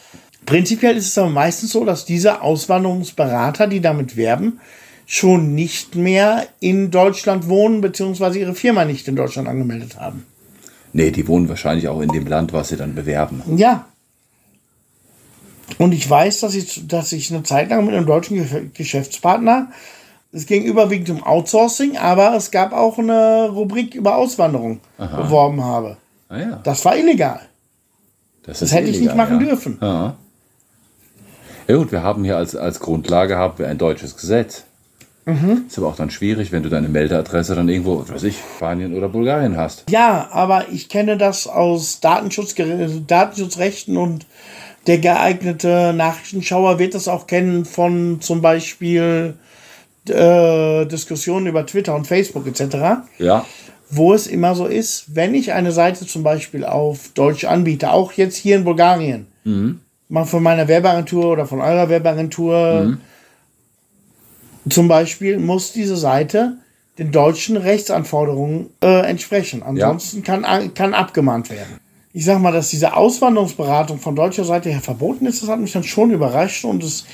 prinzipiell ist es aber meistens so, dass diese Auswanderungsberater, die damit werben, schon nicht mehr in Deutschland wohnen, beziehungsweise ihre Firma nicht in Deutschland angemeldet haben. Nee, die wohnen wahrscheinlich auch in dem Land, was sie dann bewerben. Ja. Und ich weiß, dass ich, dass ich eine Zeit lang mit einem deutschen Ge- Geschäftspartner, es ging überwiegend um Outsourcing, aber es gab auch eine Rubrik über Auswanderung beworben habe. Ah ja, Das war illegal. das, Das hätte ich nicht illegal, machen ja. dürfen. Ja. ja gut, wir haben hier als, als Grundlage haben wir ein deutsches Gesetz. Ist aber auch dann schwierig, wenn du deine Meldeadresse dann irgendwo, was weiß ich, Spanien oder Bulgarien hast. Ja, aber ich kenne das aus Datenschutz, Datenschutzrechten und der geeignete Nachrichtenschauer wird das auch kennen von zum Beispiel äh, Diskussionen über Twitter und Facebook etc. Ja. Wo es immer so ist, wenn ich eine Seite zum Beispiel auf Deutsch anbiete, auch jetzt hier in Bulgarien, mal von meiner Werbeagentur oder von eurer Werbeagentur zum Beispiel, muss diese Seite den deutschen Rechtsanforderungen äh, entsprechen. Ansonsten kann, kann abgemahnt werden. Ich sag mal, dass diese Auswanderungsberatung von deutscher Seite her verboten ist, das hat mich dann schon überrascht und es,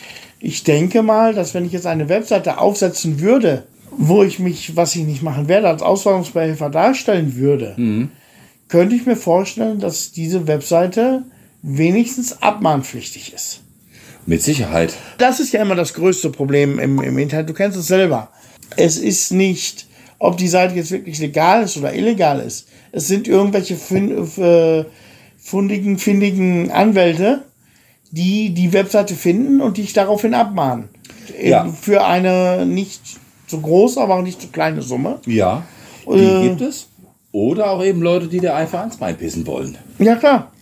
ich denke mal, dass wenn ich jetzt eine Webseite aufsetzen würde, wo ich mich, was ich nicht machen werde, als Auswanderungsbehelfer darstellen würde, könnte ich mir vorstellen, dass diese Webseite wenigstens abmahnpflichtig ist. Mit Sicherheit. Das ist ja immer das größte Problem im, im Internet. Du kennst es selber. Es ist nicht, ob die Seite jetzt wirklich legal ist oder illegal ist. Es sind irgendwelche äh, fundigen, findigen Anwälte, die die Webseite finden und dich daraufhin abmahnen. Ja. Für eine nicht so große, aber auch nicht so kleine Summe. Ja. Die Äh. gibt es. Oder auch eben Leute, die dir einfach ans Bein pissen wollen. Ja, klar.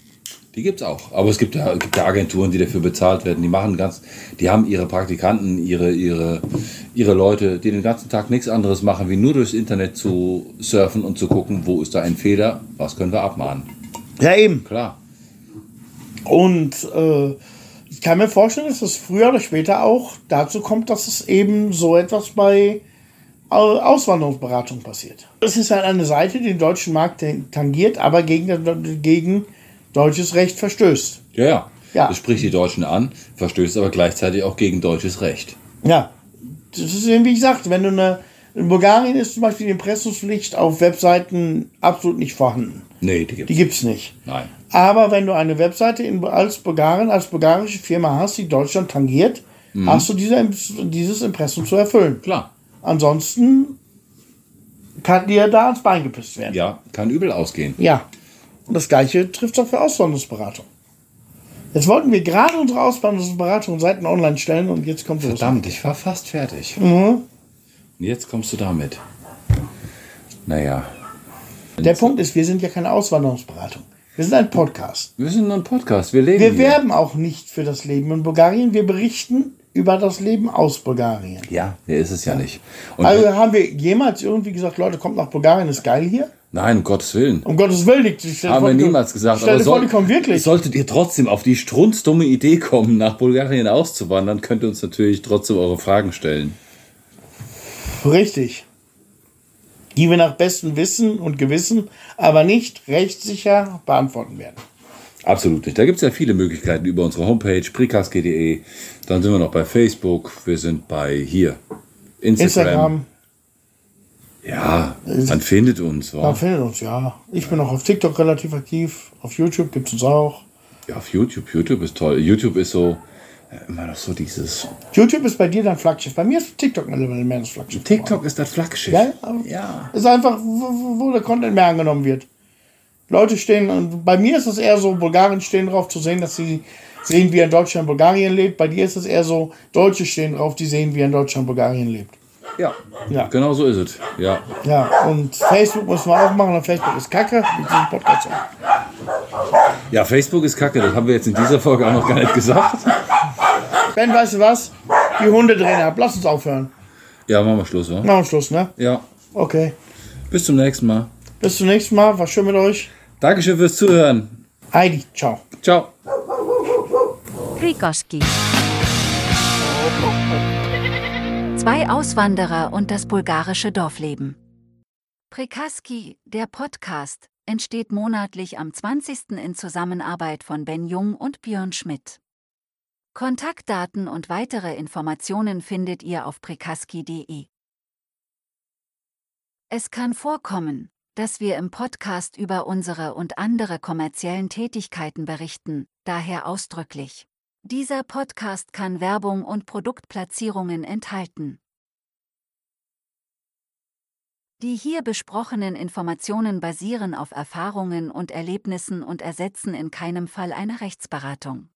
Die gibt's auch. Aber es gibt ja, gibt ja Agenturen, die dafür bezahlt werden. Die machen ganz, die haben ihre Praktikanten, ihre, ihre, ihre Leute, die den ganzen Tag nichts anderes machen, wie nur durchs Internet zu surfen und zu gucken, wo ist da ein Fehler, was können wir abmahnen. Ja, eben. Klar. Und äh, ich kann mir vorstellen, dass es früher oder später auch dazu kommt, dass es eben so etwas bei Au- Auswanderungsberatung passiert. Es ist halt eine Seite, die den deutschen Markt tangiert, aber gegen, gegen deutsches Recht verstößt. Ja, ja. Ja. Das spricht die Deutschen an, verstößt aber gleichzeitig auch gegen deutsches Recht. Ja, das ist eben, wie ich sagte, wenn du eine. In Bulgarien ist zum Beispiel die Impressumspflicht auf Webseiten absolut nicht vorhanden. Nee, die gibt's. Die gibt es nicht. Nein. Aber wenn du eine Webseite in, als Bulgarien, als bulgarische Firma hast, die Deutschland tangiert, hast du diese, dieses Impressum zu erfüllen. Klar. Ansonsten kann dir da ans Bein gepisst werden. Ja, kann übel ausgehen. Ja. Und das gleiche trifft auch für Auswanderungsberatung. Jetzt wollten wir gerade unsere Auswanderungsberatung Seiten online stellen und jetzt kommt los. Verdammt, ich war fast fertig. Mhm. Und jetzt kommst du damit. Naja. Der Punkt ist, wir sind ja keine Auswanderungsberatung. Wir sind ein Podcast. Wir sind nur ein Podcast, wir leben Wir hier. werben auch nicht für das Leben in Bulgarien. Wir berichten über das Leben aus Bulgarien. Ja, der ist es ja nicht. Und Also haben wir jemals irgendwie gesagt, Leute, kommt nach Bulgarien, ist geil hier? Nein, um Gottes Willen. Um Gottes Willen, stell dir Haben vor, wir die- niemals gesagt. Vor, soll- die kommen wirklich. Solltet ihr trotzdem auf die strunzdumme Idee kommen, nach Bulgarien auszuwandern, könnt ihr uns natürlich trotzdem eure Fragen stellen. Richtig. Die wir nach bestem Wissen und Gewissen, aber nicht rechtssicher beantworten werden. Absolut nicht. Da gibt es ja viele Möglichkeiten über unsere Homepage prikaski.de. Dann sind wir noch bei Facebook. Wir sind bei hier. Instagram. Instagram, Ja, man findet uns. man Wa? findet uns, ja. Ich bin auch auf TikTok relativ aktiv. Auf YouTube gibt es uns auch. Ja, auf YouTube. YouTube ist toll. YouTube ist so immer noch so dieses. YouTube ist bei dir dein Flaggschiff. Bei mir ist TikTok mehr das Flaggschiff. TikTok ist das Flaggschiff. Ja, ja. Ist einfach, wo, wo der Content mehr angenommen wird. Leute stehen, und bei mir ist es eher so, Bulgarien stehen drauf zu sehen, dass sie sehen, wie er in Deutschland Bulgarien lebt. Bei dir ist es eher so, Deutsche stehen drauf, die sehen, wie er in Deutschland Bulgarien lebt. Ja. Ja. Genau so ist es. Ja. Ja, und Facebook müssen wir auch machen, und Facebook ist kacke, wie diesen Podcast auch. Ja, Facebook ist kacke. Das haben wir jetzt in dieser Folge auch noch gar nicht gesagt. Ben, weißt du was? Die Hunde drehen ab. Lass uns aufhören. Ja, machen wir Schluss, wa? Machen wir Schluss, ne? Ja. Okay. Bis zum nächsten Mal. Bis zum nächsten Mal. War schön mit euch. Dankeschön fürs Zuhören. Heidi, ciao. Ciao. Prikoski. Zwei Auswanderer und das bulgarische Dorfleben. Prikaski, der Podcast, entsteht monatlich am 20. in Zusammenarbeit von Ben Jung und Björn Schmidt. Kontaktdaten und weitere Informationen findet ihr auf prikaski.de. Es kann vorkommen, dass wir im Podcast über unsere und andere kommerziellen Tätigkeiten berichten, daher ausdrücklich. Dieser Podcast kann Werbung und Produktplatzierungen enthalten. Die hier besprochenen Informationen basieren auf Erfahrungen und Erlebnissen und ersetzen in keinem Fall eine Rechtsberatung.